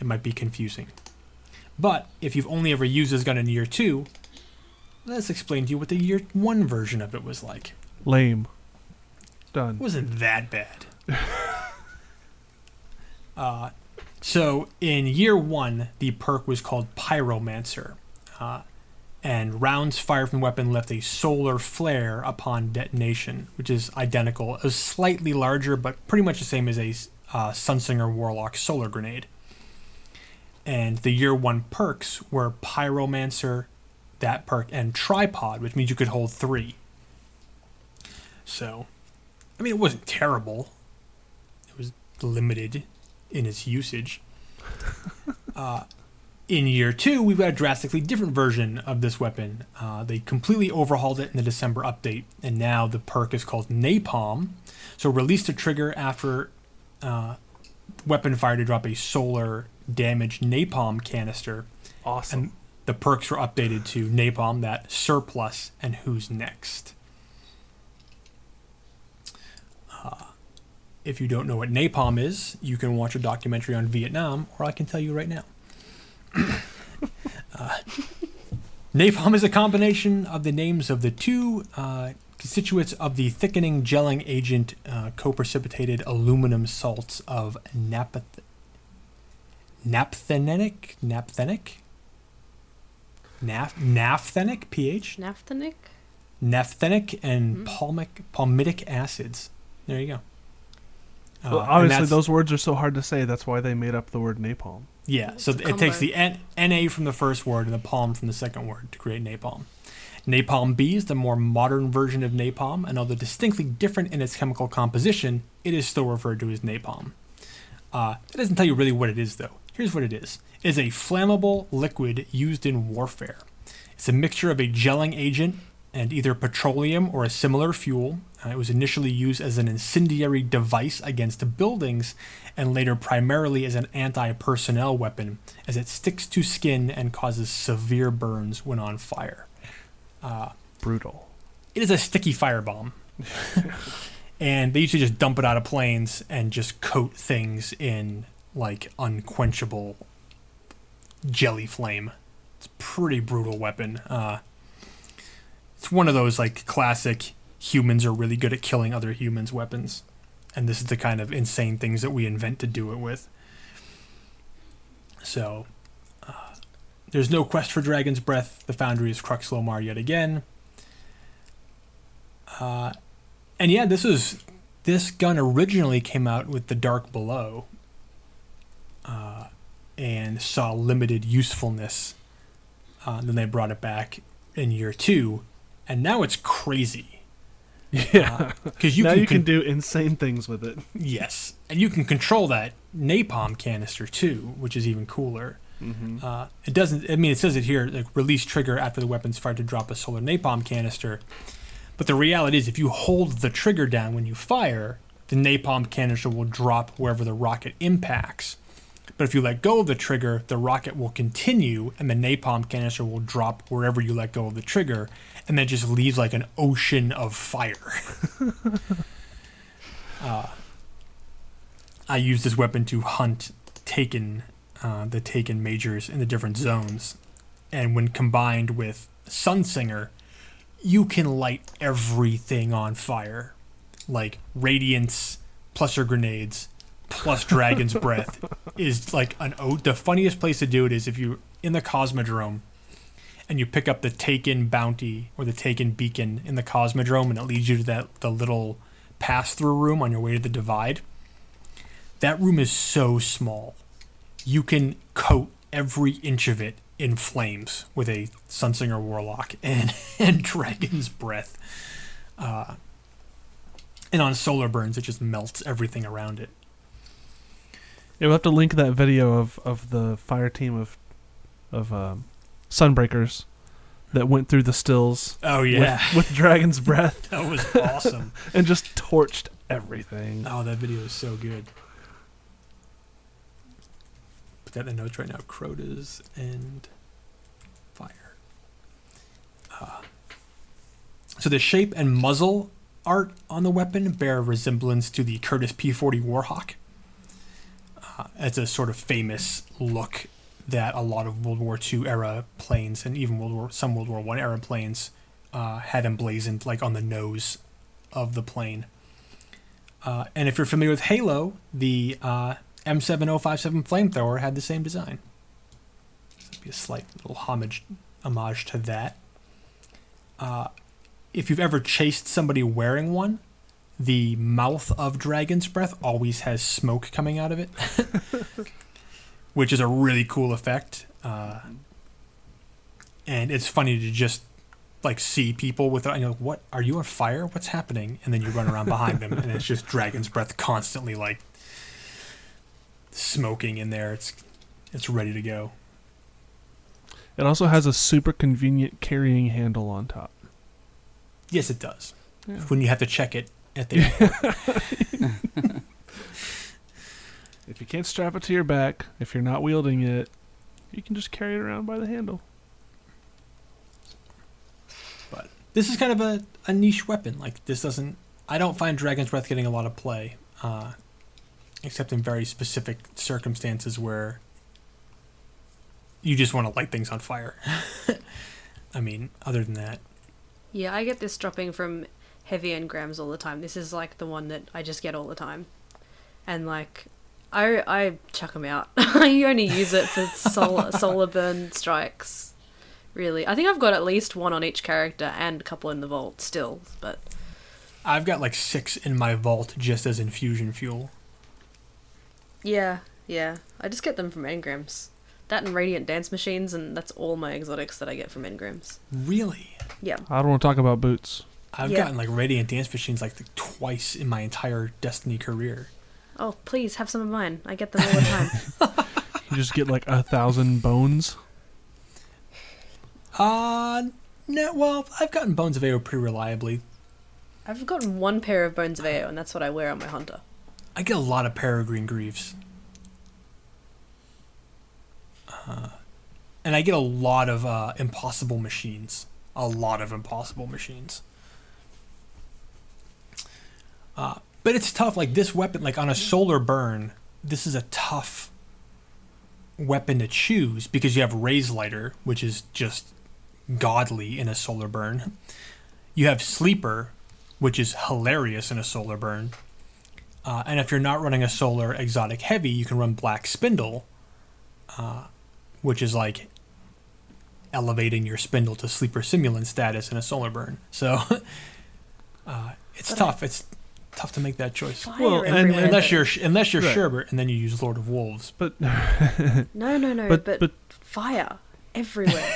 it might be confusing. But if you've only ever used this gun in year two, let's explain to you what the year one version of it was like. Lame. Done. It wasn't that bad. [laughs] uh, so in year one, the perk was called Pyromancer, uh, and rounds fired from the weapon left a solar flare upon detonation, which is identical, is slightly larger, but pretty much the same as a uh, Sunsinger Warlock solar grenade. And the year one perks were Pyromancer, that perk, and Tripod, which means you could hold three. So, I mean, it wasn't terrible. It was limited in its usage. uh, in year two, we've got a drastically different version of this weapon. Uh, they completely overhauled it in the December update, and now the perk is called Napalm. So, release a trigger after uh, weapon fire to drop a solar damage napalm canister. Awesome. And the perks were updated to Napalm, that surplus, and who's next. If you don't know what napalm is, you can watch a documentary on Vietnam, or I can tell you right now. [laughs] uh, napalm is a combination of the names of the two uh, constituents of the thickening gelling agent uh, co-precipitated aluminum salts of napath- naphthenic naphthenic Naph- naphthenic pH Naphthenic? naphthenic and Mhm. palmic palmitic acids. There you go. Uh, well, obviously, those words are so hard to say. That's why they made up the word napalm. Yeah, so It's a it takes combo. the N- Na from the first word and the palm from the second word to create napalm. Napalm B is the more modern version of napalm, and although distinctly different in its chemical composition, it is still referred to as napalm. Uh, it doesn't tell you really what it is, though. Here's what it is: it is a flammable liquid used in warfare. It's a mixture of a gelling agent and either petroleum or a similar fuel. Uh, it was initially used as an incendiary device against buildings and later primarily as an anti personnel weapon, as it sticks to skin and causes severe burns when on fire. Uh, Brutal. it is a sticky firebomb. [laughs] and they usually just dump it out of planes and just coat things in like unquenchable jelly flame. It's a pretty brutal weapon. Uh, it's one of those like classic humans are really good at killing other humans weapons. And this is the kind of insane things that we invent to do it with. So, uh, there's no quest for Dragon's Breath. The Foundry is Crux Lomar yet again. Uh, and yeah, this is this gun originally came out with the Dark Below, uh, and saw limited usefulness. Uh, then they brought it back in year two, and now it's crazy Yeah. because you now can, you can con- do insane things with it. yes, and you can control that napalm canister too, which is even cooler. Mm-hmm. Uh, it doesn't. I mean, it says it here: like release trigger after the weapon's fired to drop a solar napalm canister. But the reality is, if you hold the trigger down when you fire, the napalm canister will drop wherever the rocket impacts. But if you let go of the trigger, the rocket will continue, and the napalm canister will drop wherever you let go of the trigger, and then just leaves like an ocean of fire. [laughs] uh, I use this weapon to hunt taken uh, the taken majors in the different zones. And when combined with Sunsinger, you can light everything on fire. Like Radiance plus your grenades plus [laughs] Dragon's Breath is like an ode. The funniest place to do it is if you're in the Cosmodrome and you pick up the Taken bounty or the Taken beacon in the Cosmodrome and it leads you to that the little pass through room on your way to the divide. That room is so small you can coat every inch of it in flames with a Sunsinger Warlock [laughs] and, and Dragon's Breath. Uh, and on solar burns, it just melts everything around it. Yeah, we'll have to link that video of, of the fire team of of um, Sunbreakers that went through the stills Oh with- yeah, [laughs] with, Dragon's Breath that was awesome. [laughs] and just torched everything. oh, that video is so good. put that in the notes right now. Crota's and fire. Uh, so the shape and muzzle art on the weapon bear resemblance to the Curtiss P40 Warhawk. Uh, it's a sort of famous look that a lot of World War II era planes and even World War some World War One era planes uh, had emblazoned like on the nose of the plane. Uh, and if you're familiar with Halo, the uh, M7057 flamethrower had the same design. So be a slight little homage homage to that. Uh, if you've ever chased somebody wearing one, the mouth of Dragon's Breath always has smoke coming out of it, [laughs] which is a really cool effect. Uh, and it's funny to just like see people with it. you know what are you on fire what's happening and then you run around behind them and it's just dragon's breath constantly like smoking in there it's it's ready to go It also has a super convenient carrying handle on top. yes it does Yeah. when you have to check it at the [laughs] [laughs] If you can't strap it to your back, if you're not wielding it, you can just carry it around by the handle. but this is kind of a, a niche weapon like this doesn't i don't find dragon's breath getting a lot of play uh, except in very specific circumstances where you just want to light things on fire [laughs] i mean other than that Yeah, I get this dropping from heavy engrams all the time. This is like the one that I just get all the time, and like, I I chuck them out. [laughs] I only use it for solar [laughs] solar burn strikes. Really, I think I've got at least one on each character and a couple in the vault still. But I've got like six in my vault just as infusion fuel. yeah, yeah, I just get them from engrams. That and radiant dance machines, and that's all my exotics that I get from engrams. Really? Yeah, I don't want to talk about boots. I've Yeah. gotten like radiant dance machines like twice in my entire Destiny career. Oh, please have some of mine. I get them all the time. [laughs] You just get like a thousand bones. Uh, no, well, I've gotten Bones of Eao pretty reliably. I've gotten one pair of Bones of Eao, and that's what I wear on my Hunter. I get a lot of Peregrine Greaves. Uh, and I get a lot of uh, Impossible Machines. A lot of Impossible Machines. Uh, but it's tough. Like this weapon, like on a solar burn, this is a tough weapon to choose because you have Raze-Lighter, which is just godly in a solar burn. You have Sleeper, which is hilarious in a solar burn. Uh, and if you're not running a solar exotic heavy, you can run Black Spindle, uh, which is like elevating your spindle to sleeper simulant status in a solar burn. So [laughs] uh, it's But tough. It's tough to make that choice. Fire Well, and- everywhere. unless you're unless you're Right. Sherbert, and then you use Lord of Wolves. But [laughs] no, no, no, but but, but fire everywhere.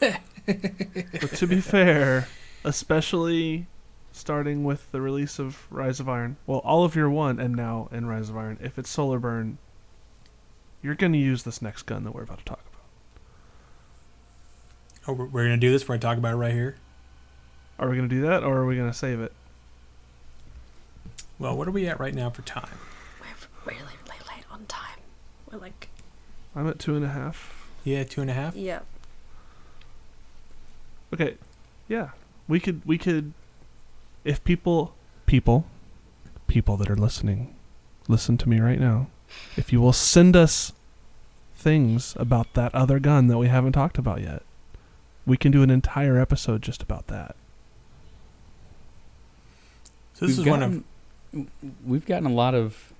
[laughs] [laughs] but to be fair, especially starting with the release of Rise of Iron, well, all of your one and now in Rise of Iron, if it's solar burn, you're going to use this next gun that we're about to talk about. Oh, we're, we're gonna do this. We're gonna talk about it right here. Are we going to do that, or are we going to save it? Well, what are we at right now for time? We're really late, late on time. We're like, I'm at two and a half. Yeah, two and a half. yeah. Okay, yeah, we could we could, if people people people that are listening, listen to me right now. If you will send us things about that other gun that we haven't talked about yet, we can do an entire episode just about that. So this We've is one of gotten- We've gotten a lot of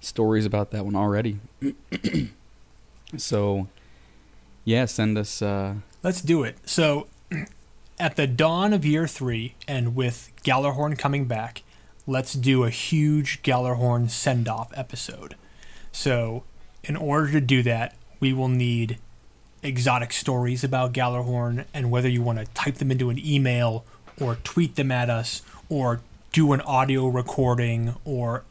stories about that one already. [clears throat] so, yeah, send us. Uh, Let's do it. So, [clears throat] at the dawn of year three, and with Gjallarhorn coming back, let's do a huge Gjallarhorn send off episode. So, in order to do that, we will need exotic stories about Gjallarhorn, and whether you want to type them into an email or tweet them at us or do an audio recording or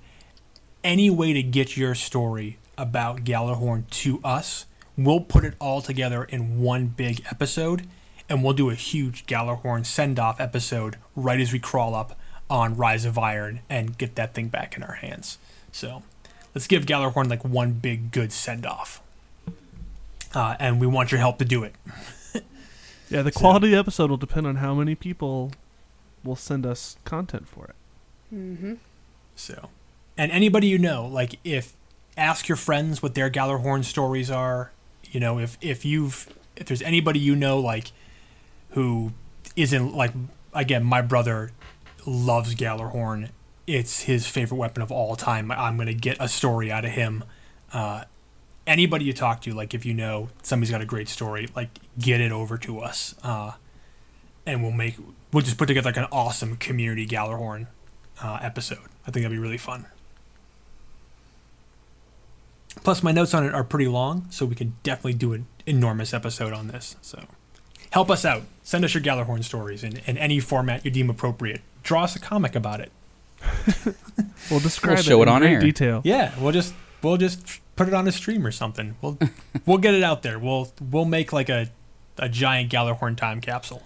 any way to get your story about Gjallarhorn to us, we'll put it all together in one big episode and we'll do a huge Gjallarhorn send off episode right as we crawl up on Rise of Iron and get that thing back in our hands. So let's give Gjallarhorn like one big good send off. uh, and we want your help to do it. [laughs] Yeah, the So- quality of the episode will depend on how many people will send us content for it. Mm-hmm. So, and anybody you know, like if ask your friends what their Gjallarhorn stories are. You know, if if you've if there's anybody you know like who isn't like again, my brother loves Gjallarhorn. It's his favorite weapon of all time. I'm gonna get a story out of him. Uh, anybody you talk to, like if you know somebody's got a great story, like get it over to us, uh, and we'll make we'll just put together like an awesome community Gjallarhorn uh, episode. I think that'd be really fun. Plus, my notes on it are pretty long, so we can definitely do an enormous episode on this. So, help us out. Send us your Gjallarhorn stories in, in any format you deem appropriate. Draw us a comic about it. [laughs] We'll describe show it it in on great air. detail. Yeah, we'll just we'll just put it on a stream or something. We'll we'll get it out there. We'll we'll make like a a giant Gjallarhorn time capsule.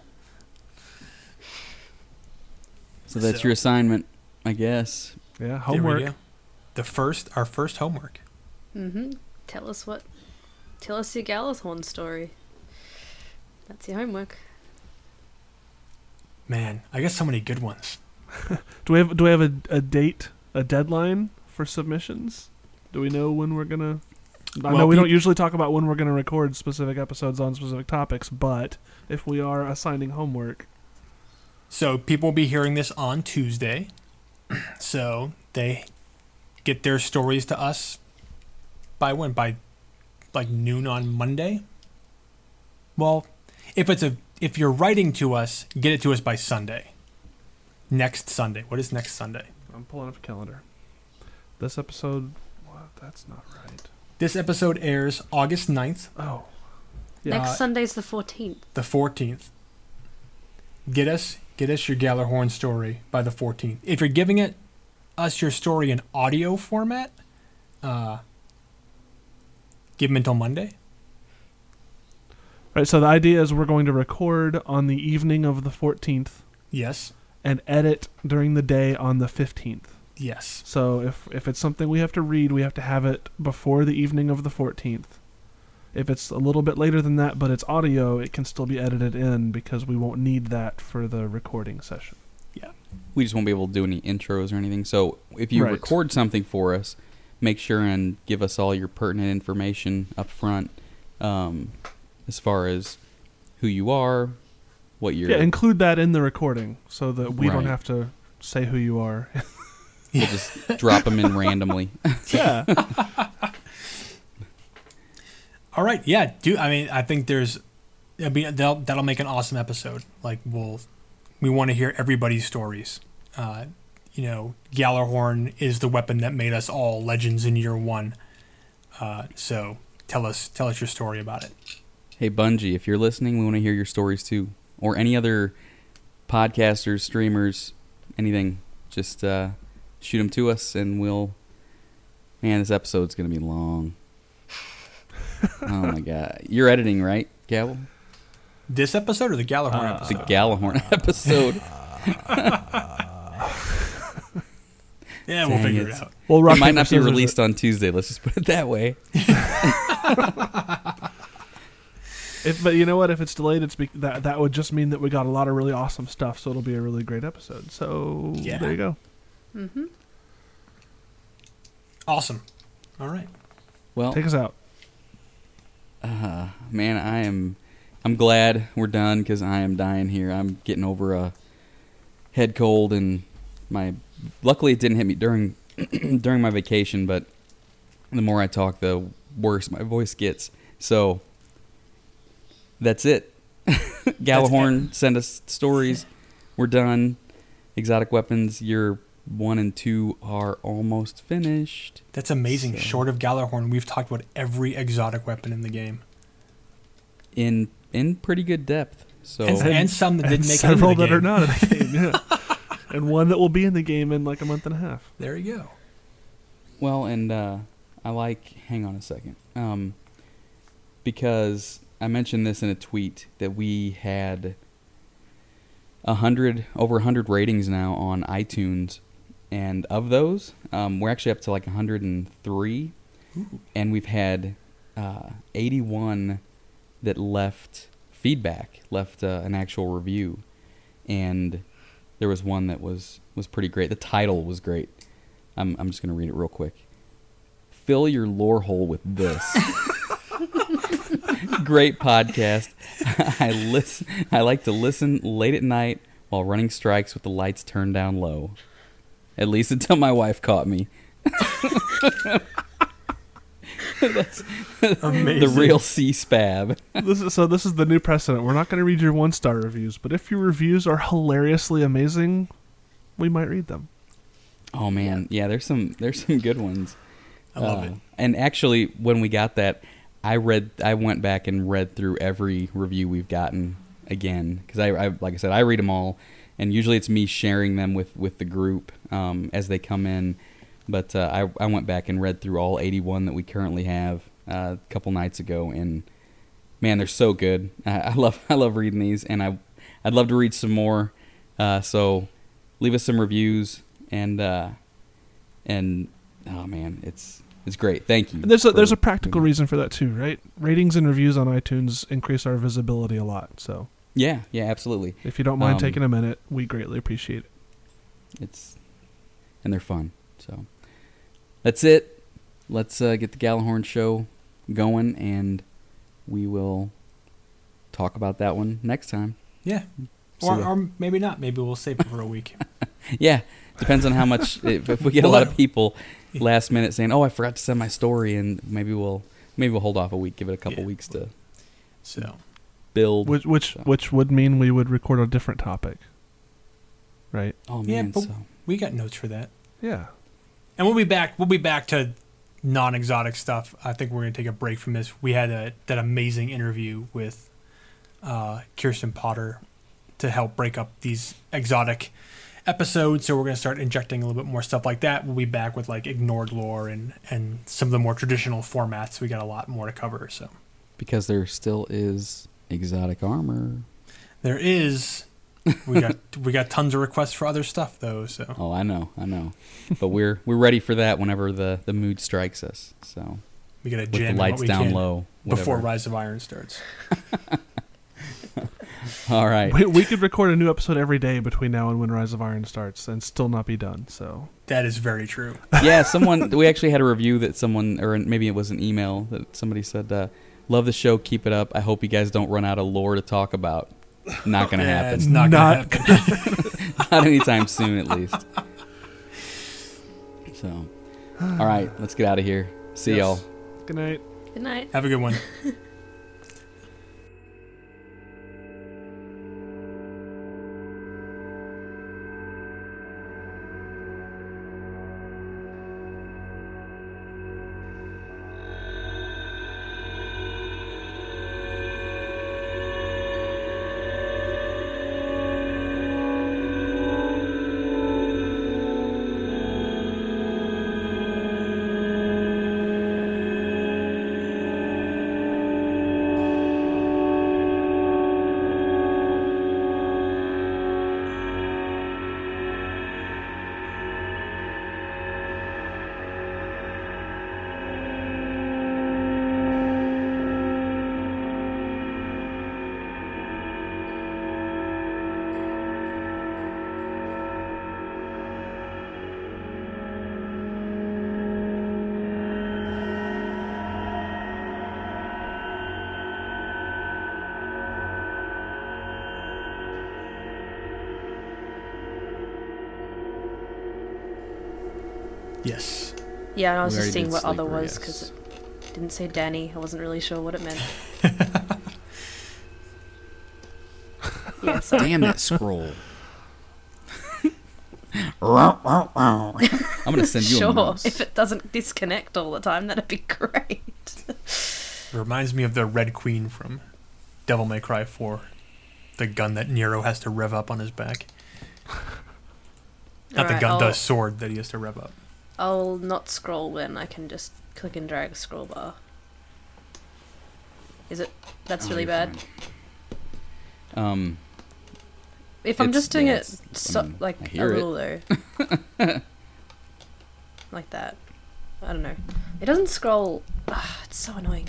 So that's So- your assignment, I guess. Yeah, homework. The first our first homework. Mm-hmm. Tell us what. Tell us your Gjallarhorn story. That's your homework. Man, I got so many good ones. [laughs] Do we have do we have a, a date, a deadline for submissions? Do we know when we're gonna? I Well, know we don't usually talk about when we're gonna record specific episodes on specific topics, but if we are assigning homework, So people will be hearing this on Tuesday. [clears throat] So they get their stories to us by when? By like noon on Monday? Well, if it's a if you're writing to us, get it to us by Sunday. Next Sunday. What is next Sunday? I'm pulling up a calendar. This episode, what? That's not right. This episode airs August 9th, Oh, yeah. Next Uh, Sunday's the 14th. the 14th. Get us get us your Gjallarhorn story by the 14th. If you're giving it us your story in audio format, uh, give them until Monday. Right. So the idea is we're going to record on the evening of the 14th Yes. and edit during the day on the 15th. Yes. So if if it's something we have to read, we have to have it before the evening of the 14th. If it's a little bit later than that, but it's audio, it can still be edited in because we won't need that for the recording session. Yeah. We just won't be able to do any intros or anything. So if you Right. record something for us, make sure and give us all your pertinent information up front, um, as far as who you are, what you're. Yeah, include that in the recording so that we don't have to say who you are. we'll just drop them in randomly. [laughs] yeah. All right. Yeah. Do I mean I think there's, I mean that'll that'll make an awesome episode. Like we'll, we want to hear everybody's stories. Uh, you know, Gjallarhorn is the weapon that made us all legends in year one. Uh, so tell us tell us your story about it. Hey Bungie, if you're listening, we want to hear your stories too, or any other podcasters, streamers, anything. Just uh, shoot them to us, and we'll. Man, this episode's gonna be long. Oh my god, you're editing, right, Gabble? This episode or the Gjallarhorn Uh, The episode? Gjallarhorn [laughs] episode. [laughs] yeah, we'll Dang figure it. it out. Well, it might not be released on Tuesday. Let's just put it that way. [laughs] If, but you know what? If it's delayed, it's be- that that would just mean that we got a lot of really awesome stuff. So it'll be a really great episode. So Yeah. there you go. Mm-hmm. Awesome. All right. Well, Take us out. Uh, man, I am. I'm glad we're done because I am dying here. I'm getting over a head cold, and my. Luckily, it didn't hit me during [clears throat] during my vacation, but the more I talk, the worse my voice gets. So that's it. [laughs] Gjallarhorn, send us stories. We're done. Exotic weapons, your one and two are almost finished. That's amazing. So- Short of Gjallarhorn, we've talked about every exotic weapon in the game, in in pretty good depth. So and, and some that And didn't make several it into the that are game. not in the [laughs] game. Yeah. and one that will be in the game in like a month and a half. There you go. well, and uh, I like. Hang on a second, um, because I mentioned this in a tweet that we had a hundred over a hundred ratings now on iTunes, and of those, um, we're actually up to like hundred and three, and we've had uh, 81 that left feedback, left uh, an actual review, and there was one that was was pretty great. The title was great. I'm I'm just gonna read it real quick. Fill your lore hole with this. [laughs] great podcast. I listen. I like to listen late at night while running strikes with the lights turned down low. At least until my wife caught me. That's Amazing. the real C spab. this is, so this is the new precedent. We're not going to read your one star reviews, but if your reviews are hilariously amazing, we might read them. Oh man, yeah. There's some there's some good ones. I love Uh, it. And actually, when we got that, I read I went back and read through every review we've gotten again because I, I like I said I read them all, and usually it's me sharing them with with the group um, as they come in. But uh, I I went back and read through all 81 that we currently have uh, a couple nights ago, and man, they're so good. I, I love [laughs] I love reading these, and I I'd love to read some more. Uh, so leave us some reviews and uh, and oh man, it's it's great. Thank you. And there's a there's a practical reason for that too, right? Ratings and reviews on iTunes increase our visibility a lot. So. Yeah, yeah, absolutely. if you don't mind Um, taking a minute, we greatly appreciate it. It's and they're fun. So that's it. Let's uh, get the Gjallarhorn show going, and we will talk about that one next time. Yeah. Or, or maybe not. Maybe we'll save it for a week. [laughs] Yeah, depends on how much. [laughs] if, if we get a lot of people last minute saying, "Oh, I forgot to send my story," and maybe we'll maybe we'll hold off a week, give it a couple Yeah. weeks to So build. Which which so. which would mean we would record a different topic, right? oh Yeah, man, but- so we got notes for that. Yeah. And we'll be back. We'll be back to non-exotic stuff. I think we're going to take a break from this. We had a, that amazing interview with uh, Kirsten Potter to help break up these exotic episodes. So we're going to start injecting a little bit more stuff like that. We'll be back with like ignored lore and and some of the more traditional formats. We got a lot more to cover. So because there still is exotic armor. there is. [laughs] We got we got tons of requests for other stuff though. So Oh, I know, I know, but we're we're ready for that whenever the the mood strikes us. So we got to with jam the lights what we down can low before. Rise of Iron starts. [laughs] All right. We, we could record a new episode every day between now and when Rise of Iron starts and still not be done. So That is very true. [laughs] yeah, someone we actually had a review that someone or maybe it was an email that somebody said, uh, "Love the show, keep it up. I hope you guys don't run out of lore to talk about." Not gonna Yeah, happen. It's not, Not gonna happen. [laughs] [laughs] Not anytime soon, at least. So, all right, let's get out of here. See Yes. y'all. good night. Good night. Have a good one. [laughs] Yeah, and I was We just seeing did what other Sleeper, was yes. because it didn't say Danny. I wasn't really sure what it meant. [laughs] yeah, Damn that scroll. [laughs] I'm gonna send you a sure. mouse. If it doesn't disconnect all the time, that'd be great. It reminds me of the Red Queen from Devil May Cry 4. The gun that Nero has to rev up on his back. Not the gun, I'll, the sword that he has to rev up. I'll not scroll when I can just click and drag a scroll bar. Is it? That's Oh, really bad. fine. Um, If I'm just doing yeah, it it's- I mean, like a hear it. though, [laughs] like that. I don't know. It doesn't scroll. Ah, it's so annoying.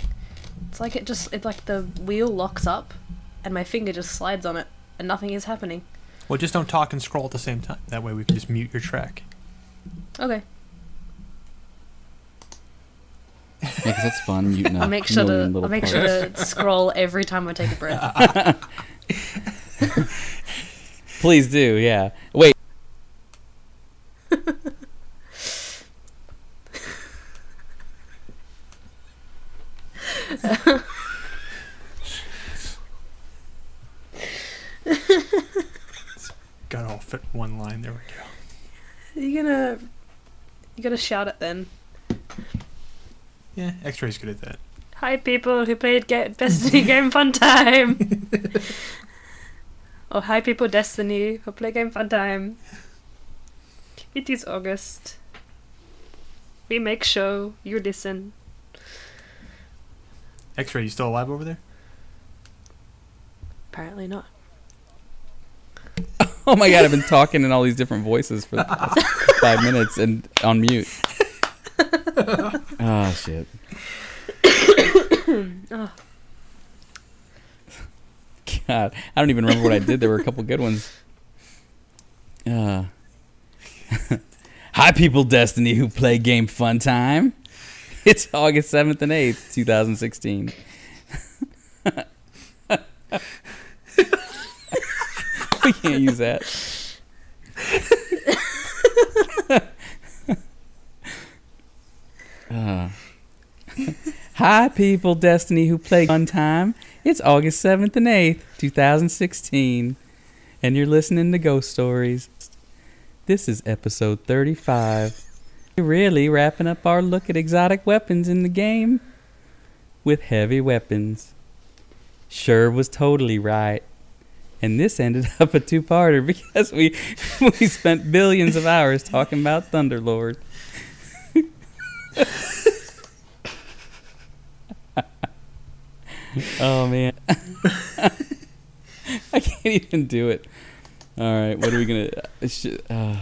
It's like it just it's like the wheel locks up and my finger just slides on it and nothing is happening. Well, just don't talk and scroll at the same time. That way we can just mute your track. Okay. Yeah, 'cause that's fun. muting a I'll make sure to I'll make parts. sure to scroll every time I take a breath. [laughs] Please do. Yeah. Wait. Got to all fit in one line. There we go. you gonna you gotta shout it then. Yeah, X-Ray's good at that. Hi people who played ga- Destiny [laughs] Game Fun Time. [laughs] oh hi people Destiny who play Game Fun Time. It is August. We make show, you listen. X-Ray, you still alive over there? Apparently not. [laughs] Oh my god! I've been talking in all these different voices for five minutes and on mute. Oh shit. Oh, God, I don't even remember what I did. There were a couple good ones. Uh, [laughs] Hi, people, Destiny who play game fun time. It's August seventh and eighth, two thousand sixteen. [laughs] we can't use that. Uh. Hi, people, Destiny who play fun time. It's August 7th and 8th, 2016, and you're listening to Ghost Stories. This is episode 35. We're really wrapping up our look at exotic weapons in the game with heavy weapons. Sure was totally right. And this ended [laughs] up a two-parter because we [laughs] we spent billions of hours talking about Thunderlord oh man, [laughs] I can't even do it. All right, what are we gonna? Uh, uh